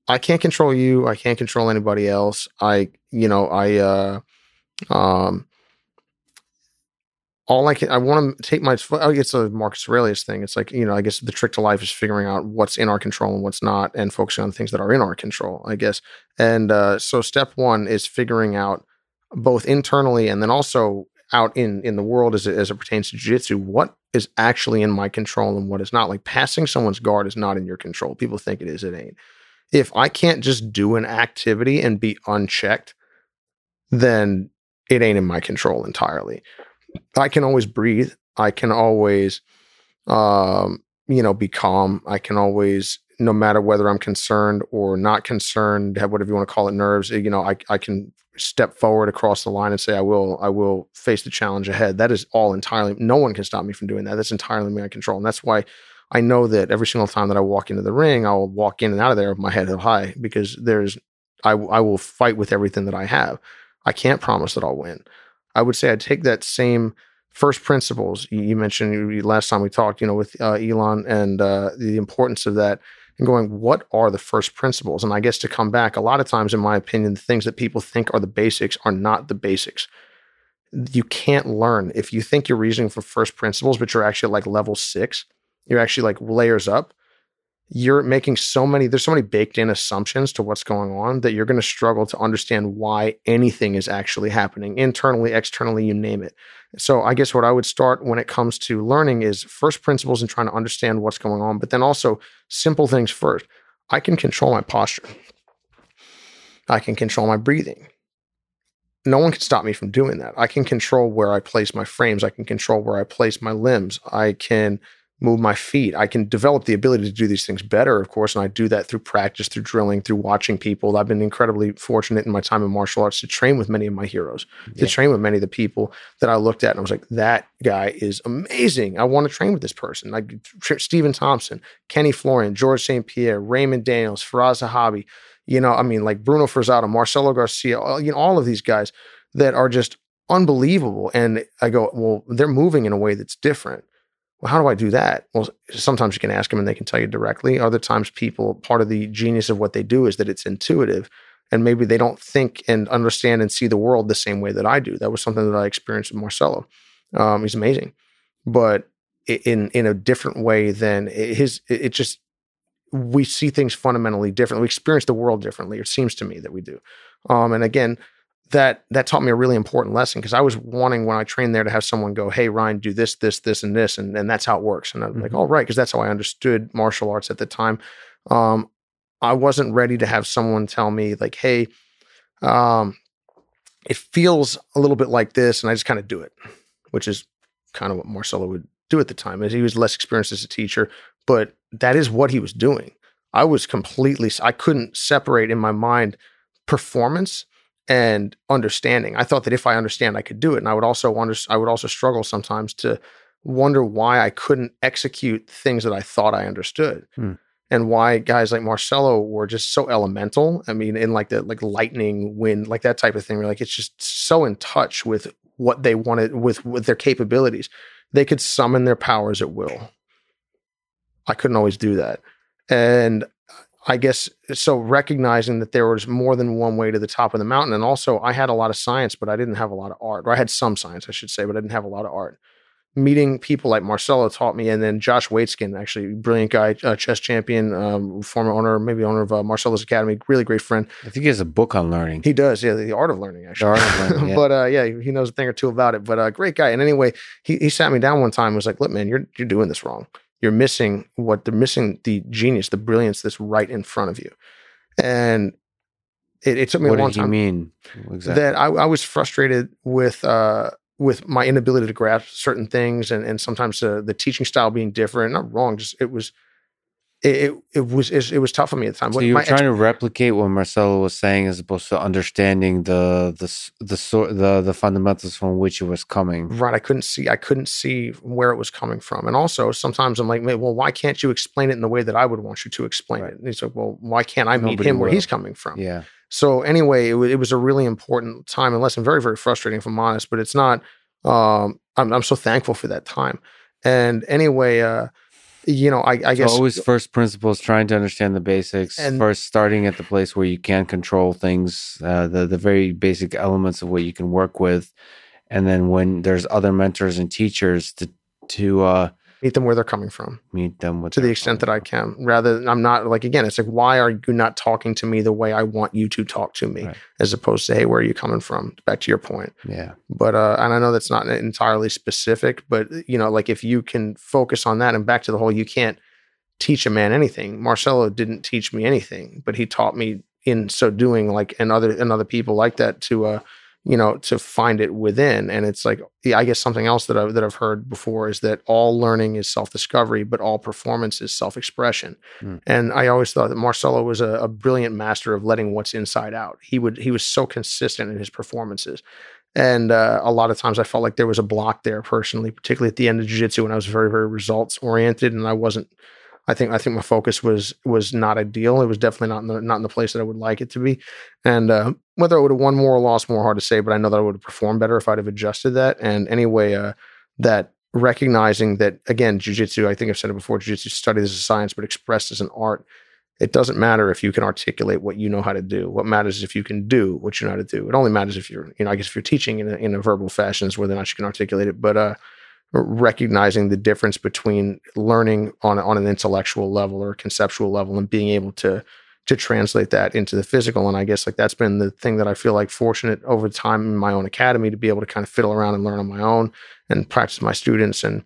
I can't control you. I can't control anybody else. I you know I uh, um all I can, I want to take my, I guess the Marcus Aurelius thing. It's like, you know, I guess the trick to life is figuring out what's in our control and what's not and focusing on the things that are in our control, I guess. And uh, so step one is figuring out both internally and then also out in, in the world as it, as it pertains to jiu-jitsu, what is actually in my control and what is not. Like passing someone's guard is not in your control. People think it is, it ain't. If I can't just do an activity and be unchecked, then it ain't in my control entirely. I can always breathe. I can always, um, you know, be calm. I can always, no matter whether I'm concerned or not concerned, have whatever you want to call it, nerves. You know, I I can step forward across the line and say, I will, I will face the challenge ahead. That is all entirely. No one can stop me from doing that. That's entirely my control, and that's why. I know that every single time that I walk into the ring, I'll walk in and out of there with my head high because there's, I, I will fight with everything that I have. I can't promise that I'll win. I would say I'd take that same first principles you, you mentioned last time we talked, you know, with uh, Elon and uh, the importance of that and going, what are the first principles? And I guess to come back, a lot of times, in my opinion, the things that people think are the basics are not the basics. You can't learn if you think you're reasoning for first principles, but you're actually like level six, you're actually like layers up. You're making so many, there's so many baked in assumptions to what's going on that you're going to struggle to understand why anything is actually happening internally, externally, you name it. So I guess what I would start when it comes to learning is first principles and trying to understand what's going on, but then also simple things first. I can control my posture. I can control my breathing. No one can stop me from doing that. I can control where I place my frames. I can control where I place my limbs. I can move my feet. I can develop the ability to do these things better, of course. And I do that through practice, through drilling, through watching people. I've been incredibly fortunate in my time in martial arts to train with many of my heroes, Yeah. to train with many of the people that I looked at and I was like, that guy is amazing. I want to train with this person. Like Stephen Thompson, Kenny Florian, George St. Pierre, Raymond Daniels, Firas Zahabi, you know, I mean, like Bruno Frazatto, Marcelo Garcia, you know, all of these guys that are just unbelievable. And I go, well, they're moving in a way that's different. Well, how do I do that? Well, sometimes you can ask them and they can tell you directly. Other times, people, part of the genius of what they do is that it's intuitive. and maybe they don't think and understand and see the world the same way that I do. That was something that I experienced with Marcelo. Um, he's amazing, but in in a different way than his. It just we see things fundamentally differently. We experience the world differently. It seems to me that we do. Um, and again, that that taught me a really important lesson because I was wanting when I trained there to have someone go, "Hey, Ryan, do this, this, this, and this," and, and that's how it works. And I'm mm-hmm. like, "All right," because that's how I understood martial arts at the time. Um, I wasn't ready to have someone tell me like, "Hey, um, it feels a little bit like this," and I just kind of do it, which is kind of what Marcelo would do at the time. As he was less experienced as a teacher, but that is what he was doing. I was completely, I couldn't separate in my mind performance and understanding. I thought that if I understand, I could do it. And I would also wonder, I would also struggle sometimes to wonder why I couldn't execute things that I thought I understood. Hmm. And why guys like Marcelo were just so elemental. I mean, in like the like lightning, wind, like that type of thing. Where like it's just so in touch with what they wanted, with with their capabilities. They could summon their powers at will. I couldn't always do that. And I guess so recognizing that there was more than one way to the top of the mountain. And also I had a lot of science, but I didn't have a lot of art. Or I had some science, I should say, but I didn't have a lot of art. Meeting people like Marcelo taught me, and then Josh Waitzkin, actually brilliant guy, uh, chess champion, um, former owner, maybe owner of uh, Marcelo's Academy, really great friend. I think he has a book on learning. He does, yeah, the art of learning, actually. The art of learning, yeah. but uh, yeah, he knows a thing or two about it. But uh, great guy. And anyway, he, he sat me down one time and was like, "Look, man, you're you're doing this wrong you're missing what they're missing the genius, the brilliance that's right in front of you. And it, it took me what a long time. did he time. mean exactly? That I, I was frustrated with uh, with my inability to grasp certain things, and and sometimes uh, the teaching style being different. Not wrong, just it was it, it, was it was tough for me at the time. So you were trying ex- to replicate what Marcelo was saying, as opposed to understanding the the the sort the the fundamentals from which it was coming. Right, I couldn't see I couldn't see where it was coming from, and also sometimes I'm like, well, why can't you explain it in the way that I would want you to explain right. it? And he's like, well, why can't I Nobody meet him will. where he's coming from? Yeah. So anyway, it, w- it was a really important time and lesson, very very frustrating if I'm honest, but it's not. Um, I'm I'm so thankful for that time. And anyway, uh, you know, I, I guess always first principles, trying to understand the basics. And first, starting at the place where you can control things, uh, the the very basic elements of what you can work with, and then when there's other mentors and teachers to to uh, meet them where they're coming from. Meet them to the extent that i can rather i'm not like again it's like why are you not talking to me the way i want you to talk to me? Right. as opposed to hey where are you coming from? Back to your point. Yeah. But uh and i know that's not entirely specific but you know like if you can focus on that and back to the whole you can't teach a man anything. Marcelo didn't teach me anything but he taught me in so doing like and other and other people like that to uh you know, to find it within. And it's like, I guess something else that I've, that I've heard before is that all learning is self discovery, but all performance is self expression. Mm. And I always thought that Marcelo was a, a, brilliant master of letting what's inside out. He would, he was so consistent in his performances. And uh, a lot of times I felt like there was a block there personally, particularly at the end of jiu-jitsu when I was very, very results oriented and I wasn't I think I think my focus was was not ideal. It was definitely not in the not in the place that I would like it to be. And uh, whether I would have won more or lost more, hard to say. But I know that I would have performed better if I'd have adjusted that. And anyway, uh, that recognizing that again, jujitsu. I think I've said it before. Jujitsu studied as a science, but expressed as an art. It doesn't matter if you can articulate what you know how to do. What matters is if you can do what you know how to do. It only matters if you're, you know, I guess if you're teaching in a, in a verbal fashion is whether or not you can articulate it. But uh, recognizing the difference between learning on on an intellectual level or conceptual level and being able to to translate that into the physical. And i guess like that's been the thing that i feel like fortunate over time in my own academy to be able to kind of fiddle around and learn on my own and practice my students. And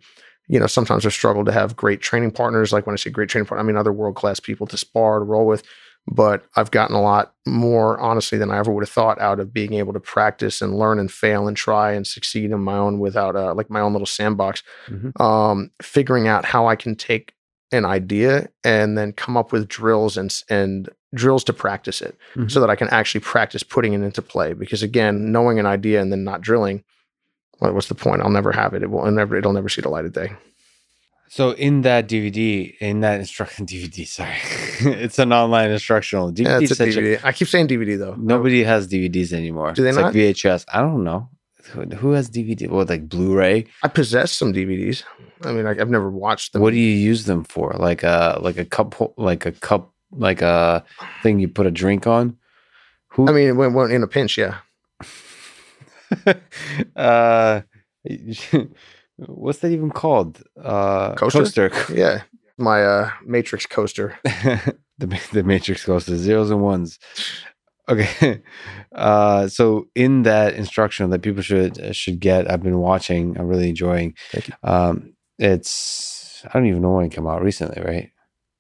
you know sometimes i struggle to have great training partners. Like when i say great training partner i mean other world class people to spar to roll with but I've gotten a lot more honestly than I ever would have thought out of being able to practice and learn and fail and try and succeed in my own without uh, like my own little sandbox. Mm-hmm. Um, figuring out how I can take an idea and then come up with drills and and drills to practice it mm-hmm. so that I can actually practice putting it into play. Because again, knowing an idea and then not drilling, well, what's the point? I'll never have it. It will never. It'll never see the light of day. So in that DVD, in that instruction DVD, sorry, it's an online instructional DVD. Yeah, it's a DVD. A, I keep saying DVD though. Nobody has DVDs anymore. Do they it's not? Like VHS. I don't know. Who has DVD? Well, like Blu-ray. I possess some DVDs. I mean, I, have never watched them. What do you use them for? Like a like a cup, like a cup, like a thing you put a drink on. Who? I mean, when, when in a pinch, yeah. uh, what's that even called? Uh, Coaster? Yeah, my uh, Matrix coaster. the the Matrix coaster, zeros and ones. Okay, uh, so in that instructional that people should should get, I've been watching. I'm really enjoying. Thank you. Um, it's I don't even know when it came out recently, right?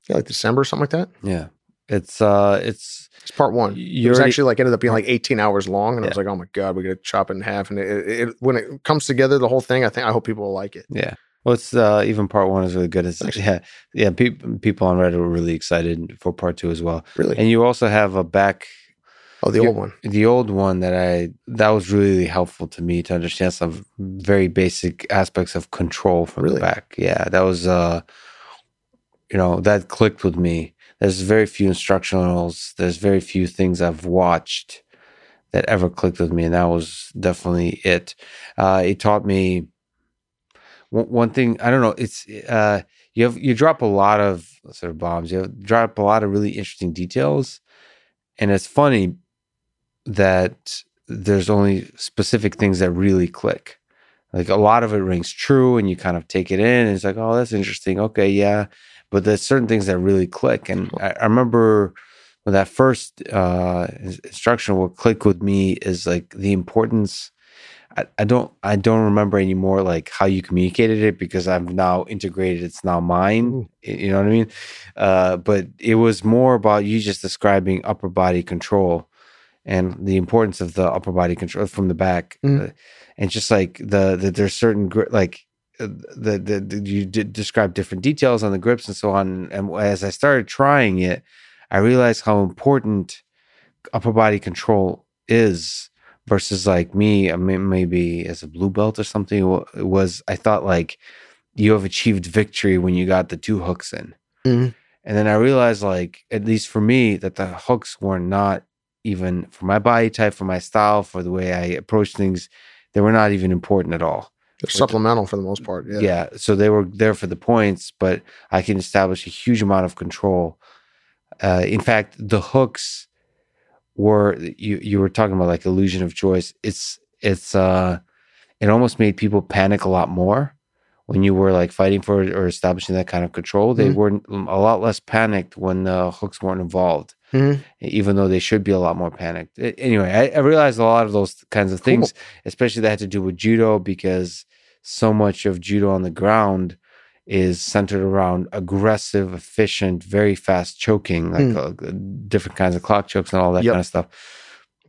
Yeah, like December or something like that. Yeah, it's uh, it's It's part one. You it was already- actually like ended up being like 18 hours long, and I was like, oh my god, we got to chop it in half. And it, it, it when it comes together, the whole thing, I think I hope people will like it. Yeah. Well, it's uh, even part one is really good. It's Thanks. yeah, yeah. Pe- people on Reddit were really excited for part two as well. Really. And you also have a back, oh, the old one. the old one that I that was really helpful to me to understand some very basic aspects of control from Really? the back. Yeah, that was uh, you know, that clicked with me. There's very few instructionals. There's very few things I've watched that ever clicked with me, and that was definitely it. Uh, it taught me one, one thing. I don't know. It's uh, you have you drop a lot of sort of bombs. You have, drop a lot of really interesting details, and it's funny that there's only specific things that really click. Like a lot of it rings true, and you kind of take it in. And it's like, oh, that's interesting. Okay, yeah. But there's certain things that really click, and I, I remember when that first uh, instruction will click with me is like the importance. I, I don't I don't remember anymore like how you communicated it because I've now integrated it's now mine. Ooh. You know what I mean? Uh, but it was more about you just describing upper body control and the importance of the upper body control from the back, Mhm. Uh, and just like the, the there's certain like the, the, the you did describe different details on the grips and so on. And as I started trying it, I realized how important upper body control is versus like me. I mean, maybe as a blue belt or something. It was I thought like you have achieved victory when you got the two hooks in. Mhm. And then I realized, like, at least for me, that the hooks were not even for my body type, for my style, for the way I approach things, they were not even important at all. They're supplemental for the most part. Yeah. Yeah. So they were there for the points, but I can establish a huge amount of control. Uh, in fact, the hooks were you you were talking about like illusion of choice. It's it's uh it almost made people panic a lot more when you were like fighting for or establishing that kind of control. They Mhm. were a lot less panicked when the hooks weren't involved, Mhm. even though they should be a lot more panicked. Anyway, I, I realized a lot of those kinds of things, especially that had to do with judo because so much of judo on the ground is centered around aggressive, efficient, very fast choking, like Mm. uh, different kinds of clock chokes and all that Yep. kind of stuff.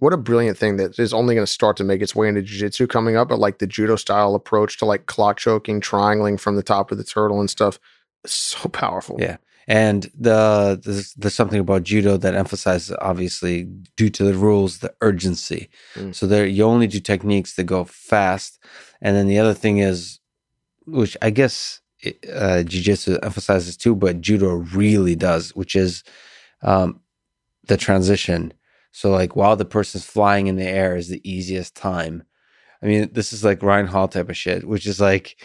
What a brilliant thing that is only going to start to make its way into jiu-jitsu coming up, but like the judo style approach to like clock choking, triangling from the top of the turtle and stuff. So powerful. Yeah. And the there's, there's something about judo that emphasizes, obviously, due to the rules, the urgency. Mm. So there, you only do techniques that go fast, and then the other thing is, which I guess uh, jiu-jitsu emphasizes too, but judo really does, which is um, the transition. So like while the person's flying in the air is the easiest time. I mean, this is like Ryan Hall type of shit, which is like,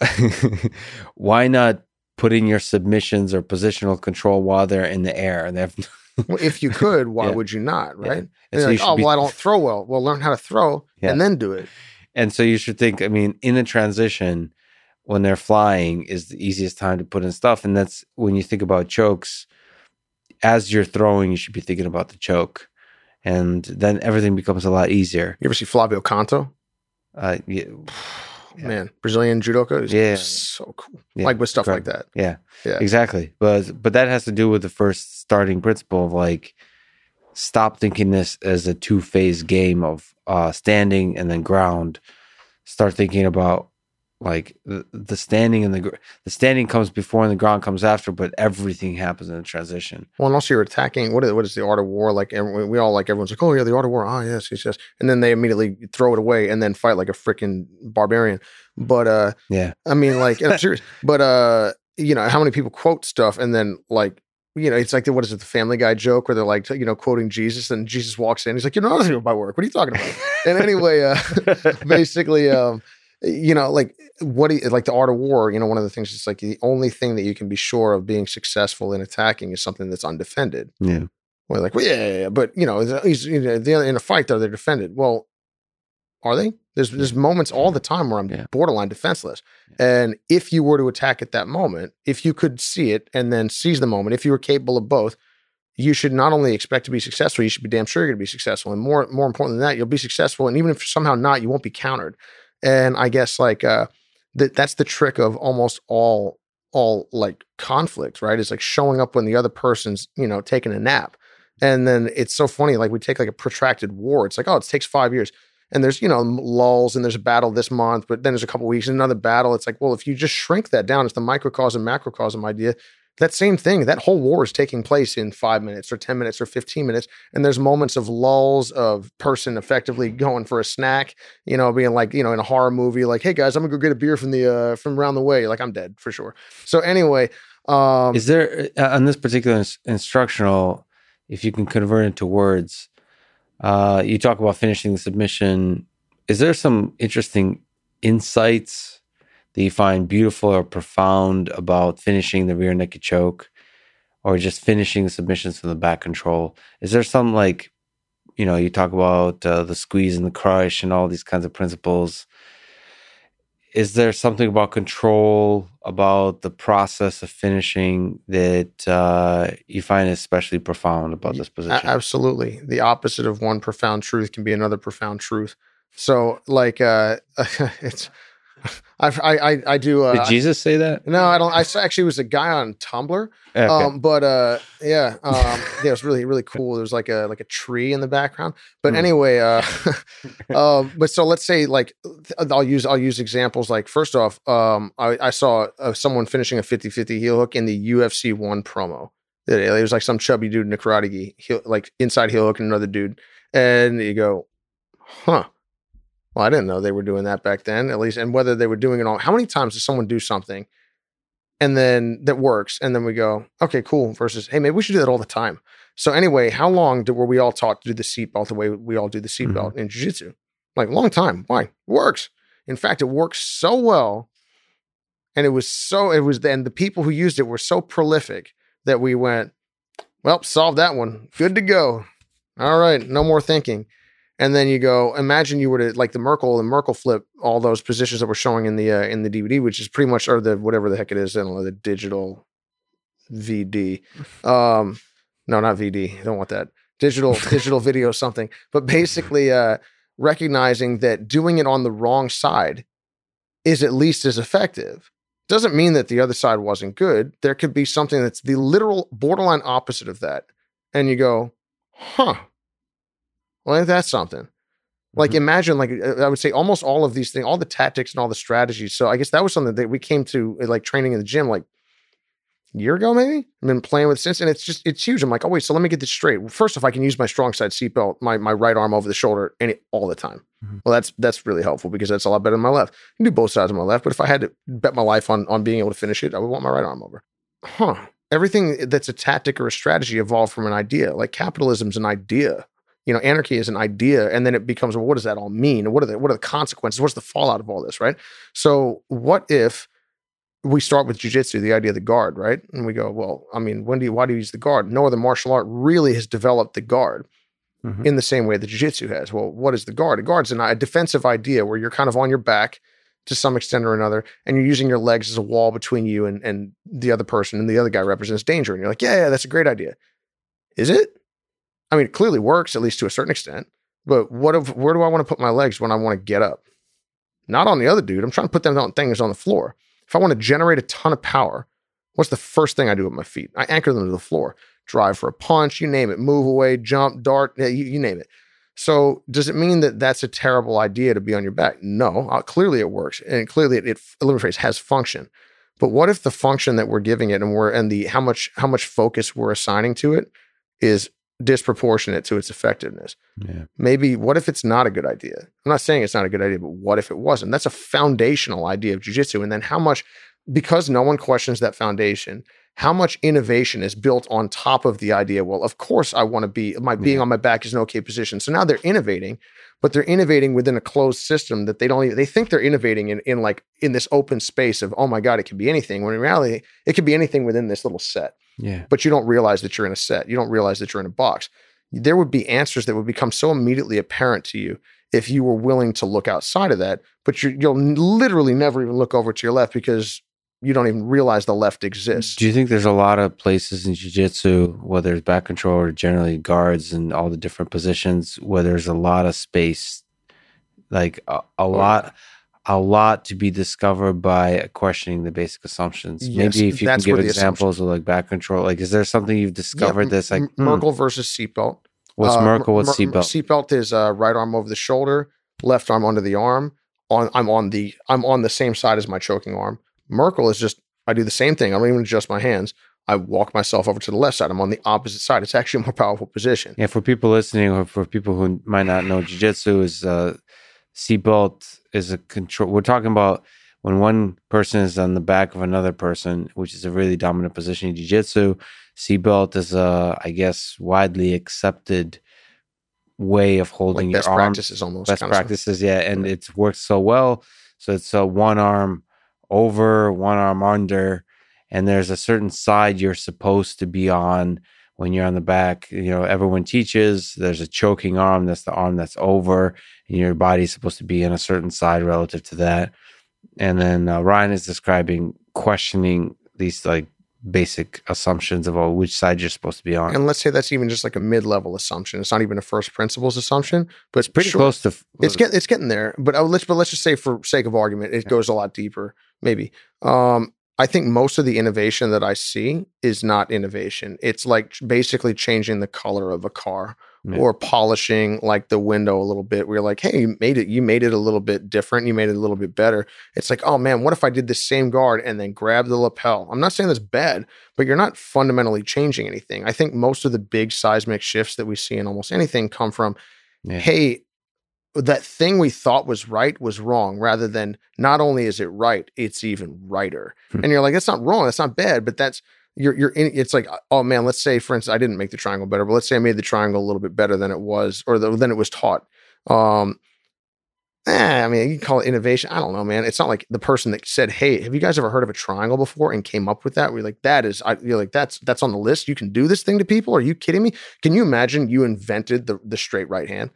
why not put in your submissions or positional control while they're in the air? And they have, Well, if you could, why Yeah. would you not? Right? And so like, oh, be- well, I don't throw well. Well, learn how to throw Yeah. and then do it. and so you should think. I mean, in a transition, when they're flying, is the easiest time to put in stuff, and that's when you think about chokes. As you're throwing, you should be thinking about the choke, and then everything becomes a lot easier. You ever see Flavio Canto? Uh, yeah, Yeah. Man, Brazilian judoka is Yeah. so cool. yeah, like with stuff like that. Yeah. Yeah. Exactly. But but that has to do with the first starting principle of like stop thinking this as a two phase game of uh standing and then ground. Start thinking about like the, the standing and the the standing comes before and the ground comes after, but everything happens in the transition. Well, and also you're attacking. What is, what is the art of war? Like everyone, we all like everyone's like, oh yeah, the art of war. Ah, yes, yes, yes. And then they immediately throw it away and then fight like a freaking barbarian. But uh, Yeah. I mean, like, I'm serious. But uh, you know, how many people quote stuff and then like, you know, it's like the what is it, the Family Guy joke where they're like, you know, quoting Jesus and Jesus walks in. He's like, you know nothing about my work. What are you talking about? and anyway, uh, basically, um, you know, like what do you, like the art of war, you know, one of the things is like the only thing that you can be sure of being successful in attacking is something that's undefended. yeah. Well, like, well, yeah, yeah, yeah, but you know, he's you know, in a fight though, they're defended. Well, are they? There's there's moments all the time where I'm Yeah. borderline defenseless, and if you were to attack at that moment, if you could see it and then seize the moment, if you were capable of both, you should not only expect to be successful, you should be damn sure you're going to be successful, and more more important than that, you'll be successful, and even if somehow not, you won't be countered. And I guess like uh, that that's the trick of almost all all like conflict, right? It's like showing up when the other person's you know taking a nap, and then it's so funny. Like we take like a protracted war. It's like oh, it takes five years. And there's, you know, lulls and there's a battle this month, but then there's a couple weeks and another battle. It's like, well, if you just shrink that down, it's the microcosm, macrocosm idea that same thing, that whole war is taking place in five minutes or 10 minutes or 15 minutes. And there's moments of lulls of person effectively going for a snack, you know, being like, you know, in a horror movie, like, hey guys, I'm gonna go get a beer from the, uh, from around the way. Like I'm dead for sure. So anyway, um, Is there uh, on this particular ins- instructional, if you can convert it to words, uh, you talk about finishing the submission. Is there some interesting insights that you find beautiful or profound about finishing the rear naked choke, or just finishing the submissions from the back control? Is there some like, you know, you talk about uh, the squeeze and the crush and all these kinds of principles is there something about control about the process of finishing that uh, you find especially profound about this position absolutely. The opposite of one profound truth can be another profound truth. So like, uh, it's, I, I, I do, uh, did jesus say that no, I don't. I actually was a guy on Tumblr okay. Um, but uh, yeah, um, yeah, it was really really cool. There's like a like a tree in the background. But Hmm. anyway, uh, um, but so let's say like I'll use I'll use examples. Like first off, um, I, I saw uh, someone finishing a 50-50 heel hook in the UFC one promo. It, it was like some chubby dude in a karate gi, heel, like inside heel hook and another dude, and you go, huh. Well, I didn't know they were doing that back then, at least, and whether they were doing it all. How many times does someone do something and then that works and then we go okay cool versus hey maybe we should do that all the time. So anyway how long do, were we all taught to do the seatbelt the way we all do the mm-hmm. seatbelt in jiu-jitsu? Like long time. Why? It works. In fact it works so well and it was so it was then the people who used it were so prolific that we went well solve that one. Good to go. All right no more thinking and then you go imagine you were to like the merkel and merkel flip all those positions that we're showing in the uh, in the dvd which is pretty much or the whatever the heck it is i don't know the digital vd um no not vd i don't want that. Digital digital video something. But basically uh recognizing that doing it on the wrong side is at least as effective. Doesn't mean that the other side wasn't good. There could be something that's the literal borderline opposite of that. And you go huh well ain't that something. Like Mhm. imagine like uh, i would say almost all of these things all the tactics and all the strategies. So i guess that was something that we came to uh, like training in the gym like a year ago maybe? I've been playing with since and it's just it's huge. I'm like oh wait so let me get this straight. First if i can use my strong side seatbelt my, my right arm over the shoulder and it all the time. Mhm. well that's that's really helpful because that's a lot better than my left. I can do both sides of my left but if i had to bet my life on on being able to finish it i would want my right arm over. Huh. Everything that's a tactic or a strategy evolved from an idea. Like capitalism's an idea you know, anarchy is an idea, and then it becomes, well, what does that all mean? What are the what are the consequences? What's the fallout of all this, right? So, what if we start with jujitsu, the idea of the guard, right? And we go, well, I mean, when do you, why do you use the guard? No other martial art really has developed the guard Mhm. in the same way that jiu-jitsu has. Well, what is the guard? A guard's an, a defensive idea where you're kind of on your back to some extent or another, and you're using your legs as a wall between you and, and the other person, and the other guy represents danger. And you're like, yeah, yeah, that's a great idea. Is it? I mean, it clearly works, at least to a certain extent. But what if where do I want to put my legs when I want to get up? Not on the other dude. I'm trying to put them on things on the floor. If I want to generate a ton of power, what's the first thing I do with my feet? I anchor them to the floor. Drive for a punch, you name it. Move away, jump, dart, you, you name it. So does it mean that that's a terrible idea to be on your back? No, uh, clearly it works, and clearly it, it rephrase, has function. But what if the function that we're giving it and we're and the how much how much focus we're assigning to it is disproportionate to its effectiveness? yeah maybe what if it's not a good idea? I'm not saying it's not a good idea, but what if it wasn't? That's a foundational idea of jujitsu. And then how much, because no one questions that foundation, how much innovation is built on top of the idea well of course i want to be my being Yeah. on my back is an okay position so now they're innovating but they're innovating within a closed system that they don't even they think they're innovating in, in like in this open space of oh my god it could be anything when in reality it could be anything within this little set Yeah. but you don't realize that you're in a set. You don't realize that you're in a box. There would be answers that would become so immediately apparent to you if you were willing to look outside of that but you, you'll literally never even look over to your left because you don't even realize the left exists. Do you think there's a lot of places in jiu-jitsu, whether it's back control or generally guards and all the different positions, where there's a lot of space, like a, a Oh, lot, a lot to be discovered by questioning the basic assumptions. Yes, Maybe if you can give examples of like back control, like is there something you've discovered Yeah, that's like M- hmm, Merkel versus seatbelt. what's Uh, Merkel, what's Mer- Mer- seatbelt? Seatbelt is uh, right arm over the shoulder, left arm under the arm. On I'm on the I'm on the same side as my choking arm. Merkel is just I do the same thing. I don't even adjust my hands. I walk myself over to the left side. I'm on the opposite side. It's actually a more powerful position. Yeah, for people listening or for people who might not know, jiu-jitsu is uh, seatbelt is a control. We're talking about when one person is on the back of another person, which is a really dominant position in jiu-jitsu. Seatbelt is a, I guess, widely accepted way of holding Like your best practices almost. Best practices, yeah, and it's worked so well. So it's a one arm over, one arm under, and there's a certain side you're supposed to be on when you're on the back. You know, everyone teaches there's a choking arm, that's the arm that's over, and your body's supposed to be on a certain side relative to that. And then uh, Ryan is describing questioning these like basic assumptions of oh, which side you're supposed to be on. And let's say that's even just like a mid-level assumption. It's not even a first principles assumption, but it's Pretty sure- close to It's getting it's getting there, but uh, let's but let's just say for sake of argument, it goes a lot deeper. Maybe. Um, I think most of the innovation that I see is not innovation. It's like basically changing the color of a car Yeah. or polishing like the window a little bit. You're like, hey, you made it. You made it a little bit different. You made it a little bit better. It's like, oh man, what if I did the same guard and then grab the lapel? I'm not saying that's bad, but you're not fundamentally changing anything. I think most of the big seismic shifts that we see in almost anything come from Yeah. hey, that thing we thought was right was wrong, rather than not only is it right, it's even righter. Hmm. And you're like, that's not wrong, that's not bad, but that's you're you're in it's like, oh man, let's say, for instance, I didn't make the triangle better, but let's say I made the triangle a little bit better than it was, or the, than it was taught. Um eh, I mean, you can call it innovation. I don't know, man. It's not like the person that said, "Hey, have you guys ever heard of a triangle before?" and came up with that. We're like, that is, I, you're like, that's that's on the list. You can do this thing to people. Are you kidding me? Can you imagine you invented the the straight right hand?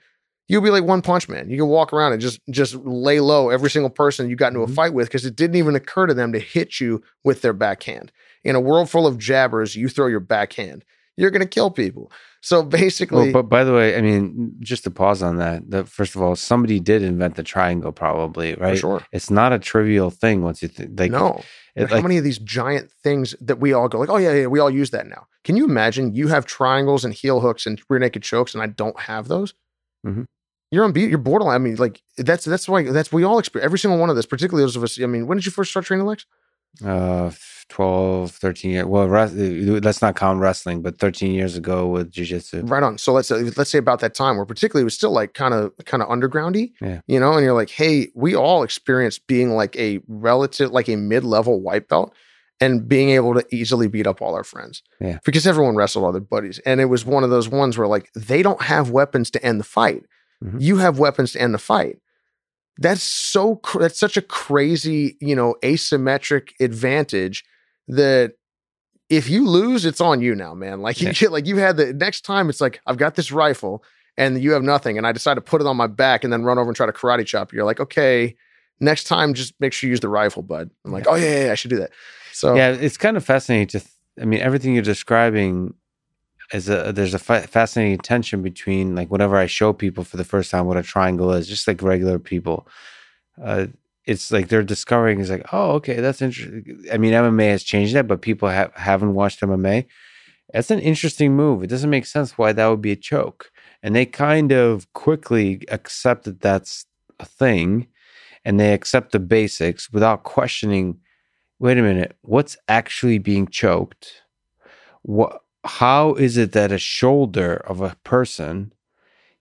You'll be like one punch man. You can walk around and just just lay low every single person you got into a fight with because it didn't even occur to them to hit you with their backhand. In a world full of jabbers, you throw your backhand, you're gonna kill people. So basically, Well, but by the way, I mean, just to pause on that, that first of all, somebody did invent the triangle, probably, for right? sure, It's not a trivial thing once you think. Like, no. it, how like many of these giant things that we all go like, oh yeah, yeah, we all use that now. Can you imagine you have triangles and heel hooks and rear naked chokes, and I don't have those? Mhm. You're unbeat. You're borderline. I mean, like that's that's why that's we all experience every single one of this. Particularly those of us. I mean, when did you first start training, Lex? uh, 12, 13 years. Well, res- let's not count wrestling, but 13 years ago with jiu-jitsu. Right on. So let's uh, let's say about that time where particularly it was still like kind of kind of undergroundy. Yeah. You know, and you're like, hey, we all experienced being like a relative, like a mid level white belt. And being able to easily beat up all our friends. Yeah. Because everyone wrestled all their buddies. And it was one of those ones where like they don't have weapons to end the fight. Mhm. You have weapons to end the fight. That's so cr- that's such a crazy, you know, asymmetric advantage that if you lose, it's on you now, man. Like you Yeah. get like you had the next time it's like I've got this rifle and you have nothing and I decide to put it on my back and then run over and try to karate chop you. You're like, "Okay, next time just make sure you use the rifle, bud." I'm like, "Oh yeah, yeah, yeah, I should do that." So Yeah, it's kind of fascinating to. Th- I mean, everything you're describing is a there's a fa- fascinating tension between like whenever I show people for the first time what a triangle is, just like regular people. Uh, it's like they're discovering is like, oh, okay, that's interesting. I mean, MMA has changed that, but people have haven't watched MMA. That's an interesting move. It doesn't make sense why that would be a choke, and they kind of quickly accept that that's a thing, and they accept the basics without questioning wait a minute, what's actually being choked? What how is it that a shoulder of a person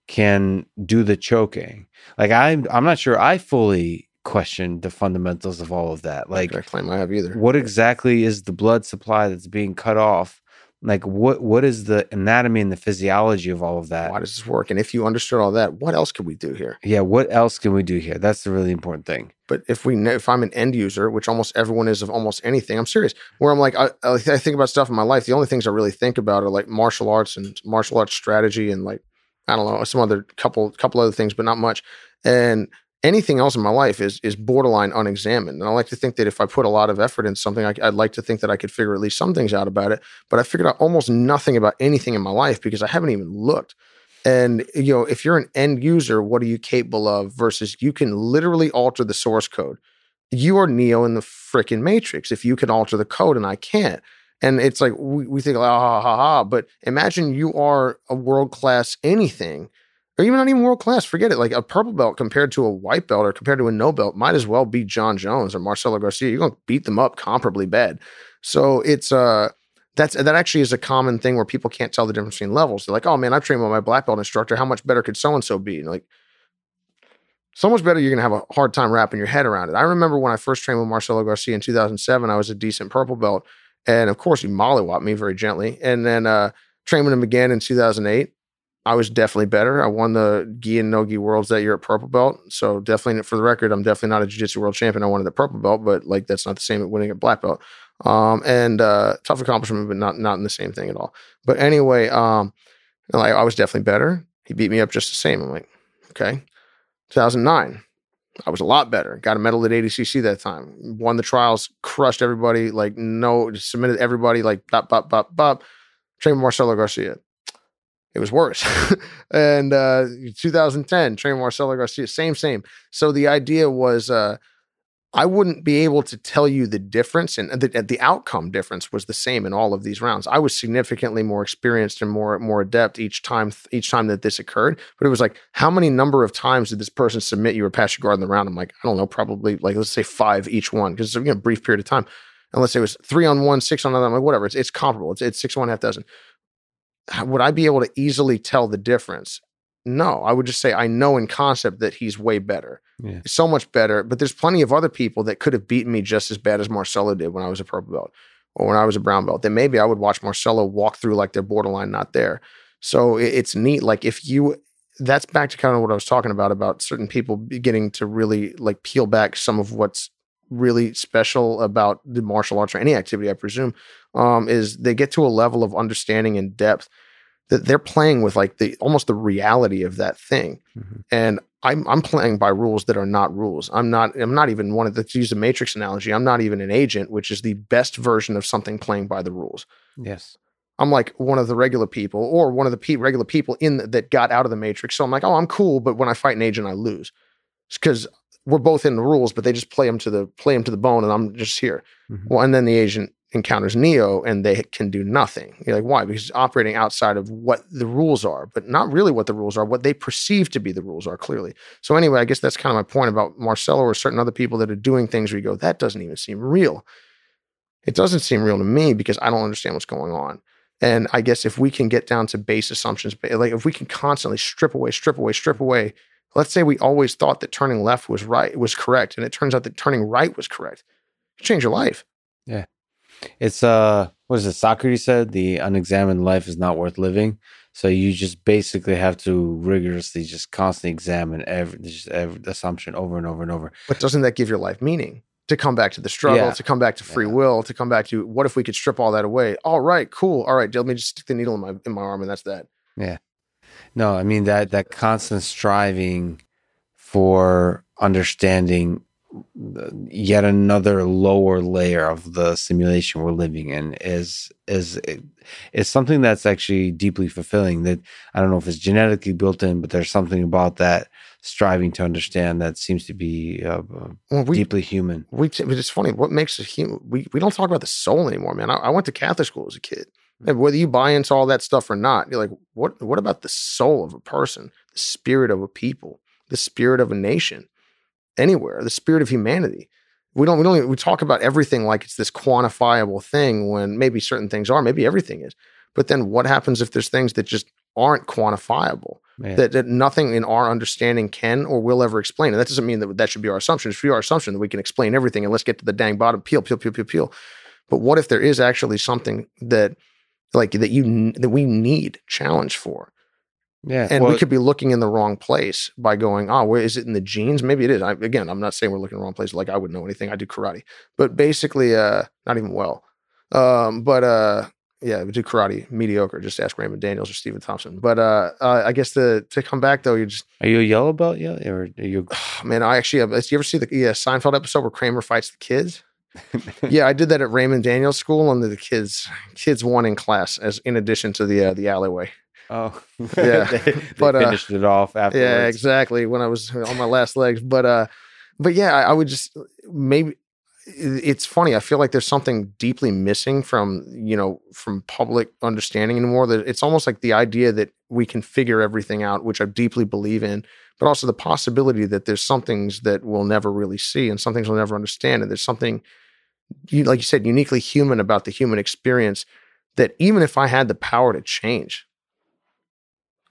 can do the choking? Like I'm I'm not sure I fully question the fundamentals of all of that. Like, I claim I have either. what exactly is the blood supply that's being cut off? Like, what what is the anatomy and the physiology of all of that? Why does this work? And if you understood all that, what else can we do here? Yeah, what else can we do here? That's the really important thing. But if we know, if I'm an end user, which almost everyone is of almost anything, I'm serious. Where I'm like, I, I think about stuff in my life. The only things I really think about are like martial arts and martial arts strategy and like I don't know some other couple couple other things, but not much. And anything else in my life is is borderline unexamined. And I like to think that if I put a lot of effort into something, I, would like to think that I could figure at least some things out about it. But I figured out almost nothing about anything in my life because I haven't even looked. And you know, if you're an end user, what are you capable of? Versus you can literally alter the source code. You are Neo in the freaking Matrix. If you can alter the code and I can't. And it's like we, we think, ah, ha, ha, ha. But imagine you are a world class anything or even not even world class. Forget it. Like a purple belt compared to a white belt or compared to a no belt might as well be Jon Jones or Marcelo Garcia. You're going to beat them up comparably bad. So it's uh that's that actually is a common thing where people can't tell the difference between levels. They're like, oh man, I've trained with my black belt instructor. How much better could so and so be? Like, so much better. You're gonna have a hard time wrapping your head around it. I remember when I first trained with Marcelo Garcia in 2007. I was a decent purple belt, and of course he mollywopped me very gently. And then uh, trained with him again in 2008 I was definitely better. I won the gi and no gi worlds that year at purple belt. So definitely for the record, I'm definitely not a jiu-jitsu world champion. I wanted the purple belt, but like that's not the same at winning a black belt. Um, and uh, tough accomplishment, but not not in the same thing at all. But anyway, um, like I was definitely better. He beat me up just the same. I'm like, okay. 2009, I was a lot better. Got a medal at ADCC that time. Won the trials, crushed everybody. Like no, submitted everybody. Like bop bop bop bop. Trained Marcelo Garcia it was worse. and uh, 2010, train Marcelo Garcia, same, same. So the idea was uh, I wouldn't be able to tell you the difference, and the, the outcome difference was the same in all of these rounds. I was significantly more experienced and more more adept each time each time that this occurred. But it was like, how many number of times did this person submit you or pass your guard in the round? I'm like, I don't know, probably like let's say five each one because it's a you know, brief period of time. And let's say it was three on one, six on another. I'm like, whatever. It's, it's comparable. It's, it's six one half dozen would I be able to easily tell the difference? No, I would just say I know in concept that he's way better, yeah. so much better. But there's plenty of other people that could have beaten me just as bad as Marcelo did when I was a purple belt or when I was a brown belt. Then maybe I would watch Marcelo walk through like they're borderline not there. So it's neat. Like if you, that's back to kind of what I was talking about about certain people getting to really like peel back some of what's really special about the martial arts or any activity, I presume, um, is they get to a level of understanding and depth that they're playing with like the almost the reality of that thing. Mm-hmm. And I'm I'm playing by rules that are not rules. I'm not I'm not even one of the to use a matrix analogy, I'm not even an agent, which is the best version of something playing by the rules. Yes. I'm like one of the regular people or one of the pe- regular people in the, that got out of the matrix. So I'm like, oh, I'm cool, but when I fight an agent, I lose because we're both in the rules, but they just play them to the play them to the bone, and I'm just here. Mm-hmm. Well, and then the agent encounters Neo and they can do nothing. You're like, why? Because operating outside of what the rules are, but not really what the rules are, what they perceive to be the rules are clearly. So, anyway, I guess that's kind of my point about Marcelo or certain other people that are doing things where you go, that doesn't even seem real. It doesn't seem real to me because I don't understand what's going on. And I guess if we can get down to base assumptions, like if we can constantly strip away, strip away, strip away, let's say we always thought that turning left was right, was correct, and it turns out that turning right was correct. You change your life. Yeah. It's uh what is it? Socrates said the unexamined life is not worth living. So you just basically have to rigorously just constantly examine every just every assumption over and over and over. But doesn't that give your life meaning? To come back to the struggle, yeah. to come back to free yeah. will, to come back to what if we could strip all that away? All right, cool. All right, let me just stick the needle in my in my arm and that's that. Yeah. No, I mean that that constant striving for understanding yet another lower layer of the simulation we're living in is is is something that's actually deeply fulfilling that i don't know if it's genetically built in but there's something about that striving to understand that seems to be uh, well, we, deeply human we it's funny what makes a human we, we don't talk about the soul anymore man I, I went to catholic school as a kid. And mm. whether you buy into all that stuff or not you're like what what about the soul of a person the spirit of a people the spirit of a nation anywhere, the spirit of humanity. We don't, we don't, we talk about everything like it's this quantifiable thing when maybe certain things are, maybe everything is. But then what happens if there's things that just aren't quantifiable. That, that nothing in our understanding can or will ever explain. And that doesn't mean that that should be our assumption. It should be our assumption that we can explain everything and let's get to the dang bottom. Peel, peel, peel, peel, peel. But what if there is actually something that, like that you that we need challenge for, yeah. and well, we could be looking in the wrong place by going, oh, where is it in the genes? Maybe it is. I, again, I'm not saying we're looking in the wrong place. Like I would know anything. I do karate, but basically, uh, not even well. Um, but uh, yeah, we do karate mediocre. Just ask Raymond Daniels or Stephen Thompson. But uh, uh I guess the to come back though, you just are you a yellow belt yet? Or are you? man, I actually have. You ever see the yeah, Seinfeld episode where Kramer fights the kids? Yeah, I did that at Raymond Daniels School under the kids kids one in class as in addition to the uh, the alleyway. Oh, Yeah, they, they but, uh, finished it off afterwards. Yeah, exactly. When I was on my last legs, but uh, but yeah, I, I would just maybe it's funny. I feel like there's something deeply missing from you know from public understanding anymore. That it's almost like the idea that we can figure everything out, which I deeply believe in, but also the possibility that there's some things that we'll never really see and some things we'll never understand, and there's something you like you said uniquely human about the human experience that even if I had the power to change,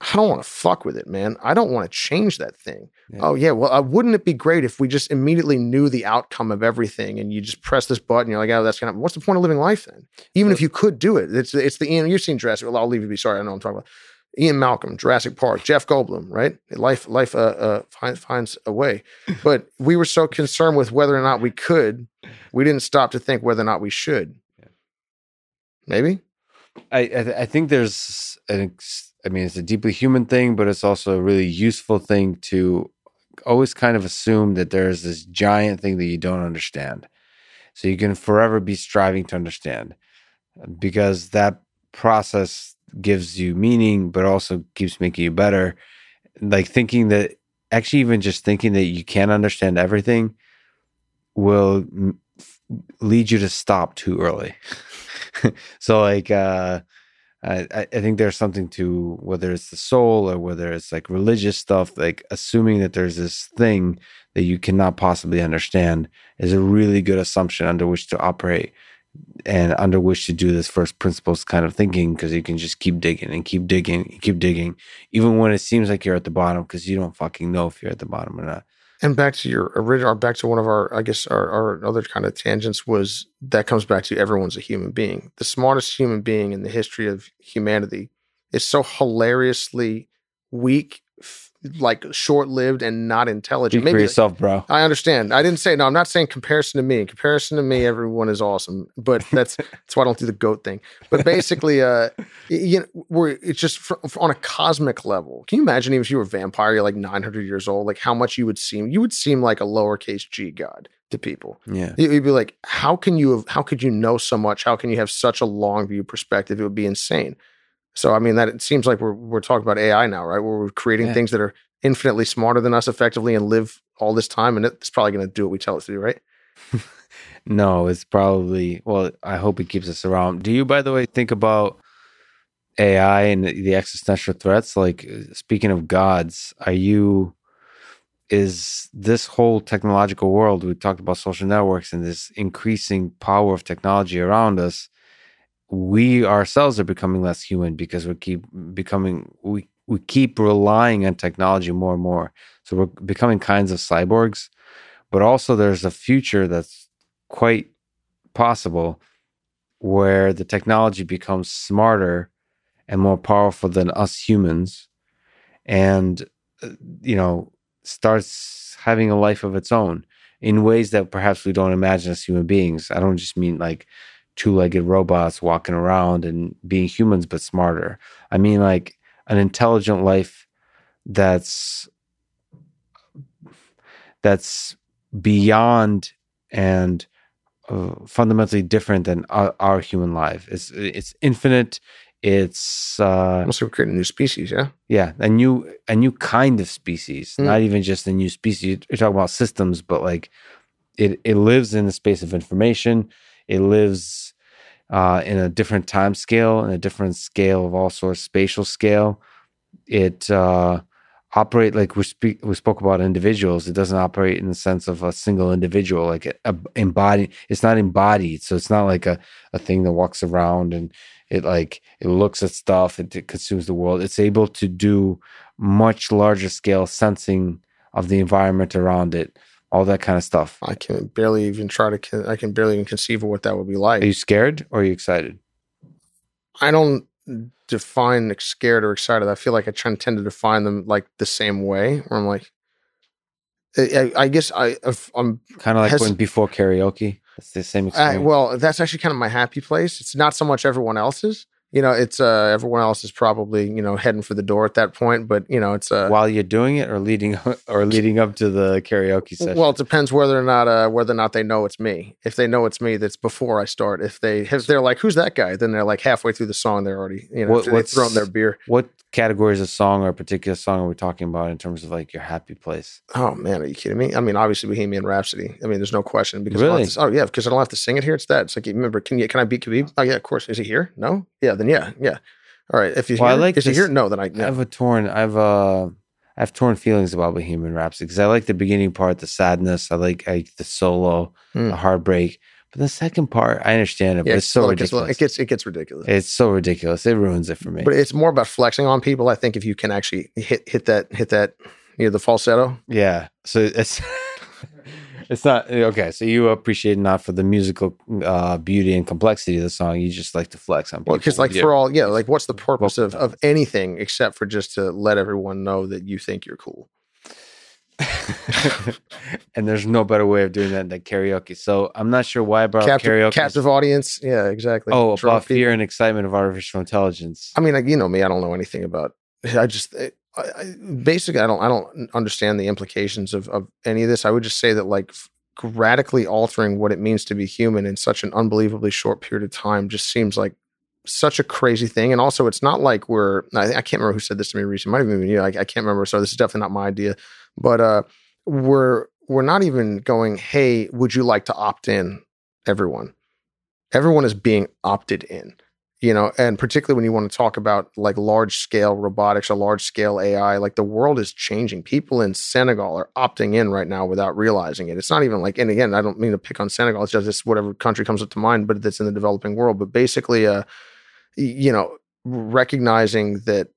I don't want to fuck with it, man. I don't want to change that thing. Yeah. Oh yeah, well, uh, wouldn't it be great if we just immediately knew the outcome of everything, and you just press this button? You're like, oh, that's gonna. What's the point of living life then? Even if you could do it, it's it's the Ian. You've seen Jurassic. Well, I'll leave you be. Sorry, I know what I'm talking about. Ian Malcolm, Jurassic Park, Jeff Goldblum, right? Life, life, uh, uh finds finds a way. But we were so concerned with whether or not we could, we didn't stop to think whether or not we should. Maybe. I I, th- I think there's an I mean it's a deeply human thing, but it's also a really useful thing to always kind of assume that there's this giant thing that you don't understand. So you can forever be striving to understand because that process gives you meaning, but also keeps making you better. Like thinking that actually, even just thinking that you can't understand everything will lead you to stop too early. so like uh I, I think there's something to whether it's the soul or whether it's like religious stuff, like assuming that there's this thing that you cannot possibly understand is a really good assumption under which to operate and under which to do this first principles kind of thinking because you can just keep digging and keep digging and keep digging, even when it seems like you're at the bottom because you don't fucking know if you're at the bottom or not. And back to your original, back to one of our, I guess, our, our other kind of tangents was that comes back to everyone's a human being. The smartest human being in the history of humanity is so hilariously weak, like short lived and not intelligent. Speak for yourself, bro. I understand. I didn't say no. I'm not saying comparison to me. In comparison to me, everyone is awesome. But that's that's why I don't do the goat thing. But basically, uh, you know, we're it's just fr- fr- on a cosmic level. Can you imagine even if you were a vampire, you're like 900 years old, like how much you would seem? You would seem like a lowercase g god to people. Yeah. You- You'd be like, how can you have, how could you know so much? How can you have such a long view perspective? It would be insane. So I mean that it seems like we're we're talking about AI now, right? Where we're creating Yeah. things that are infinitely smarter than us effectively and live all this time and it's probably going to do what we tell it to do, right? No, it's probably well. I hope it keeps us around. Do you, by the way, think about AI and the existential threats? Like uh, speaking of gods, are you? Is this whole technological world we talked about social networks and this increasing power of technology around us? We ourselves are becoming less human because we keep becoming we we keep relying on technology more and more. So we're becoming kinds of cyborgs. But also, there's a future that's quite possible where the technology becomes smarter and more powerful than us humans and uh, you know starts having a life of its own in ways that perhaps we don't imagine as human beings i don't just mean like two-legged robots walking around and being humans but smarter i mean like an intelligent life that's that's beyond and uh, fundamentally different than our, our human life. It's it's infinite. It's uh, we're creating a new species, yeah. yeah, a new a new kind of species. Mm. Not even just a new species. You're talking about systems, but like it it lives in the space of information. It lives uh, in a different time scale, in a different scale of all sorts, spatial scale. It uh, operate like we speak we spoke about individuals. It doesn't operate in the sense of a single individual like a, a embodied it's not embodied. So it's not like a, a thing that walks around and it like it looks at stuff and it consumes the world. It's able to do much larger scale sensing of the environment around it all that kind of stuff I can barely even try to. I can barely even conceive of what that would be like. are you scared or are you excited I don't define scared or excited. I feel like I try tend to define them like the same way. Where I'm like, I, I guess I if I'm kind of like Has- when before karaoke it's the same I, experience well, that's actually kind of my happy place. It's not so much everyone else's. You know, it's uh everyone else is probably you know heading for the door at that point. But you know, it's uh while you're doing it or leading or leading up to the karaoke session well, it depends whether or not uh whether or not they know it's me. If they know it's me, that's before I start. If they if they're like, "Who's that guy?" Then they're like halfway through the song, they're already you know What- they've thrown their beer. what categories of song or a particular song are we talking about in terms of like your happy place? Oh man, are you kidding me? I mean, obviously Bohemian Rhapsody. I mean, there's no question because Really? to- oh yeah, because I don't have to sing it here. It's that. It's like remember, can you can I beat Khabib? Oh yeah, of course. Is he here? No. Yeah, then yeah, yeah. All right. If he's Well, I like is he this- here? No, then I. I have a torn. I have uh, I have torn feelings about Bohemian Rhapsody because I like the beginning part, the sadness. I like, I like the solo, Hmm. the heartbreak. But the second part, I understand it, but it's so well, ridiculous. It gets it gets ridiculous. it's so ridiculous. It ruins it for me. but it's more about flexing on people. I think if you can actually hit hit that hit that you know the falsetto. yeah. So it's it's not okay. So you appreciate not for the musical uh, beauty and complexity of the song. You just like to flex on people. Well, because like Yeah. for all yeah, like what's the purpose of of anything except for just to let everyone know that you think you're cool. and there's no better way of doing that than karaoke. So I'm not sure why I brought captive, karaoke. captive audience. Yeah, exactly. oh, Draw about fear and excitement of artificial intelligence. I mean, like, you know me. I don't know anything about. I just eh, I, I, basically I don't I don't understand the implications of of any of this. I would just say that like radically altering what it means to be human in such an unbelievably short period of time just seems like such a crazy thing. And also, it's not like we're I, I can't remember who said this to me recently. Might have even been you. I, I can't remember. So this is definitely not my idea. But uh, we're we're not even going. Hey, would you like to opt in? Everyone, everyone is being opted in you know and particularly when you want to talk about like large scale robotics or large scale ai like the world is changing people in senegal are opting in right now without realizing it it's not even like and again i don't mean to pick on senegal it's just this whatever country comes up to mind but that's in the developing world but basically uh you know recognizing that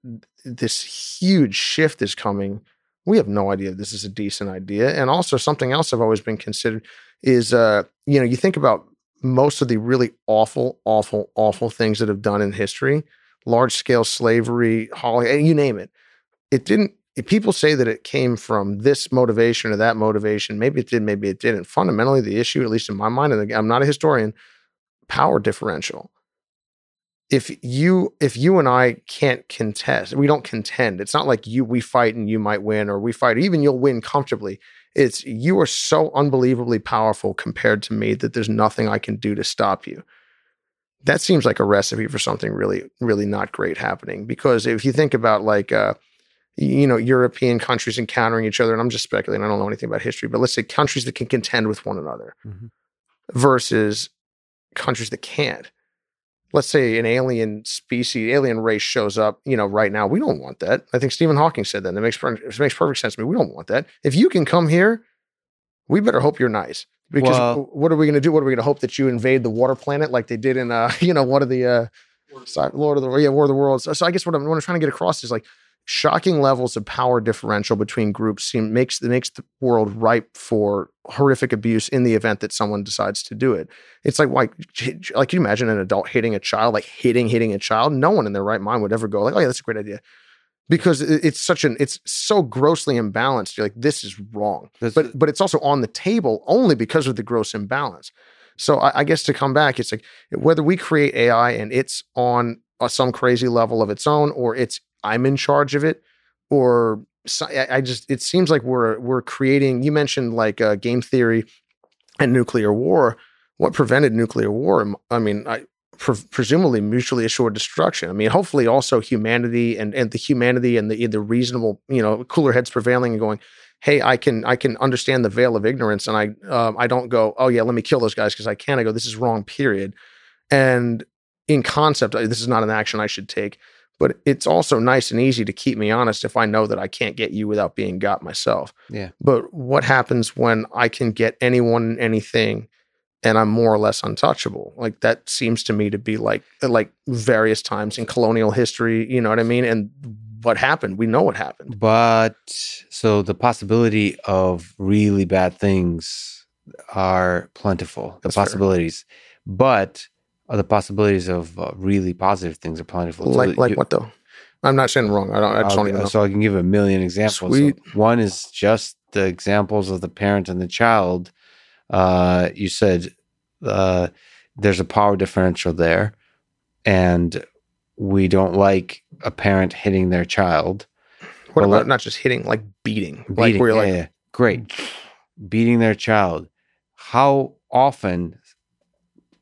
this huge shift is coming we have no idea this is a decent idea and also something else i've always been considered is uh you know you think about most of the really awful, awful, awful things that have done in history, large scale slavery, Holly, you name it. It didn't. People say that it came from this motivation or that motivation, maybe it did, maybe it didn't. Fundamentally, the issue, at least in my mind, and I'm not a historian, power differential. If you if you and I can't contest, we don't contend. It's not like you we fight and you might win, or we fight, even you'll win comfortably it's you are so unbelievably powerful compared to me that there's nothing I can do to stop you. That seems like a recipe for something really, really not great happening. Because if you think about like, uh, you know, European countries encountering each other, and I'm just speculating, I don't know anything about history, but let's say countries that can contend with one another Mhm. versus countries that can't. Let's say an alien species, alien race shows up, you know, right now. We don't want that. I think Stephen Hawking said that. That makes, per- it makes perfect sense to me. We don't want that. If you can come here, we better hope you're nice. Because Well- what are we going to do? What are we going to hope that you invade the water planet like they did in, uh, you know, one of the, uh, Lord of the yeah, War of the Worlds. So, so I guess what I'm, what I'm trying to get across is like shocking levels of power differential between groups seem makes makes the world ripe for horrific abuse in the event that someone decides to do it. It's like like like can you imagine an adult hitting a child, like hitting hitting a child? No one in their right mind would ever go like, oh yeah, that's a great idea. Because it's such an it's so grossly imbalanced. You're like, this is wrong. That's- But but it's also on the table only because of the gross imbalance. So I, I guess to come back, it's like whether we create AI and it's on uh, some crazy level of its own, or it's I'm in charge of it, or I, just it seems like we're we're creating. You mentioned like uh, game theory and nuclear war. What prevented nuclear war? I mean, I, pre- presumably mutually assured destruction. I mean, hopefully also humanity and and the humanity and the the reasonable you know cooler heads prevailing and going. Hey, I can I can understand the veil of ignorance, and I um, I don't go. Oh yeah, let me kill those guys because I can. I go. This is wrong. Period. And in concept, this is not an action I should take. But it's also nice and easy to keep me honest if I know that I can't get you without being got myself. Yeah. But what happens when I can get anyone anything and I'm more or less untouchable? Like that seems to me to be like like various times in colonial history, you know what I mean? And what happened? We know what happened. But so the possibility of really bad things are plentiful. The That's fair. possibilities, but uh, the possibilities of uh, really positive things are plentiful. So Like like you- what though? I'm not saying wrong. I don't I just I'll- don't even know. So I can give a million examples. So one is just the examples of the parent and the child. Uh, you said uh, there's a power differential there, and we don't like a parent hitting their child. What well, about let- not just hitting, like beating? like Beating, where you're yeah, like yeah. great, beating their child. How often,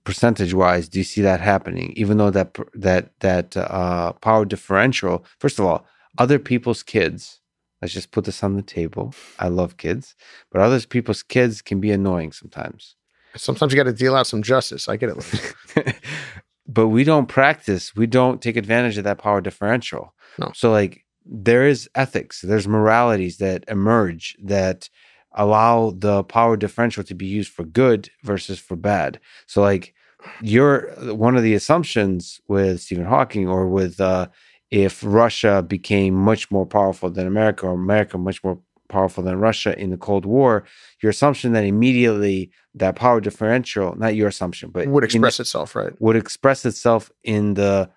percentage wise, do you see that happening? Even though that that that uh, power differential. First of all, other people's kids. Let's just put this on the table. I love kids, but other people's kids can be annoying sometimes. sometimes you got to deal out some justice. I get it. but we don't practice we don't take advantage of that power differential No. so like there is ethics there's moralities that emerge that allow the power differential to be used for good versus for bad so like you're one of the assumptions with stephen hawking or with uh if russia became much more powerful than america or america much more powerful than russia in the cold war your assumption that immediately that power differential not your assumption but Would in- express itself, right? would express itself in the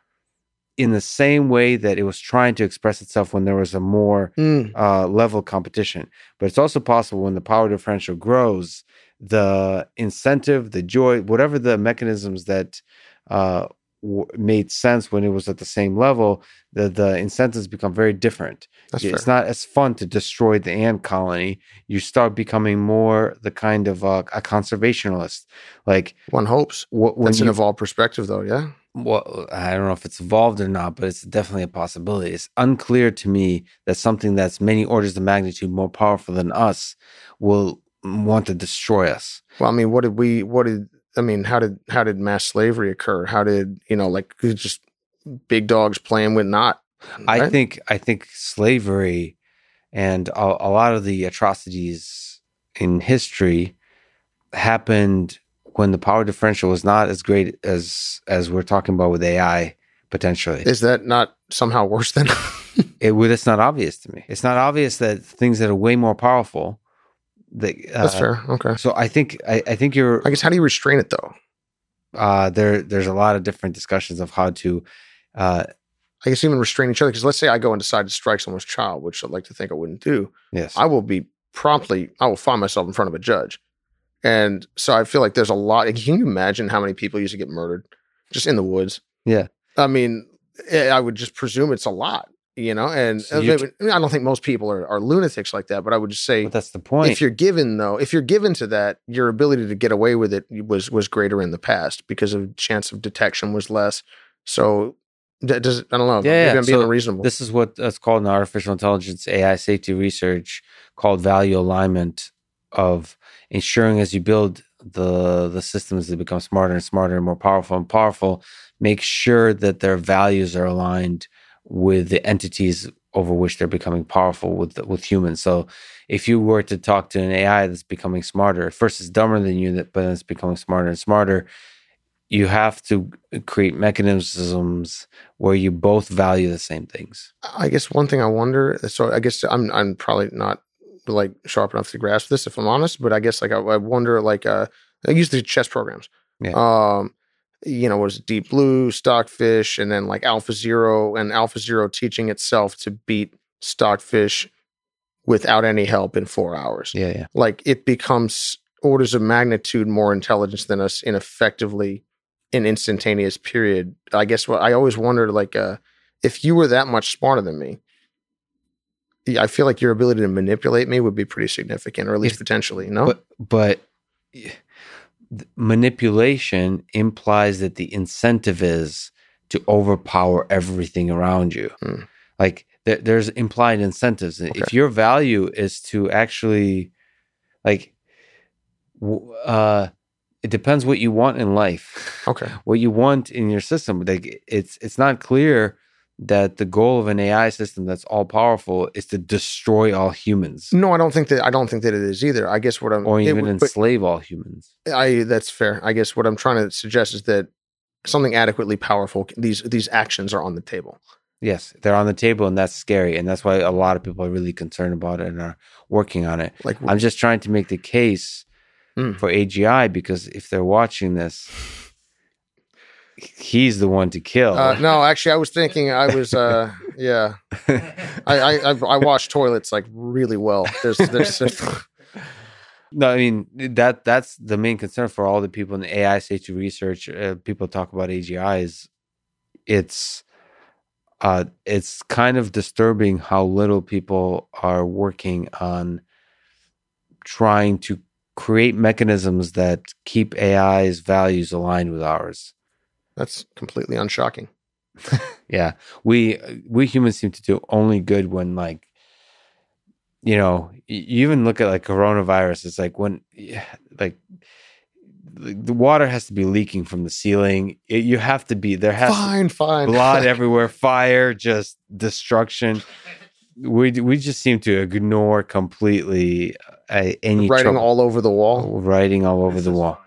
in the same way that it was trying to express itself when there was a more Mm, uh, level competition. But it's also possible when the power differential grows, the incentive, the joy, whatever the mechanisms that uh, w- made sense when it was at the same level, the the incentives become very different. that's it's fair. not as fun to destroy the ant colony. You start becoming more the kind of uh, a conservationalist, like One hopes. when That's an evolved perspective, though. Yeah. well, I don't know if it's evolved or not, but it's definitely a possibility. It's unclear to me that something that's many orders of magnitude more powerful than us will want to destroy us. Well, I mean, what did we? What did I mean? How did how did mass slavery occur? How did you know, like just big dogs playing with not? I think I think slavery and a, a lot of the atrocities in history happened when the power differential was not as great as as we're talking about with AI potentially. is that not somehow worse than? it would it's not obvious to me. It's not obvious that things that are way more powerful that uh, That's fair. Okay. So I think I, I think you're I guess how do you restrain it though? uh, there. There's a lot of different discussions of how to. Uh, I guess even restrain each other. Because let's say I go and decide to strike someone's child, which I'd like to think I wouldn't do. yes, I will be promptly. I will find myself in front of a judge, and so I feel like there's a lot. Can you imagine how many people used to get murdered just in the woods? Yeah. I mean, eh, I would just presume it's a lot. You know, and So you- maybe- I don't think most people are, are lunatics like that, but I would just say but that's the point. if you're given though, if you're given to that, your ability to get away with it was was greater in the past because of chance of detection was less. So that does I don't know. Yeah, yeah. So unreasonable. This is what it's called in artificial intelligence AI safety research called value alignment of ensuring as you build the the systems that become smarter and smarter and more powerful and powerful, make sure that their values are aligned with the entities over which they're becoming powerful with with humans. So if you were to talk to an AI that's becoming smarter, at first it's dumber than you, but then it's becoming smarter and smarter. You have to create mechanisms where you both value the same things. I guess one thing I wonder. So I guess I'm I'm probably not like sharp enough to grasp this if I'm honest, but I guess like I, I wonder like uh I use the chess programs. Yeah. Um, you know, was Deep Blue, Stockfish, and then like Alpha Zero, and Alpha Zero teaching itself to beat Stockfish without any help in four hours. Yeah, yeah. Like it becomes orders of magnitude more intelligence than us in effectively an instantaneous period. I guess what I always wondered, like, uh, if you were that much smarter than me, I feel like your ability to manipulate me would be pretty significant, or at least If- potentially. No, But but manipulation implies that the incentive is to overpower everything around you. Hmm. Like there, there's implied incentives. If your value is to actually, like, w- uh, it depends what you want in life. okay, what you want in your system. Like it's it's not clear that the goal of an AI system that's all powerful is to destroy all humans No, I don't think that. I don't think that it is either. I guess what I'm. or it even would- enslave all humans. I that's fair. I guess what I'm trying to suggest is that something adequately powerful. These these actions are on the table. Yes, they're on the table, and that's scary, and that's why a lot of people are really concerned about it and are working on it. Like I'm just trying to make the case Mm. for AGI because if they're watching this, he's the one to kill. Uh, no, actually, I was thinking. I was, uh, yeah. I, I I I wash toilets like really well. There's there's no, I mean that that's the main concern for all the people in the AI safety research. Uh, people talk about AGI is it's uh it's kind of disturbing how little people are working on trying to create mechanisms that keep AI's values aligned with ours. That's completely unshocking. Yeah, we we humans seem to do only good when like you know you even look at like coronavirus. It's like when like the the water has to be leaking from the ceiling. It, you have to be there has to Fine, fine. blood everywhere, fire, just destruction. We we just seem to ignore completely uh, any Writing trouble- all over the wall. writing all over the wall.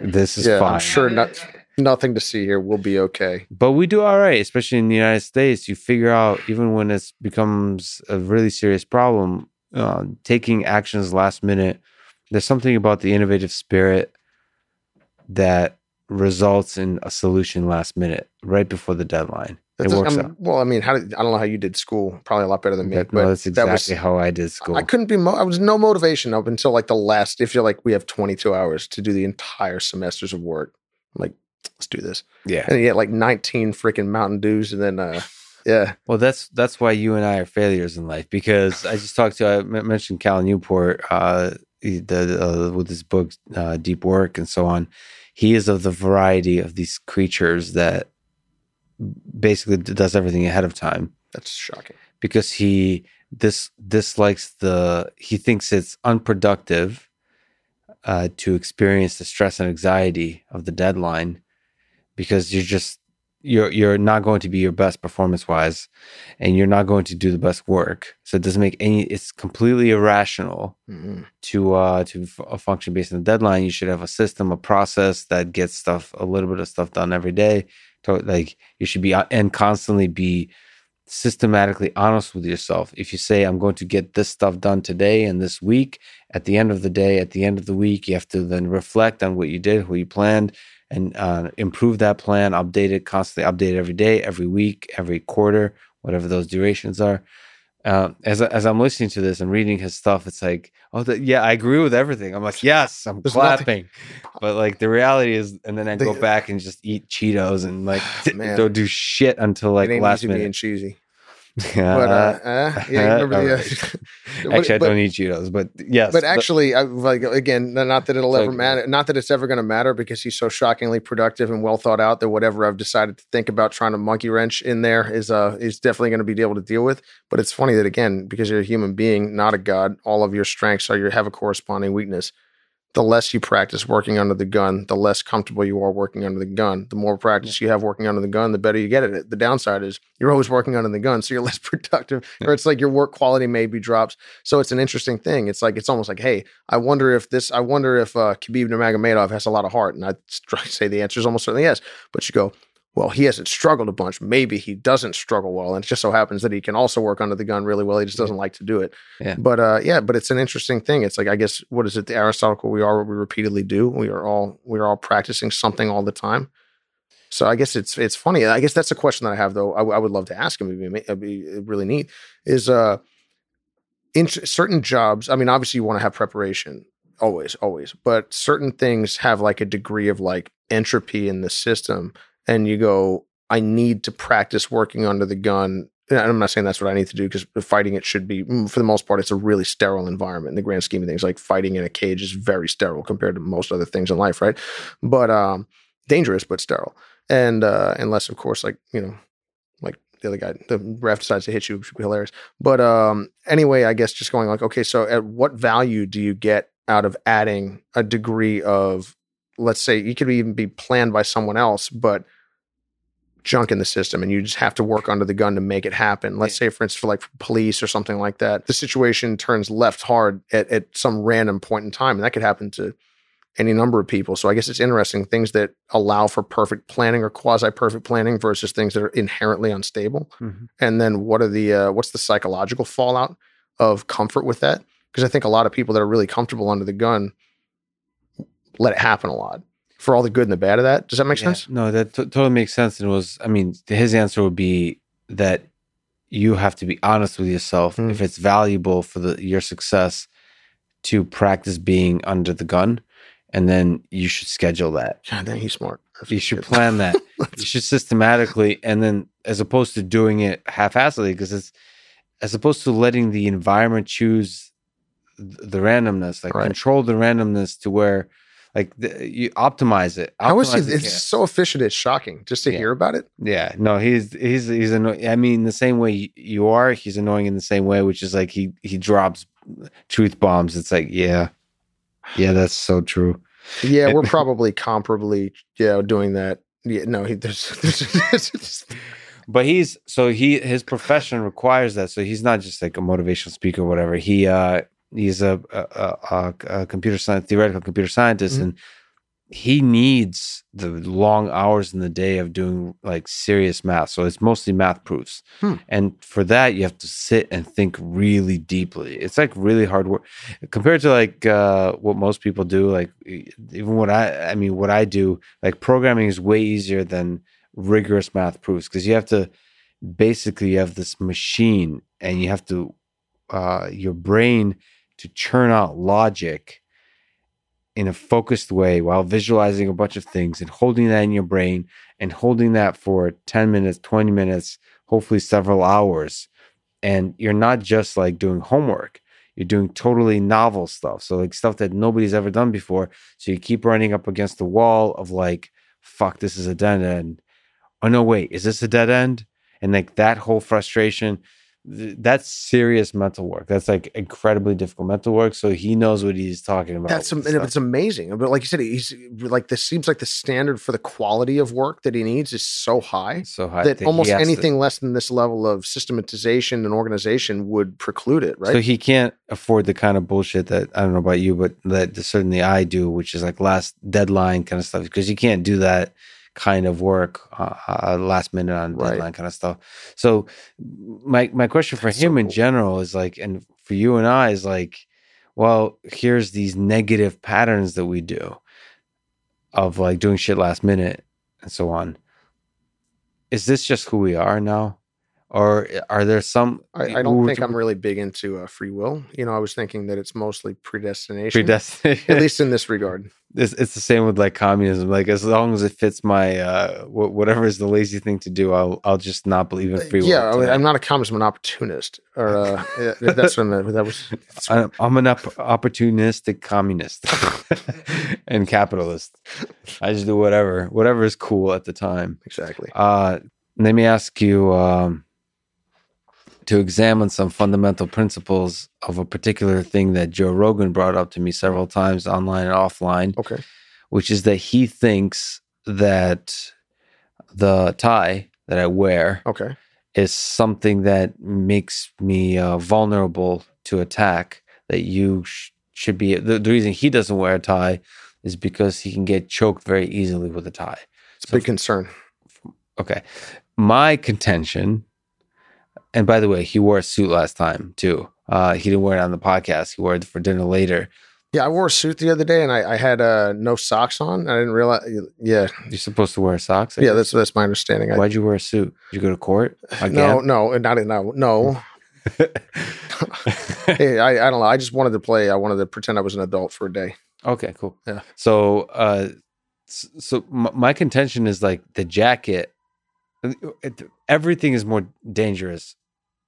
This is Yeah, fine. I'm sure not, nothing to see here. We'll be okay. but we do all right, especially in the United States. You figure out even when it becomes a really serious problem, uh, taking actions last minute. There's something about the innovative spirit that results in a solution last minute, right before the deadline. It works I'm- out. Well, I mean, how did I don't know how you did school? Probably a lot better than me. That- but no, that's that exactly was how I did school. I couldn't be. Mo- I was no motivation up until like the last. If you're like, we have 22 hours to do the entire semesters of work. I'm like, let's do this. yeah. And you get like 19 freaking Mountain Dews, and then uh, yeah, Well, that's that's why you and I are failures in life because I just talked to I mentioned Cal Newport uh, the, uh, with his book uh, Deep Work and so on. He is of the variety of these creatures that basically does everything ahead of time that's shocking. because he this dislikes the he thinks it's unproductive uh, to experience the stress and anxiety of the deadline because you're just you're you're not going to be your best performance wise and you're not going to do the best work. So it doesn't make any it's completely irrational Mhm. to uh to f- a function based on the deadline. You should have a system a process that gets stuff a little bit of stuff done every day. To, like you should be uh, and constantly be systematically honest with yourself. If you say i'm going to get this stuff done today and this week at the end of the day at the end of the week you have to then reflect on what you did what you planned and uh, improve that plan update it constantly update it every day every week every quarter whatever those durations are uh, as as I'm listening to this and reading his stuff, it's like, oh, the, yeah, I agree with everything. I'm like, yes, I'm There's nothing- clapping. But like the reality is, and then I go back and just eat Cheetos and like Man. don't do shit until like last minute. cheesy. Yeah, But uh, uh, yeah, remember the. Alright. But- actually, I but- don't eat Cheetos, but yes, but actually, I, like again, not that it'll ever okay. matter. Not that it's ever going to matter because he's so shockingly productive and well thought out that whatever I've decided to think about trying to monkey wrench in there is uh is definitely going to be able to deal with. But it's funny that again, because you're a human being, not a god, all of your strengths are you have a corresponding weakness. The less you practice working under the gun, the less comfortable you are working under the gun. The more practice you have working under the gun, the better you get at it. The downside is you're always working under the gun, so you're less productive, or it's like your work quality maybe drops. So it's an interesting thing. It's like it's almost like, hey, I wonder if this, I wonder if uh, Khabib Nurmagomedov has a lot of heart, and I'd str- say the answer is almost certainly yes. But you go, well, he hasn't struggled a bunch. Maybe he doesn't struggle well, and it just so happens that he can also work under the gun really well. He just doesn't like to do it. Yeah. But uh, yeah, but it's an interesting thing. It's like I guess what is it? The Aristotle we are what we repeatedly do. We are all we are all practicing something all the time. So I guess it's it's funny. I guess that's a question that I have though. I, w- I would love to ask him. It'd be, it'd be really neat. Is uh, in certain jobs. I mean, obviously you want to have preparation always, always. But certain things have like a degree of like entropy in the system, and you go, I need to practice working under the gun. And I'm not saying that's what I need to do because fighting it should be, mm, for the most part, it's a really sterile environment in the grand scheme of things. Like fighting in a cage is very sterile compared to most other things in life, right? But um, dangerous, but sterile. And uh, unless, of course, like you know, like the other guy, the ref decides to hit you, which would be hilarious. But um, anyway, I guess just going like, okay, so at what value do you get out of adding a degree of, let's say, you could even be planned by someone else, but junk in the system and you just have to work under the gun to make it happen. Let's say, for instance, for like police or something like that, the situation turns left hard at, at some random point in time. And that could happen to any number of people. So I guess it's interesting things that allow for perfect planning or quasi perfect planning versus things that are inherently unstable. Mm-hmm. And then what are the, uh, what's the psychological fallout of comfort with that? Because I think a lot of people that are really comfortable under the gun let it happen a lot for all the good and the bad of that. Does that make Yeah, sense? No, that t- totally makes sense. And it was, I mean, his answer would be that you have to be honest with yourself Mm. if it's valuable for the your success to practice being under the gun, and then you should schedule that. God, dang, he's smart. That's You should good. plan that. you should systematically, and then as opposed to doing it half-assedly, because it's as opposed to letting the environment choose the randomness, like Right. control the randomness to where, like, the, you optimize it. How is he? Optimize It's so efficient. It's shocking just to Yeah. hear about it. Yeah, no, he's he's he's annoying. I mean, the same way you are, he's annoying in the same way, which is like he he drops truth bombs. It's like, yeah, yeah, that's so true. Yeah, we're probably comparably, yeah, doing that. Yeah, no, he, there's, there's But he's so he his profession requires that. So he's not just like a motivational speaker or whatever. He uh he's a a, a, a computer science theoretical computer scientist, Mhm. and he needs the long hours in the day of doing like serious math. So it's mostly math proofs. Hmm. And for that, you have to sit and think really deeply. It's like really hard work compared to like uh, what most people do. Like even what I, I mean, what I do, like programming is way easier than rigorous math proofs because you have to basically you have this machine and you have to uh, your brain to churn out logic in a focused way while visualizing a bunch of things and holding that in your brain and holding that for 10 minutes 20 minutes hopefully several hours. And you're not just like doing homework. You're doing totally novel stuff. So like stuff that nobody's ever done before. So you keep running up against the wall of like fuck this is a dead end. Oh no wait. Is this a dead end? And like that whole frustration th- that's serious mental work that's like incredibly difficult mental work so he knows what he's talking about That's stuff. it's amazing. But like you said, he's like this seems like the standard for the quality of work that he needs is so high so high that almost has to- anything less than this level of systematization and organization would preclude it, right? So he can't afford the kind of bullshit that I don't know about you, but that certainly I do, which is like last deadline kind of stuff, because you can't do that kind of work uh, uh, last minute on Right. deadline kind of stuff. So my my question for That's so him in general is like, and for you and I is like, well, here's these negative patterns that we do of like doing shit last minute and so on. Is this just who we are now? Or are there some I, I don't think I'm really big into uh, free will. You know, I was thinking that it's mostly predestination, predestination? at least in this regard. it's, it's the same with like communism. Like as long as it fits my uh wh- whatever is the lazy thing to do, I'll I'll just not believe in free will. yeah, I mean, today. I'm not a communist. I'm an opportunist. Or uh, that's what I meant. That was I'm, I'm an op- opportunistic communist and capitalist. I just do whatever whatever is cool at the time. exactly. Uh, let me ask you um, to examine some fundamental principles of a particular thing that Joe Rogan brought up to me several times online and offline. Okay. which is that he thinks that the tie that I wear Okay. is something that makes me uh, vulnerable to attack. That you sh- should be. The, the reason he doesn't wear a tie is because he can get choked very easily with a tie. It's a So big concern. Okay. My contention, and by the way, he wore a suit last time too. Uh, he didn't wear it on the podcast. He wore it for dinner later. Yeah, I wore a suit the other day and I, I had uh, no socks on. I didn't realize. Yeah, You're supposed to wear socks. I yeah, guess. that's that's my understanding. Why'd you wear a suit? Did you go to court again? no, no, not no, no. hey, I, I don't know. I just wanted to play. I wanted to pretend I was an adult for a day. okay, cool. Yeah. So, uh, so my contention is like the jacket. It- everything is more dangerous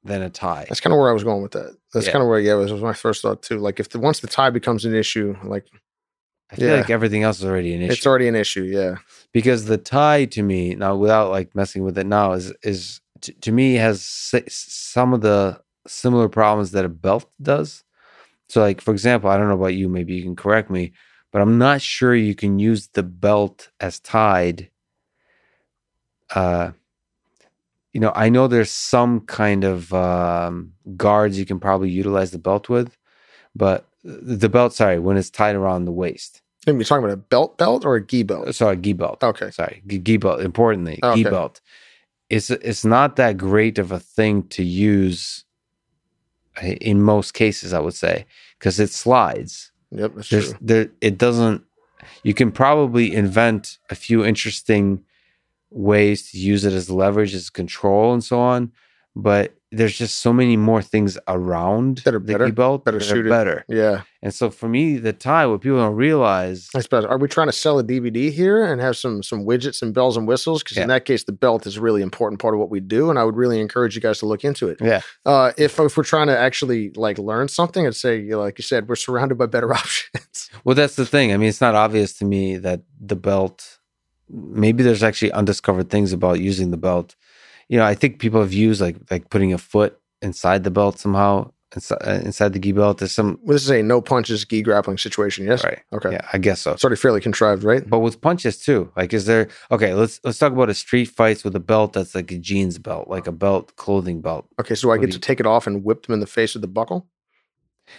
than a tie. That's kind of where I was going with that. That's Yeah. kind of where yeah, it was, was my first thought too. Like if the once the tie becomes an issue, like I feel yeah. like everything else is already an issue. it's already an issue. Yeah, because the tie to me now without like messing with it now is is t- to me has s- some of the similar problems that a belt does so like for example i don't know about you maybe you can correct me but i'm not sure you can use the belt as tied uh you know, I know there's some kind of um, guards you can probably utilize the belt with, but uh, the belt, sorry, when it's tied around the waist. Are you talking about a belt belt or a gi belt? Uh, sorry, gi belt. Okay. Sorry, gi, gi belt. Importantly, Okay. gi belt. It's it's not that great of a thing to use uh, in most cases, I would say, because it slides. Yep, that's There's true. there it doesn't. You can probably invent a few interesting ways to use it as leverage, as control, and so on. But there's just so many more things around That are the better- belt better that better. Yeah. And so for me, the tie, what people don't realize, I suppose. Are we trying to sell a DVD here and have some some widgets and bells and whistles? Because Yeah. in that case, the belt is a really important part of what we do, and I would really encourage you guys to look into it. yeah, Uh, if if we're trying to actually like learn something I'd say, you know, like you said, we're surrounded by better options. Well, that's the thing. I mean, it's not obvious to me that the belt. Maybe there's actually undiscovered things about using the belt. You know, I think people have used like like putting a foot inside the belt somehow inside, uh, inside the gi belt. There's some well, this is a no punches gi grappling situation. Yes. right. Okay. Yeah, I guess so. It's already fairly contrived, right? But with punches too, like, is there? Okay, let's let's talk about a street fights with a belt that's like a jeans belt, like a belt clothing belt. Okay. So I What get to you- take it off and whip them in the face with the buckle?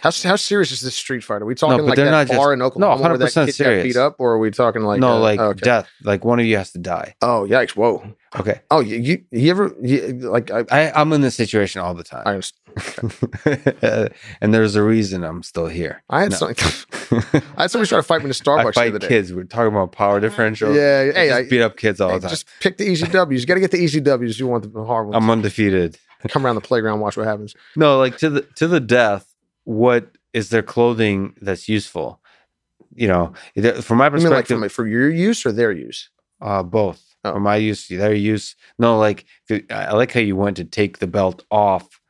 How how serious is this street fight? Are we talking but like they're that not bar just- in Oklahoma where that 100% kid got beat up, or are we talking like no, uh, like okay. death. Like one of you has to die. Oh yikes! Whoa. Okay, Oh, you you, you ever you, like I, I I'm in this situation all the time. I understand. and there's a reason I'm still here. I had No. something. I had somebody try to fight me in a Starbucks I the fight other day. kids. We're talking about power differential. Yeah, I hey, just I, beat up kids all hey, the time. just pick the easy W's. You got to get the easy W's. You want the hard ones. I'm undefeated. Come around the playground, watch what happens. No, like to the to the death. What is their clothing that's useful? You know, from my You mean like perspective, from, for your use or their use? uh, both. Oh. For my use, their use. No, like I I like how you went to take the belt off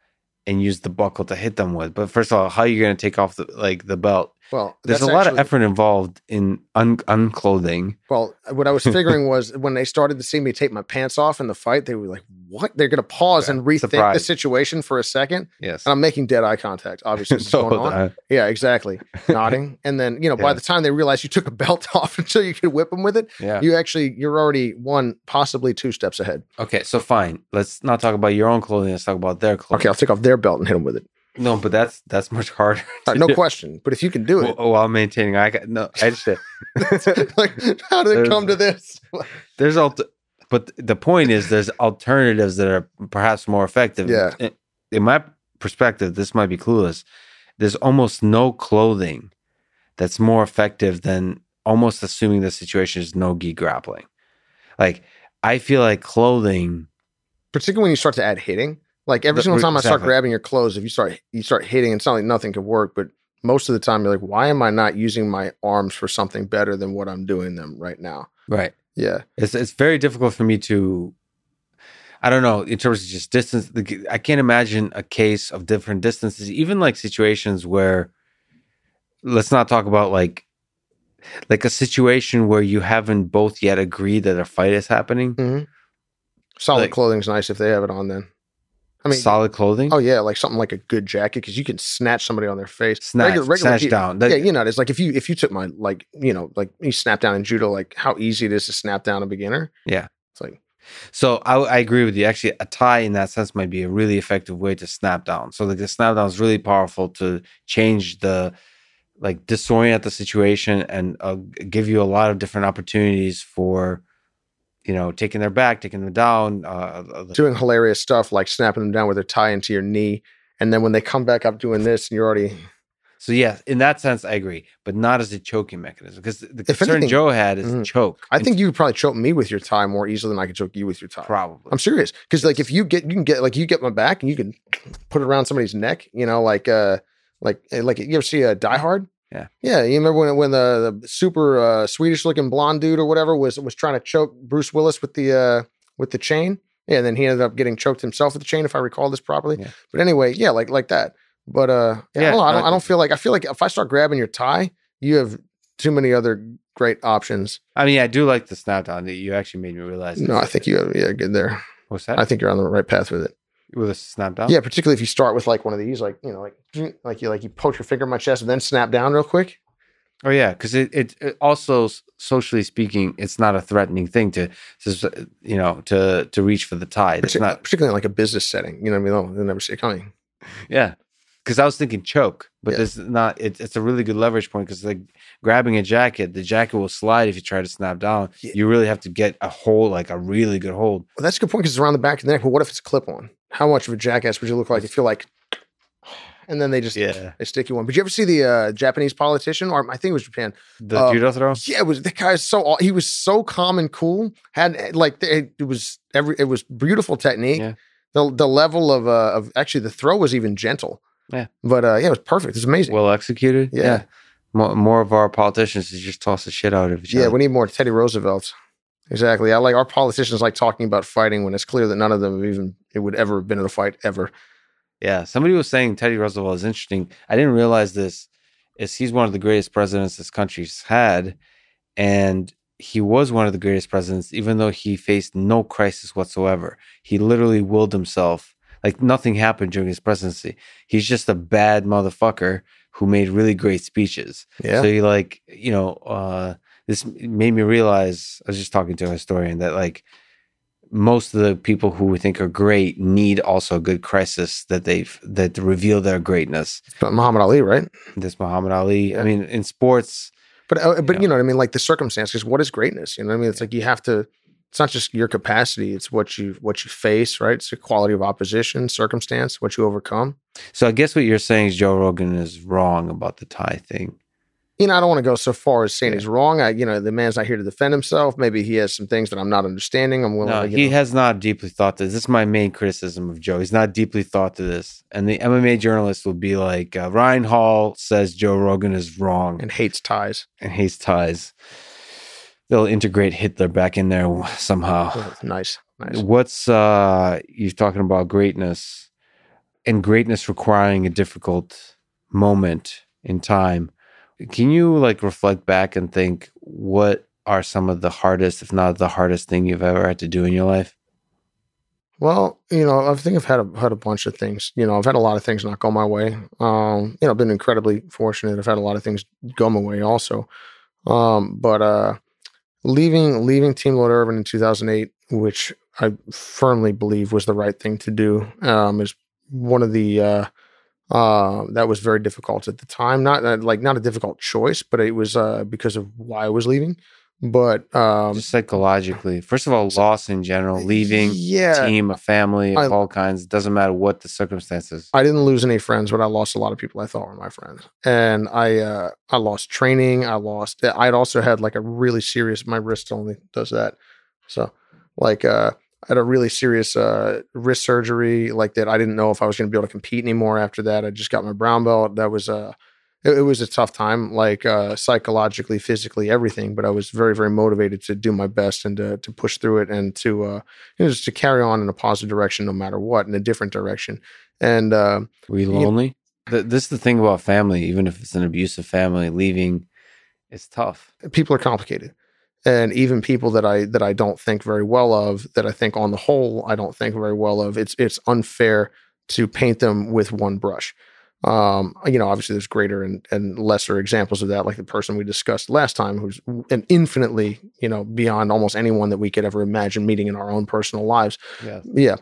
and use the buckle to hit them with. But first of all, how are you going to take off the like the belt? Well, There's a lot actually- of effort involved in un- unclothing. Well, what I was figuring was when they started to see me take my pants off in the fight, they were like, "What?" They're going to pause Yeah, and rethink the situation for a second. Yes. And I'm making dead eye contact. Obviously, So, going on. uh, Yeah, exactly. Nodding, and then you know, by the time they realize you took a belt off until you could whip them with it, yeah. you actually you're already one, possibly two steps ahead. Okay, so fine. Let's not talk about your own clothing. Let's talk about their clothing. Okay, I'll take off their belt and hit them with it. No, but that's that's much harder. All no question. But if you can do it, While, while maintaining, I got no. I just like how did it come to this? there's alt, but the point is there's alternatives that are perhaps more effective. Yeah. In, in my perspective, this might be clueless. There's almost no clothing that's more effective than almost assuming the situation is no gi grappling. Like I feel like clothing. Particularly when you start to add hitting. Like every The- single time I start grabbing your clothes, if you start you start hitting, it's not like nothing could work, but most of the time you're like, why am I not using my arms for something better than what I'm doing them right now? Right. Yeah. It's it's very difficult for me to. I don't know in terms of just distance. the- I can't imagine a case of different distances, even like situations where. Let's not talk about like, like a situation where you haven't both yet agreed that a fight is happening. hmm Solid Like- clothing's nice if they have it on then. I mean, solid clothing. oh yeah, like something like a good jacket because you can snatch somebody on their face. snatch, snatch down. That- yeah, you know, it's like if you if you took my like you know like you snap down in judo, like how easy it is to snap down a beginner. Yeah. it's like So I, I agree with you. Actually, a tie in that sense might be a really effective way to snap down. So like the snap down is really powerful to change the like disorient the situation and uh, give you a lot of different opportunities for you know taking their back, taking them down. Uh, uh, doing hilarious stuff like snapping them down with their tie into your knee, and then when they come back up doing this, and you're already so yeah, in that sense, I agree, but not as a choking mechanism because the If concern anything- Joe had is Mhm. choke. I think you could probably choke me with your tie more easily than I could choke you with your tie. probably. I'm serious because like if you get you can get like you get my back and you can put it around somebody's neck, you know, like uh like like you ever see a Die Hard? Yeah. yeah. You remember when when the, the super uh, Swedish looking blonde dude or whatever was was trying to choke Bruce Willis with the uh with the chain? Yeah, and then he ended up getting choked himself with the chain, if I recall this properly. Yeah. But anyway, yeah, like like that. But uh, yeah, I don't, know, I, don't, I I don't feel like I feel like if I start grabbing your tie, you have too many other great options. I mean, I do like the snap down. that You actually made me realize. No, I think you have yeah, good there. what's that? I think you're on the right path with it. With a snap down. Yeah, particularly if you start with like one of these, like you know, like like you like you poke your finger in my chest and then snap down real quick. Oh yeah, because it, it, it also socially speaking, it's not a threatening thing to, to you know to to reach for the tide. It's not. particularly in like a business setting. You know what I mean? Oh, they'll never see it coming. Yeah, because I was thinking choke, but Yeah. this is not. It, it's a really good leverage point because like grabbing a jacket, the jacket will slide if you try to snap down. Yeah. You really have to get a hold, like a really good hold. Well, that's a good point because it's around the back of the neck. But what if it's a clip on? How much of a jackass would you look like if you're like, and then they just Yeah, they stick you one? But you ever see the uh, Japanese politician, or I think it was Japan? the Uh, judo throw. Yeah, it was the guy is so he was so calm and cool. Had like it, it was every it was beautiful technique. Yeah. The the level of uh of actually the throw was even gentle. Yeah. But uh yeah, it was perfect. It's amazing. Well executed. Yeah. More, more of our politicians to just toss the shit out of each yeah, other. we need more Teddy Roosevelt. Exactly. I like our politicians like talking about fighting when it's clear that none of them have even it would ever have been in a fight ever. Yeah, somebody was saying Teddy Roosevelt is interesting. I didn't realize this. Is he's one of the greatest presidents this country's had, and he was one of the greatest presidents, even though he faced no crisis whatsoever. He literally willed himself. Like nothing happened during his presidency. He's just a bad motherfucker who made really great speeches. Yeah. So he like, you know, uh this made me realize I was just talking to a historian that like most of the people who we think are great need also a good crisis that they've that reveal their greatness. But Muhammad Ali, right? This Muhammad Ali. Yeah. I mean, in sports, But uh, but Yeah. you know what I mean, like the circumstances. What is greatness? You know what I mean? It's like you have to. It's not just your capacity; it's what you what you face, right? It's the quality of opposition, circumstance, what you overcome. so I guess what you're saying is Joe Rogan is wrong about the tie thing. You know, I don't want to go so far as saying Yeah. he's wrong. I, you know, the man's not here to defend himself. Maybe he has some things that I'm not understanding. I'm willing. No, to, he know- has not deeply thought this. This is my main criticism of Joe. He's not deeply thought to this. And the MMA journalist will be like, uh, Ryan Hall says Joe Rogan is wrong. and hates ties. and hates ties. They'll integrate Hitler back in there somehow. Yeah, nice, nice. What's uh you're talking about greatness and greatness requiring a difficult moment in time. Can you like reflect back and think what are some of the hardest, if not the hardest thing you've ever had to do in your life? Well, you know, I think I've had a had a bunch of things. You know, I've had a lot of things not go my way. Um, you know, I've been incredibly fortunate. I've had a lot of things go my way also. Um, but uh, leaving leaving Team Lloyd Irvin in 2008, which I firmly believe was the right thing to do, um, is one of the uh, uh, that was very difficult at the time. Not uh, like not a difficult choice, but it was uh, because of why I was leaving. But um, Just psychologically. First of all, loss in general, leaving yeah, team, a family of I- all kinds. Doesn't matter what the circumstances. I didn't lose any friends, but I lost a lot of people I thought were my friends. And I uh I lost training. I lost I'd also had like a really serious my wrist only does that. So like uh I had a really serious uh wrist surgery like that I didn't know if I was gonna be able to compete anymore after that. I just got my brown belt. That was uh it, it was a tough time, like uh psychologically, physically, everything. But I was very, very motivated to do my best and to to push through it and to uh you know, just to carry on in a positive direction no matter what, in a different direction. And uh Were you lonely? Th- this is the thing about family. Even if it's an abusive family, leaving, it's tough. people are complicated and even people that i that i don't think very well of that i think on the whole i don't think very well of it's it's unfair to paint them with one brush. Um you know obviously there's greater and, and lesser examples of that like the person we discussed last time who's an infinitely you know beyond almost anyone that we could ever imagine meeting in our own personal lives. Yeah. yeah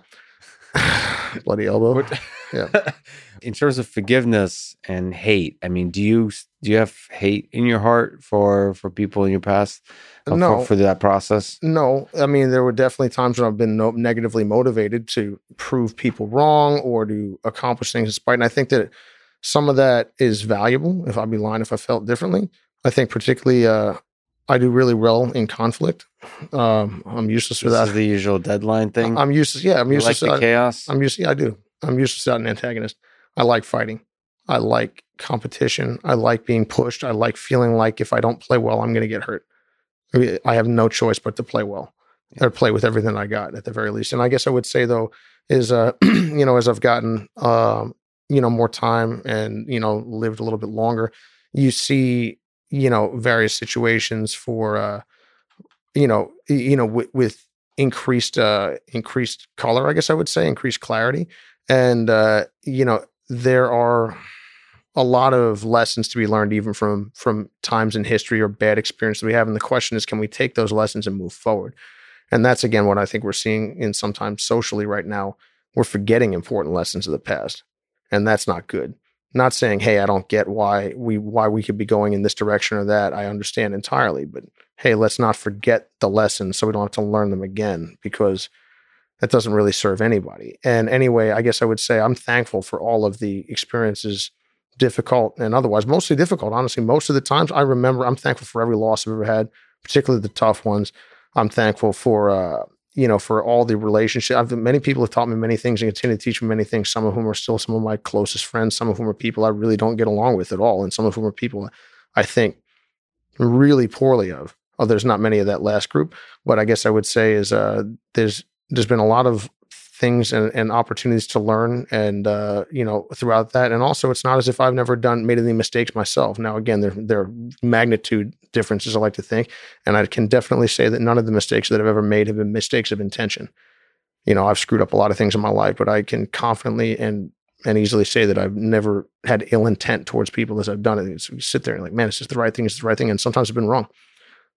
bloody elbow Yeah. in terms of forgiveness and hate, I mean, do you do you have hate in your heart for for people in your past? uh, no For, for that process. No, I mean there were definitely times when I've been no, negatively motivated to prove people wrong or to accomplish things despite. And I think that some of that is valuable. If I'd be lying if I felt differently, I think particularly uh, I do really well in conflict. Um, I'm useless for This that. is the usual deadline thing. I'm useless. Yeah, I'm like useless. the I, chaos. I'm used. Yeah, I do. I'm useless without an antagonist. I like fighting. I like competition. I like being pushed. I like feeling like if I don't play well, I'm going to get hurt. I have no choice but to play well or play with everything I got at the very least. And I guess I would say though is uh you know as I've gotten um you know more time and you know lived a little bit longer, you see you know various situations for uh you know you know with, increased uh increased color, I guess I would say increased clarity. And uh you know there are a lot of lessons to be learned even from from times in history or bad experiences we have. And the question is can we take those lessons and move forward? And that's again what i think we're seeing in sometimes socially right now. We're forgetting important lessons of the past and that's not good not saying hey i don't get why we why we could be going in this direction or that. I understand entirely but hey let's not forget the lessons so we don't have to learn them again because that doesn't really serve anybody. And anyway i guess i would say i'm thankful for all of the experiences difficult and otherwise mostly difficult honestly most of the times i remember i'm thankful for every loss i've ever had particularly the tough ones. I'm thankful for uh, you know for all the relationships I've, many people have taught me many things and continue to teach me many things. Some of whom are still some of my closest friends. Some of whom are people i really don't get along with at all. And some of whom are people i think really poorly of. Oh there's not many of that last group. What i guess i would say is uh, there's there's been a lot of things and, and opportunities to learn and uh, you know throughout that. And also it's not as if i've never done made any mistakes myself. Now again there, there are magnitude differences i like to think. And i can definitely say that none of the mistakes that i've ever made have been mistakes of intention. You know i've screwed up a lot of things in my life but i can confidently and and easily say that i've never had ill intent towards people as i've done it. So you sit there and like man it's just the right thing? It's the right thing? And sometimes i've been wrong.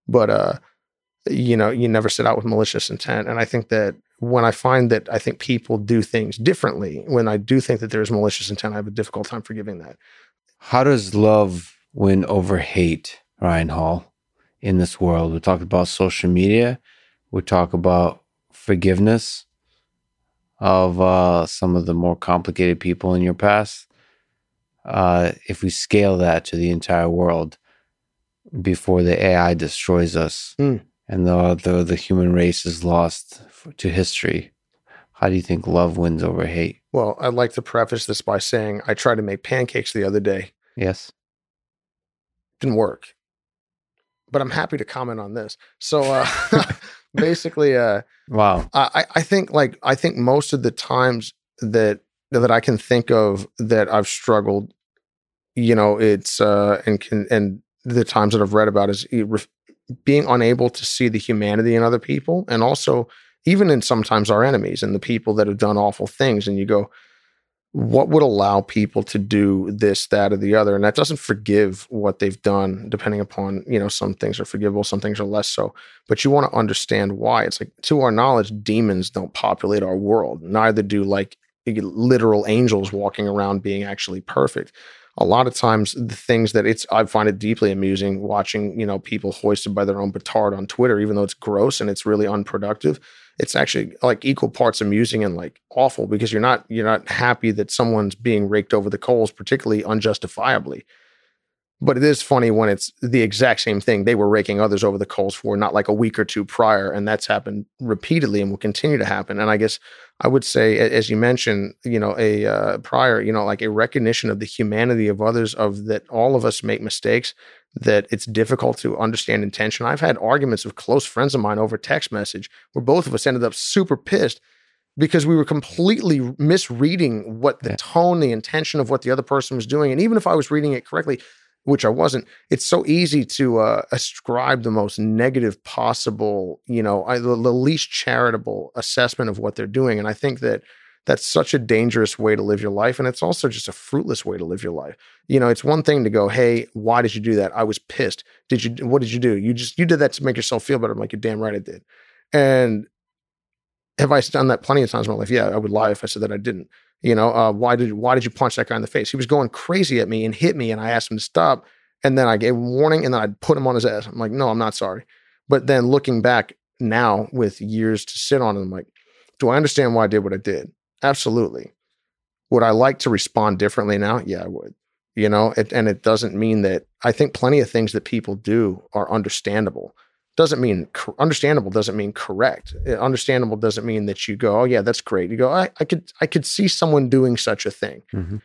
But uh you know you never set out with malicious intent and i think that when I find that I think people do things differently, when I do think that there's malicious intent, I have a difficult time forgiving that. How does love win over hate, Ryan Hall, in this world? We talk about social media, we talk about forgiveness of uh, some of the more complicated people in your past. Uh, if we scale that to the entire world before the AI destroys us mm. And the, the the human race is lost to history. How do you think love wins over hate? Well, I'd like to preface this by saying I tried to make pancakes the other day. Yes. Didn't work. But I'm happy to comment on this. So uh, basically, uh, wow. I, I think like I think most of the times that that I can think of that I've struggled, you know, it's uh, and can and the times that I've read about is being unable to see the humanity in other people, and also even in sometimes our enemies and the people that have done awful things. And you go, what would allow people to do this, that, or the other? And that doesn't forgive what they've done, depending upon, you know, some things are forgivable, some things are less so. But you want to understand why. It's like, to our knowledge, demons don't populate our world, neither do like literal angels walking around being actually perfect a lot of times the things that it's I find it deeply amusing watching, you know, people hoisted by their own petard on Twitter, even though it's gross and it's really unproductive. It's actually like equal parts amusing and like awful because you're not you're not happy that someone's being raked over the coals particularly unjustifiably but it is funny when it's the exact same thing they were raking others over the coals for not like a week or two prior and that's happened repeatedly and will continue to happen and i guess i would say as you mentioned you know a uh, prior you know like a recognition of the humanity of others of that all of us make mistakes that it's difficult to understand intention. I've had arguments with close friends of mine over text message where both of us ended up super pissed because we were completely misreading what the yeah. tone, the intention of what the other person was doing. And even if I was reading it correctly, which I wasn't, it's so easy to uh, ascribe the most negative possible, you know, I, the, the least charitable assessment of what they're doing. And I think that that's such a dangerous way to live your life. And it's also just a fruitless way to live your life. You know, it's one thing to go, Hey, why did you do that? I was pissed. Did you, what did you do? You just, you did that to make yourself feel better. I'm like, you're damn right I did. And have I done that plenty of times in my life? Yeah, I would lie if I said that I didn't. You know, uh, why did, why did you punch that guy in the face? He was going crazy at me and hit me and I asked him to stop. And then I gave him warning and then I'd put him on his ass. I'm like, no, I'm not sorry. But then looking back now with years to sit on I'm like, do I understand why I did what I did? Absolutely. Would I like to respond differently now? Yeah, I would. You know, it, and it doesn't mean that I think plenty of things that people do are understandable. Doesn't mean understandable doesn't mean correct. Uh, understandable doesn't mean that you go, oh yeah, that's great. You go, I, I could I could see someone doing such a thing. Mm-hmm.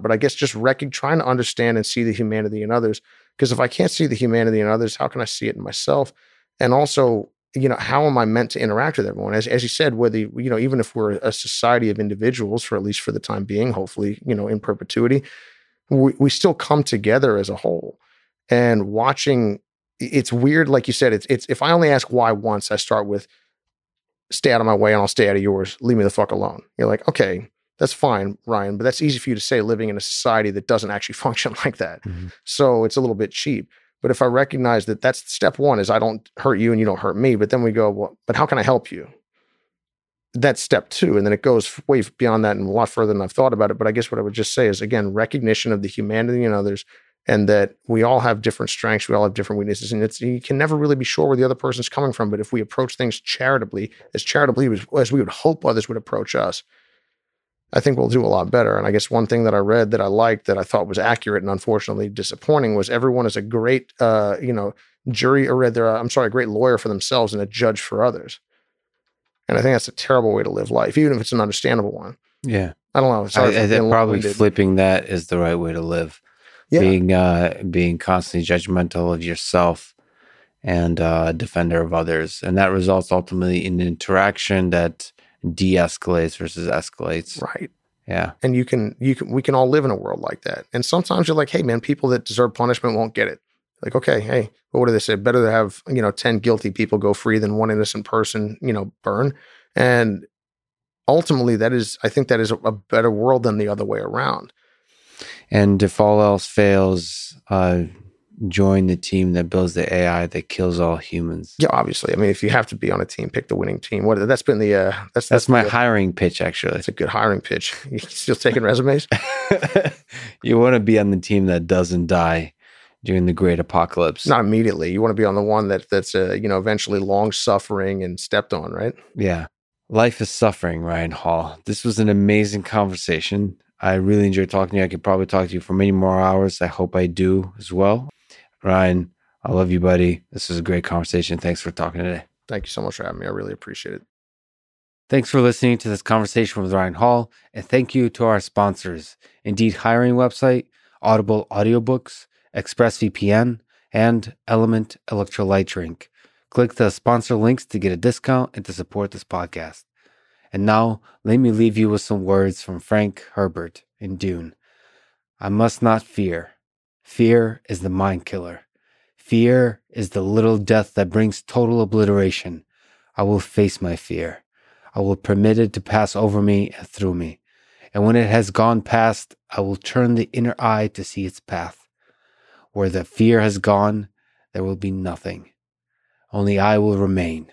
But I guess just rec- trying to understand and see the humanity in others. Because if I can't see the humanity in others, how can I see it in myself? And also you know, how am I meant to interact with everyone? As, as you said, whether, you know, even if we're a society of individuals for at least for the time being, hopefully, you know, in perpetuity, we, we still come together as a whole. And watching, it's weird, like you said, it's, it's, if I only ask why once, I start with, stay out of my way and I'll stay out of yours. Leave me the fuck alone. You're like, okay, That's fine, Ryan, but that's easy for you to say living in a society that doesn't actually function like that. Mhm. So it's a little bit cheap. But if I recognize that that's step one is I don't hurt you and you don't hurt me, but then we go, well, but how can I help you? That's step two. And then it goes way beyond that and a lot further than I've thought about it. But I guess what I would just say is again, recognition of the humanity in others and that we all have different strengths, we all have different weaknesses. And it's you can never really be sure where the other person's coming from. But if we approach things charitably, as charitably as, as we would hope others would approach us, I think we'll do a lot better. And I guess one thing that I read that I liked that I thought was accurate and unfortunately disappointing was everyone is a great, uh, you know, jury or they're, I'm sorry, a great lawyer for themselves and a judge for others. And I think that's a terrible way to live life, even if it's an understandable one. Yeah. I don't know. I, Sorry I think probably flipping that is the right way to live. Yeah. Being uh being constantly judgmental of yourself and uh defender of others. And that results ultimately in an interaction that de-escalates versus escalates. Right. Yeah. And you can, you can, we can all live in a world like that. And sometimes you're like, hey, man, people that deserve punishment won't get it. Like, okay, hey, but what do they say? Better to have, you know, 10 guilty people go free than one innocent person, you know, burn. And ultimately, that is, I think that is a better world than the other way around. And if all else fails, uh join the team that builds the AI that kills all humans. Yeah, obviously. I mean, if you have to be on a team, pick the winning team. What that's been the, uh, that's, That's my the- hiring pitch actually. that's a good hiring pitch. You still taking resumes? you want to be on the team that doesn't die during the great apocalypse. Not immediately. You want to be on the one that that's, uh, you know, eventually long suffering and stepped on, right? Yeah. Life is suffering, Ryan Hall. This was an amazing conversation. I really enjoyed talking to you. I could probably talk to you for many more hours. I hope I do as well. Ryan, I love you, buddy. This was a great conversation. Thanks for talking today. Thank you so much for having me. I really appreciate it. Thanks for listening to this conversation with Ryan Hall, and thank you to our sponsors Indeed Hiring Website, Audible Audiobooks, ExpressVPN, and Element Electrolyte Drink. Click the sponsor links to get a discount and to support this podcast. And now, let me leave you with some words from Frank Herbert in Dune. I must not fear. Fear is the mind killer. Fear is the little death that brings total obliteration. I will face my fear. I will permit it to pass over me and through me. And when it has gone past, I will turn the inner eye to see its path. Where the fear has gone, there will be nothing. Only I will remain.